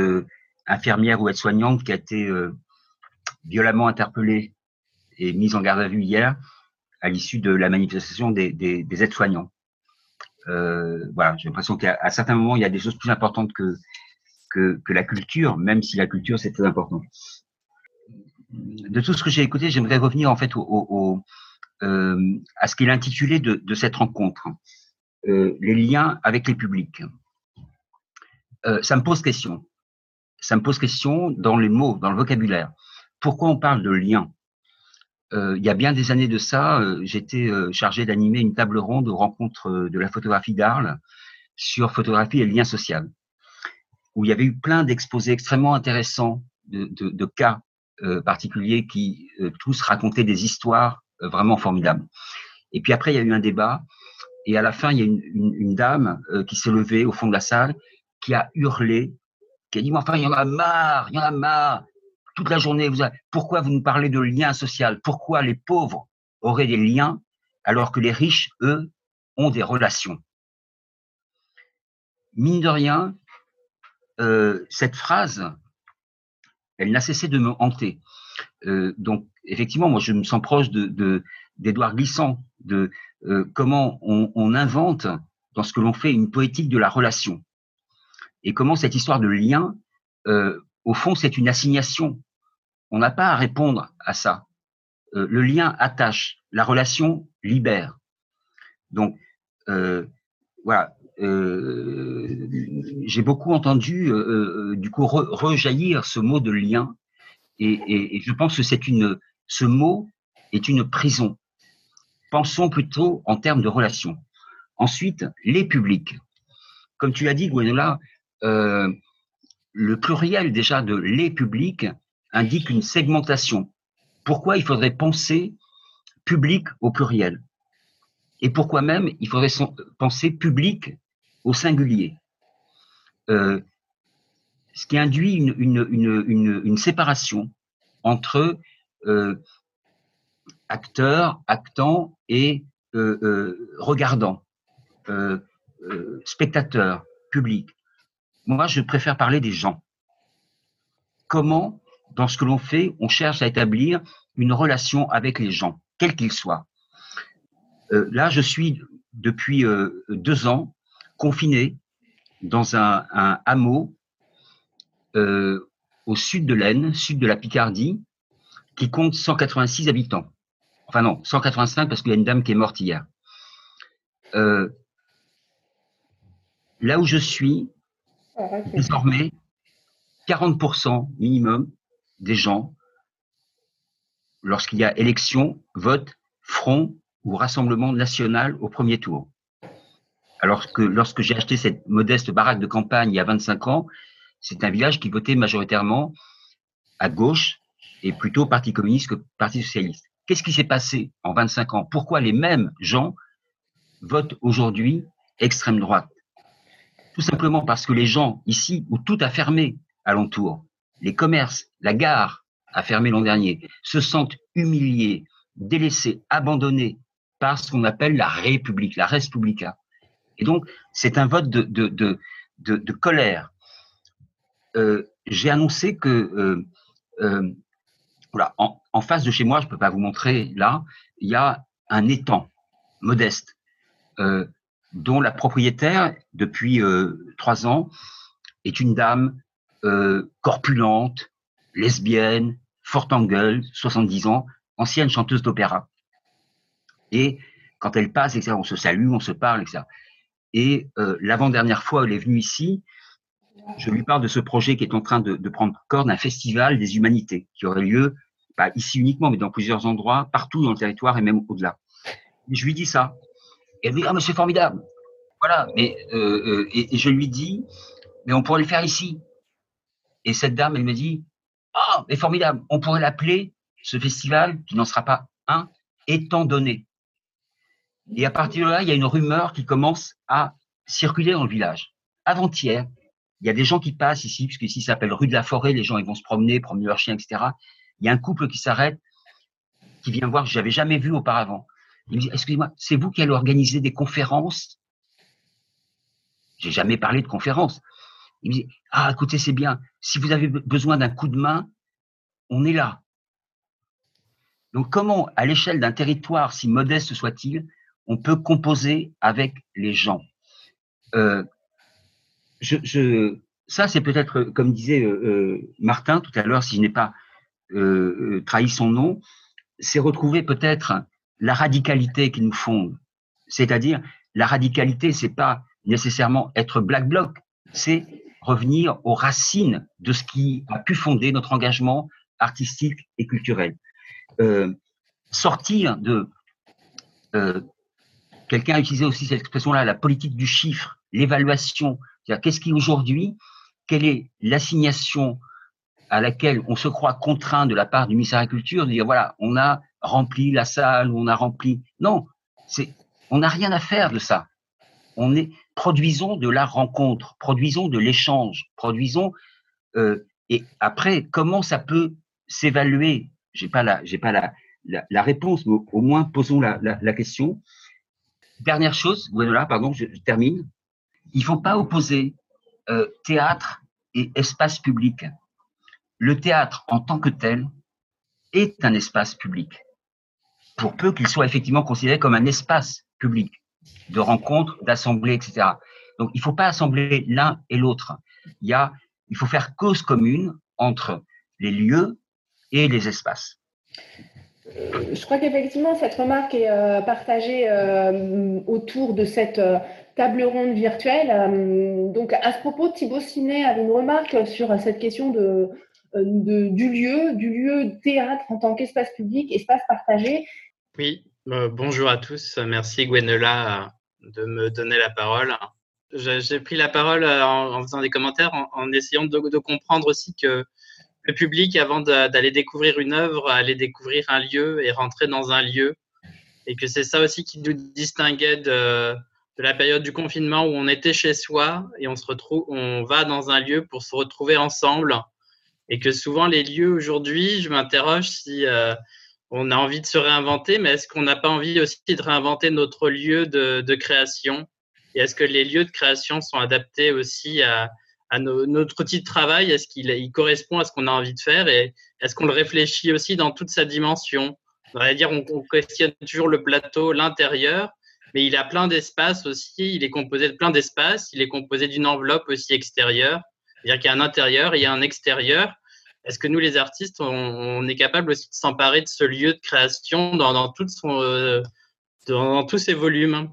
infirmière ou aide-soignante qui a été violemment interpellée et mise en garde à vue hier à l'issue de la manifestation des, des, des aides-soignants. Euh, voilà, j'ai l'impression qu'à certains moments, il y a des choses plus importantes que, que, la culture, même si la culture, c'est très important. De tout ce que j'ai écouté, j'aimerais revenir en fait au, euh, à ce qu'il est intitulé de, cette rencontre. les liens avec les publics. ça me pose question. Ça me pose question dans les mots, dans le vocabulaire. Pourquoi on parle de lien Il y a bien des années de ça, j'étais chargé d'animer une table ronde aux rencontres de la photographie d'Arles sur photographie et lien social, où il y avait eu plein d'exposés extrêmement intéressants de, cas euh, particuliers qui euh, tous racontaient des histoires euh, vraiment formidables. Et puis après, il y a eu un débat, et à la fin, il y a une, une, dame qui s'est levée au fond de la salle, qui a hurlé, qui a dit, enfin, il y en a marre, il y en a marre, toute la journée, pourquoi vous nous parlez de lien social? Pourquoi les pauvres auraient des liens alors que les riches, eux, ont des relations? Mine de rien, euh, cette phrase, elle n'a cessé de me hanter. Euh, donc, effectivement, moi, je me sens proche de d'Edouard Glissant, de euh, comment on, invente dans ce que l'on fait une poétique de la relation, et comment cette histoire de lien, au fond, c'est une assignation. On n'a pas à répondre à ça. Euh, le lien attache, la relation libère. Donc, voilà, euh, j'ai beaucoup entendu euh, euh, du coup rejaillir ce mot de lien, et, je pense que c'est une, ce mot est une prison. Pensons plutôt en termes de relations. Ensuite, les publics. Comme tu l'as dit, Gwenola, euh, le pluriel déjà de les publics indique une segmentation. Pourquoi il faudrait penser public au pluriel? Et pourquoi même il faudrait penser public au singulier? Euh, ce qui induit une, une, une, une séparation entre euh, acteur, actant et euh, euh regardant, euh, spectateur, public. Moi, je préfère parler des gens. Comment, dans ce que l'on fait, on cherche à établir une relation avec les gens, quels qu'ils soient. là, je suis depuis deux ans confiné dans un, hameau euh, au sud de l'Aisne, sud de la Picardie, qui compte 186 habitants. Enfin non, 185 parce qu'il y a une dame qui est morte hier. Euh, là où je suis, désormais, 40% minimum des gens, lorsqu'il y a élection, votent Front ou Rassemblement national au premier tour. Alors que lorsque j'ai acheté cette modeste baraque de campagne il y a 25 ans, c'est un village qui votait majoritairement à gauche et plutôt Parti communiste que Parti socialiste. Qu'est-ce qui s'est passé en 25 ans? Pourquoi les mêmes gens votent aujourd'hui extrême droite? Tout simplement parce que les gens ici, où tout a fermé alentour, les commerces, la gare a fermé l'an dernier, se sentent humiliés, délaissés, abandonnés par ce qu'on appelle la République, la Respublica. Et donc, c'est un vote de, de, de, de, colère. Euh, J'ai annoncé que, euh, euh, voilà, en, en, face de chez moi, je ne peux pas vous montrer là, il y a un étang modeste euh, dont la propriétaire, depuis euh, trois ans, est une dame euh, corpulente, lesbienne, forte en gueule, 70 ans, ancienne chanteuse d'opéra. Et quand elle passe, etc., on se salue, on se parle, etc. Et euh, l'avant-dernière fois, elle est venue ici. Je lui parle de ce projet qui est en train de, de prendre corps d'un festival des humanités qui aurait lieu, pas ici uniquement, mais dans plusieurs endroits, partout dans le territoire et même au-delà. Je lui dis ça. Et elle me dit Ah, mais c'est formidable. Voilà. Mais, euh, euh, et, je lui dis Mais on pourrait le faire ici. Et cette dame, elle me dit Ah, oh, mais formidable. On pourrait l'appeler, ce festival, qui n'en sera pas un, étant donné. Et à partir de là, il y a une rumeur qui commence à circuler dans le village. Avant-hier, il y a des gens qui passent ici, puisque ici s'appelle rue de la Forêt, les gens ils vont se promener, promener leurs chiens, etc. Il y a un couple qui s'arrête, qui vient voir, que j'avais jamais vu auparavant. Il me dit, excusez-moi, c'est vous qui allez organiser des conférences? J'ai jamais parlé de conférences. Il me dit, ah, écoutez, c'est bien. Si vous avez besoin d'un coup de main, on est là. Donc, comment, à l'échelle d'un territoire, si modeste soit-il, on peut composer avec les gens? Euh, ça, c'est peut-être, comme disait euh, euh, Martin tout à l'heure, si je n'ai pas trahi son nom, c'est retrouver peut-être la radicalité qui nous fonde, c'est-à-dire la radicalité, c'est pas nécessairement être black bloc, c'est revenir aux racines de ce qui a pu fonder notre engagement artistique et culturel. Euh, sortir de euh, quelqu'un a utilisé aussi cette expression-là, la politique du chiffre, l'évaluation. Qu'est-ce qui aujourd'hui, quelle est l'assignation à laquelle on se croit contraint de la part du ministère de la Culture de dire voilà, on a rempli la salle, on a rempli. Non, c'est, on n'a rien à faire de ça. On est, produisons de la rencontre, produisons de l'échange, produisons. Euh, et après, comment ça peut s'évaluer? J'ai pas la, j'ai pas la, la, réponse, mais au, moins posons la, la, question. Dernière chose, voilà, pardon, je, termine. Il faut pas opposer euh, théâtre et espace public. Le théâtre en tant que tel est un espace public, pour peu qu'il soit effectivement considéré comme un espace public de rencontres, d'assemblées, etc. Donc, il ne faut pas assembler l'un et l'autre. Il, il faut faire cause commune entre les lieux et les espaces. Euh, je crois qu'effectivement, cette remarque est euh, partagée euh, autour de cette table ronde virtuelle. donc, à ce propos, Thibaut Sinet avait une remarque sur cette question de, du lieu, du lieu théâtre en tant qu'espace public, espace partagé. Oui, bonjour à tous. Merci Gwenola de me donner la parole. J'ai pris la parole en, faisant des commentaires, en, essayant de, comprendre aussi que le public, avant d'aller découvrir une œuvre, allait découvrir un lieu et rentrer dans un lieu. Et que c'est ça aussi qui nous distinguait de, de, la période du confinement où on était chez soi et on se retrouve, on va dans un lieu pour se retrouver ensemble. Et que souvent les lieux aujourd'hui, je m'interroge si euh, on a envie de se réinventer, mais est-ce qu'on n'a pas envie aussi de réinventer notre lieu de, création? Et est-ce que les lieux de création sont adaptés aussi à, notre outil de travail? Est-ce qu'il correspond à ce qu'on a envie de faire? Et est-ce qu'on le réfléchit aussi dans toute sa dimension? Dire, on, questionne toujours le plateau, l'intérieur, mais il a plein d'espaces aussi. Il est composé de plein d'espaces. Il est composé d'une enveloppe aussi extérieure. C'est-à-dire qu'il y a un intérieur et il y a un extérieur. Est-ce que nous, les artistes, on, est capable aussi de s'emparer de ce lieu de création dans, euh, tous ses volumes,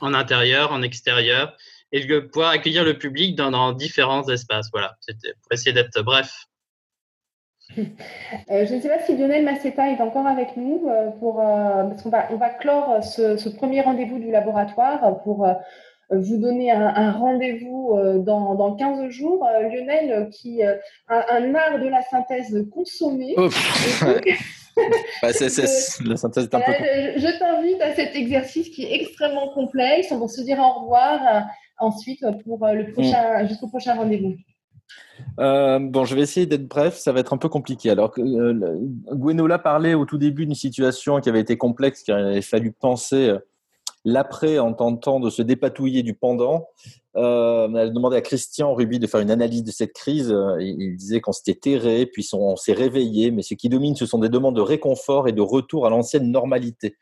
en intérieur, en extérieur et de pouvoir accueillir le public dans, différents espaces. Voilà, c'était pour essayer d'être bref. <laughs> Euh, je ne sais pas si Lionel Masseta est encore avec nous euh, parce qu'on va, on clore ce, premier rendez-vous du laboratoire pour vous donner un, rendez-vous dans, dans, 15 jours. Lionel, qui a un art de la synthèse consommé. <laughs> la synthèse est un peu. Je t'invite à cet exercice qui est extrêmement complexe. On va se dire au revoir ensuite pour euh, le mm. prochain, jusqu'au prochain rendez-vous euh, bon, je vais essayer d'être bref, ça va être un peu compliqué. Alors, euh, Gwenola parlait au tout début d'une situation qui avait été complexe, qu'il avait fallu penser euh, l'après en tentant de se dépatouiller du pendant. Euh, elle demandé à Christian Ruby de faire une analyse de cette crise. Il disait qu'on s'était terré, puis on s'est réveillé, mais ce qui domine, ce sont des demandes de réconfort et de retour à l'ancienne normalité.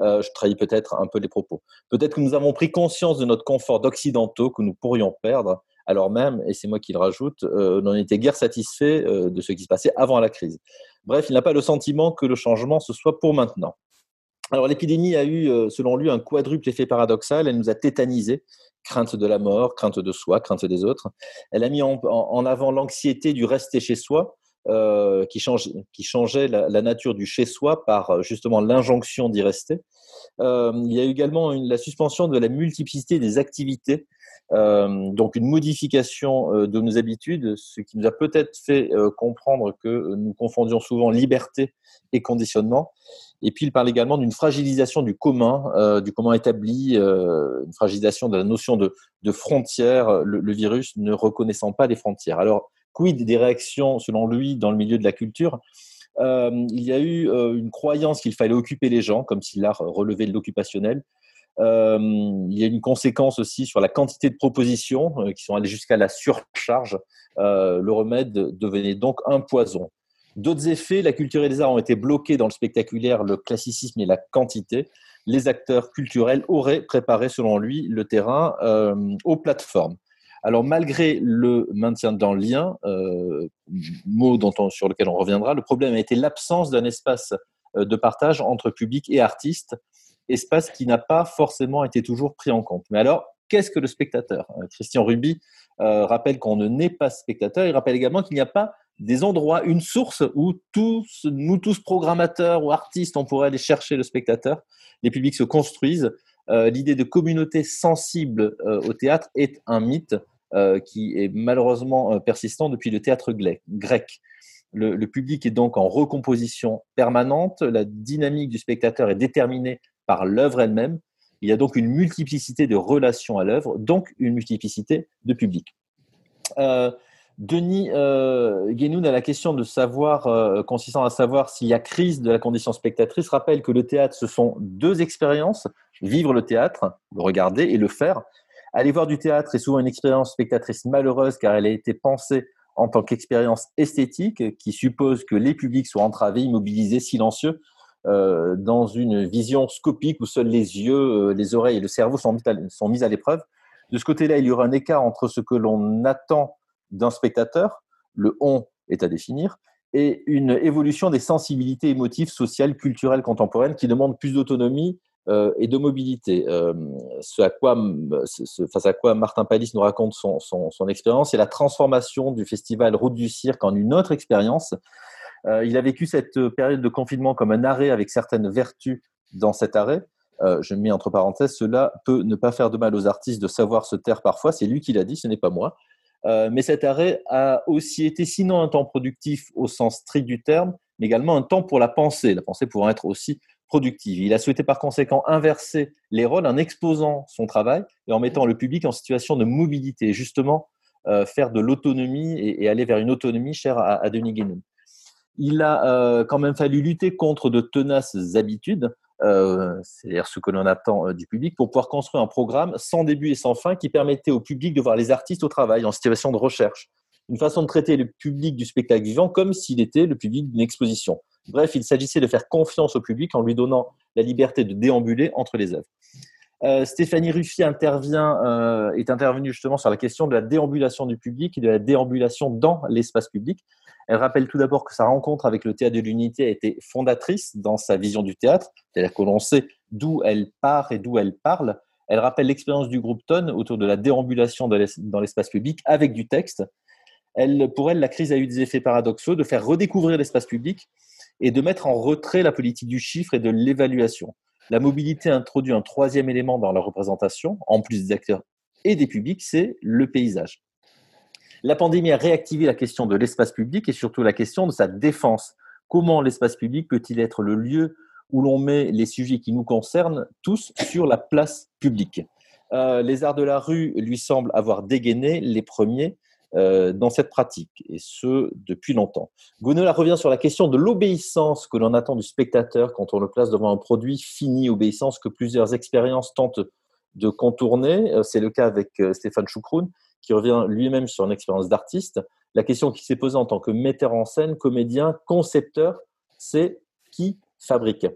Euh, je trahis peut-être un peu les propos. Peut-être que nous avons pris conscience de notre confort d'occidentaux que nous pourrions perdre, alors même, et c'est moi qui le rajoute, euh, n'en était guère satisfait euh, de ce qui se passait avant la crise. Bref, il n'a pas le sentiment que le changement ce soit pour maintenant. Alors l'épidémie a eu, euh, selon lui, un quadruple effet paradoxal. Elle nous a tétanisés, crainte de la mort, crainte de soi, crainte des autres. Elle a mis en avant l'anxiété du rester chez soi, euh, qui, change, qui changeait la, nature du chez-soi par euh, justement l'injonction d'y rester. Il y a également une, la suspension de la multiplicité des activités, donc une modification de nos habitudes, ce qui nous a peut-être fait comprendre que nous confondions souvent liberté et conditionnement. Et puis il parle également d'une fragilisation du commun, du commun établi, une fragilisation de la notion de, de frontières, le, le, virus ne reconnaissant pas les frontières. Alors quid des réactions, selon lui, dans le milieu de la culture? Euh, Il y a eu euh, une croyance qu'il fallait occuper les gens, comme si l'art relevait de l'occupationnel. Euh, il y a une conséquence aussi sur la quantité de propositions qui sont allées jusqu'à la surcharge. le remède devenait donc un poison. D'autres effets, la culture et les arts ont été bloqués dans le spectaculaire, le classicisme et la quantité. Les acteurs culturels auraient préparé, selon lui, le terrain aux plateformes. Alors malgré le maintien dans le lien, euh, mot dont sur lequel on reviendra, le problème a été l'absence d'un espace euh, de partage entre public et artistes. espace qui n'a pas forcément été toujours pris en compte. Mais alors, qu'est-ce que le spectateur? Christian Ruby rappelle qu'on ne naît pas spectateur. Il rappelle également qu'il n'y a pas des endroits, une source où tous, nous tous programmateurs ou artistes, on pourrait aller chercher le spectateur. Les publics se construisent. Euh, l'idée de communauté sensible euh, au théâtre est un mythe euh, qui est malheureusement persistant depuis le théâtre grec. Le, le, public est donc en recomposition permanente. La dynamique du spectateur est déterminée par l'œuvre elle-même. Il y a donc une multiplicité de relations à l'œuvre, donc une multiplicité de publics. Denis euh, Guénoun, la question de savoir, euh, consistant à savoir s'il y a crise de la condition spectatrice, rappelle que le théâtre, ce sont deux expériences. Vivre le théâtre, le regarder et le faire. Aller voir du théâtre est souvent une expérience spectatrice malheureuse car elle a été pensée en tant qu'expérience esthétique qui suppose que les publics soient entravés, immobilisés, silencieux, euh, dans une vision scopique où seuls les yeux, euh, les oreilles et le cerveau sont mis à l'épreuve. De ce côté-là, il y aura un écart entre ce que l'on attend d'un spectateur, le on est à définir, et une évolution des sensibilités émotives, sociales, culturelles, contemporaines qui demandent plus d'autonomie euh, et de mobilité. Euh, ce à quoi, face à quoi Martin Palis nous raconte son, son, expérience, c'est la transformation du festival Route du Cirque en une autre expérience. Euh, il a vécu cette période de confinement comme un arrêt avec certaines vertus dans cet arrêt. je mets entre parenthèses, cela peut ne pas faire de mal aux artistes de savoir se taire parfois. C'est lui qui l'a dit, ce n'est pas moi. Euh, mais cet arrêt a aussi été sinon un temps productif au sens strict du terme, mais également un temps pour la pensée, la pensée pouvant être aussi productive. Il a souhaité par conséquent inverser les rôles en exposant son travail et en mettant le public en situation de mobilité, justement euh, faire de l'autonomie et, aller vers une autonomie chère à, Denis Guénon. Il a euh, quand même fallu lutter contre de tenaces habitudes euh, c'est-à-dire ce que l'on attend euh, du public, pour pouvoir construire un programme sans début et sans fin qui permettait au public de voir les artistes au travail, en situation de recherche. Une façon de traiter le public du spectacle vivant comme s'il était le public d'une exposition. Bref, il s'agissait de faire confiance au public en lui donnant la liberté de déambuler entre les œuvres. Euh, Stéphanie Ruffier intervient, est intervenue justement sur la question de la déambulation du public et de la déambulation dans l'espace public. Elle rappelle tout d'abord que sa rencontre avec le théâtre de l'unité a été fondatrice dans sa vision du théâtre, c'est-à-dire que l'on sait d'où elle part et d'où elle parle. Elle rappelle l'expérience du groupe Tonne autour de la déambulation dans l'espace public avec du texte. Pour elle, la crise a eu des effets paradoxaux de faire redécouvrir l'espace public et de mettre en retrait la politique du chiffre et de l'évaluation. La mobilité introduit un troisième élément dans la représentation, en plus des acteurs et des publics, c'est le paysage. La pandémie a réactivé la question de l'espace public et surtout la question de sa défense. Comment l'espace public peut-il être le lieu où l'on met les sujets qui nous concernent tous sur la place publique? Euh, Les arts de la rue lui semblent avoir dégainé les premiers euh, dans cette pratique, et ce depuis longtemps. Gonola revient sur la question de l'obéissance que l'on attend du spectateur quand on le place devant un produit fini, obéissance que plusieurs expériences tentent de contourner. Euh, c'est le cas avec Stéphane Choukroun qui revient lui-même sur une expérience d'artiste, la question qui s'est posée en tant que metteur en scène, comédien, concepteur, c'est qui fabrique?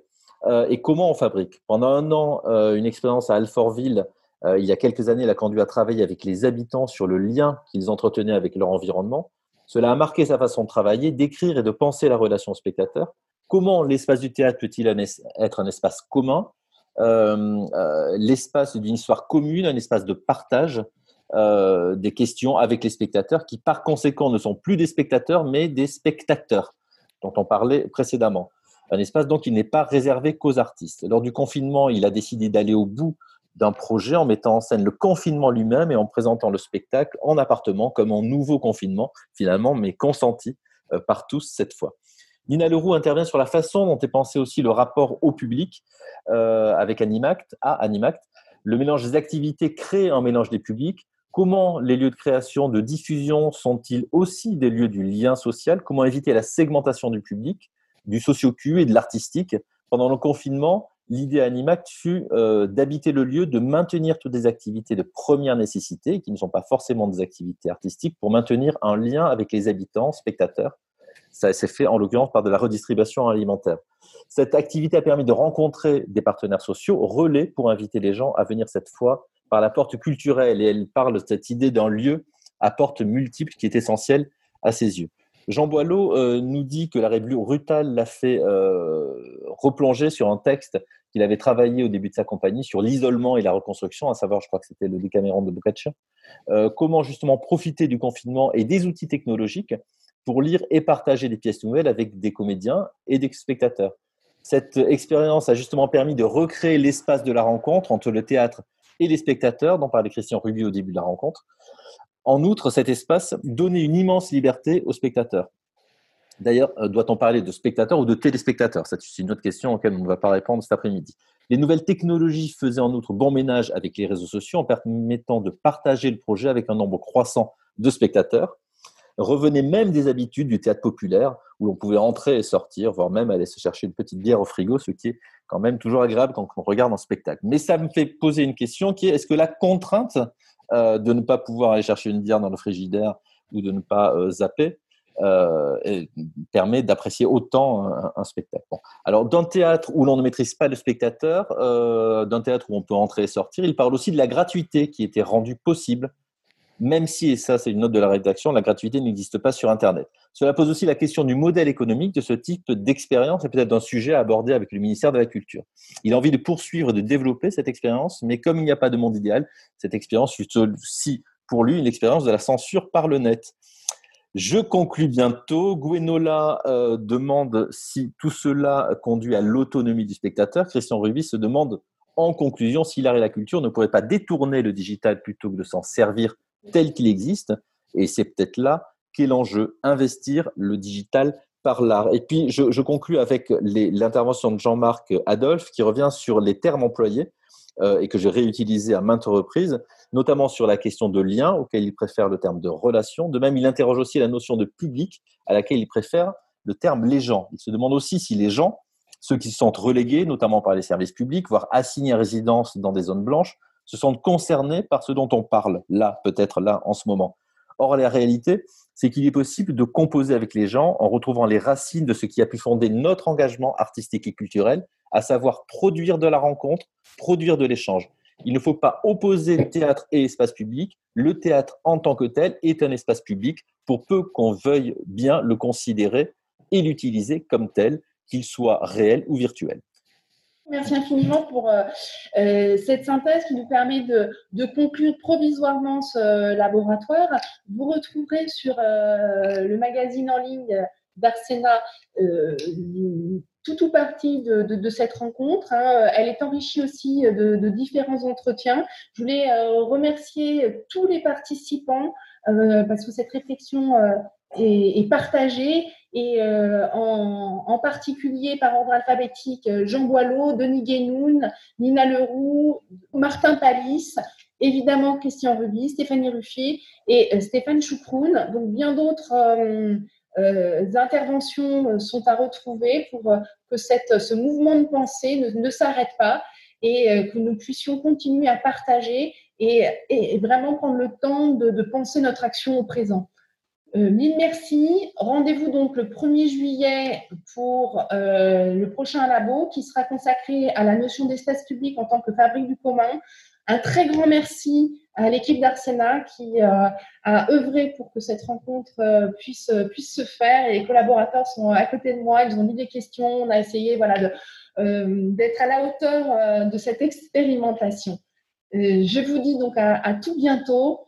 Euh, et comment on fabrique? Pendant un an, euh, une expérience à Alfortville, euh, il y a quelques années, l'a conduit à travailler avec les habitants sur le lien qu'ils entretenaient avec leur environnement. Cela a marqué sa façon de travailler, d'écrire et de penser la relation au spectateur. Comment l'espace du théâtre peut-il être un espace commun? L'espace d'une histoire commune, un espace de partage, euh, des questions avec les spectateurs qui, par conséquent, ne sont plus des spectateurs, mais des spectateurs dont on parlait précédemment. Un espace donc qui n'est pas réservé qu'aux artistes. Lors du confinement, il a décidé d'aller au bout d'un projet en mettant en scène le confinement lui-même et en présentant le spectacle en appartement comme un nouveau confinement, finalement, mais consenti euh, par tous cette fois. Nina Leroux intervient sur la façon dont est pensé aussi le rapport au public euh, avec Animact, à Animact, le mélange des activités crée un mélange des publics, Comment les lieux de création, de diffusion sont-ils aussi des lieux du lien social? Comment éviter la segmentation du public, du socio-cu et de l'artistique? Pendant le confinement, l'idée Animact fut euh, d'habiter le lieu, de maintenir toutes des activités de première nécessité, qui ne sont pas forcément des activités artistiques, pour maintenir un lien avec les habitants, spectateurs. Ça s'est fait en l'occurrence par de la redistribution alimentaire. Cette activité a permis de rencontrer des partenaires sociaux relais pour inviter les gens à venir cette fois par la porte culturelle et elle parle de cette idée d'un lieu à porte multiple qui est essentielle à ses yeux. Jean Boileau euh, nous dit que l'arrêt brutal l'a fait euh, replonger sur un texte qu'il avait travaillé au début de sa compagnie sur l'isolement et la reconstruction, à savoir, je crois que c'était le Décaméron de Boccaccio. Euh, comment justement profiter du confinement et des outils technologiques pour lire et partager des pièces nouvelles avec des comédiens et des spectateurs. Cette expérience a justement permis de recréer l'espace de la rencontre entre le théâtre et les spectateurs, dont parlait Christian Ruby au début de la rencontre, en outre, cet espace donnait une immense liberté aux spectateurs. D'ailleurs, euh, doit-on parler de spectateurs ou de téléspectateurs? C'est une autre question auquel on ne va pas répondre cet après-midi. Les nouvelles technologies faisaient en outre bon ménage avec les réseaux sociaux en permettant de partager le projet avec un nombre croissant de spectateurs. Revenaient même des habitudes du théâtre populaire où l'on pouvait entrer et sortir, voire même aller se chercher une petite bière au frigo, ce qui est quand même toujours agréable quand on regarde un spectacle. Mais ça me fait poser une question qui est est-ce que la contrainte euh, de ne pas pouvoir aller chercher une bière dans le frigidaire ou de ne pas euh, zapper, euh, permet d'apprécier autant un, spectacle. Alors, d'un théâtre où l'on ne maîtrise pas le spectateur, d'un théâtre où on peut entrer et sortir, il parle aussi de la gratuité qui était rendue possible même si, et ça c'est une note de la rédaction, la gratuité n'existe pas sur Internet. Cela pose aussi la question du modèle économique de ce type d'expérience et peut-être d'un sujet à aborder avec le ministère de la Culture. Il a envie de poursuivre et de développer cette expérience, mais comme il n'y a pas de monde idéal, cette expérience fut aussi pour lui une expérience de la censure par le net. Je conclus bientôt. Gwenola euh, demande si tout cela conduit à l'autonomie du spectateur. Christian Ruby se demande en conclusion si l'art et la culture ne pourraient pas détourner le digital plutôt que de s'en servir tel qu'il existe. Et c'est peut-être là qu'est l'enjeu, investir le digital par l'art. Et puis, je, je conclus avec l'intervention de Jean-Marc Adolphe qui revient sur les termes employés euh, et que j'ai réutilisé à maintes reprises, notamment sur la question de lien, auquel il préfère le terme de relation. De même, il interroge aussi la notion de public, à laquelle il préfère le terme les gens. Il se demande aussi si les gens, ceux qui se sentent relégués, notamment par les services publics, voire assignés à résidence dans des zones blanches, se sentent concernés par ce dont on parle là, peut-être là, en ce moment. Or, la réalité, c'est qu'il est possible de composer avec les gens en retrouvant les racines de ce qui a pu fonder notre engagement artistique et culturel, à savoir produire de la rencontre, produire de l'échange. Il ne faut pas opposer théâtre et espace public. Le théâtre en tant que tel est un espace public pour peu qu'on veuille bien le considérer et l'utiliser comme tel, qu'il soit réel ou virtuel. Merci infiniment pour euh, euh, cette synthèse qui nous permet de, conclure provisoirement ce laboratoire. Vous retrouverez sur euh, le magazine en ligne d'Arsena tout ou partie de, cette rencontre. Hein. Elle est enrichie aussi de, différents entretiens. Je voulais remercier tous les participants parce que cette réflexion est partagée et euh, en, particulier par ordre alphabétique euh, Jean Boileau, Denis Guénoun, Nina Leroux, Martin Palis, évidemment Christian Ruby, Stéphanie Ruffier et euh, Stéphane Choucroun. Donc bien d'autres interventions sont à retrouver pour que cette, ce mouvement de pensée ne, s'arrête pas et que nous puissions continuer à partager et, vraiment prendre le temps de penser notre action au présent. Euh, mille merci. Rendez-vous donc le 1er juillet pour euh, le prochain labo qui sera consacré à la notion d'espace public en tant que fabrique du commun. Un très grand merci à l'équipe d'Arsena qui euh, a œuvré pour que cette rencontre puisse, puisse se faire. Les collaborateurs sont à côté de moi, ils ont mis des questions. On a essayé voilà, d'être à la hauteur de cette expérimentation. je vous dis donc à, à tout bientôt.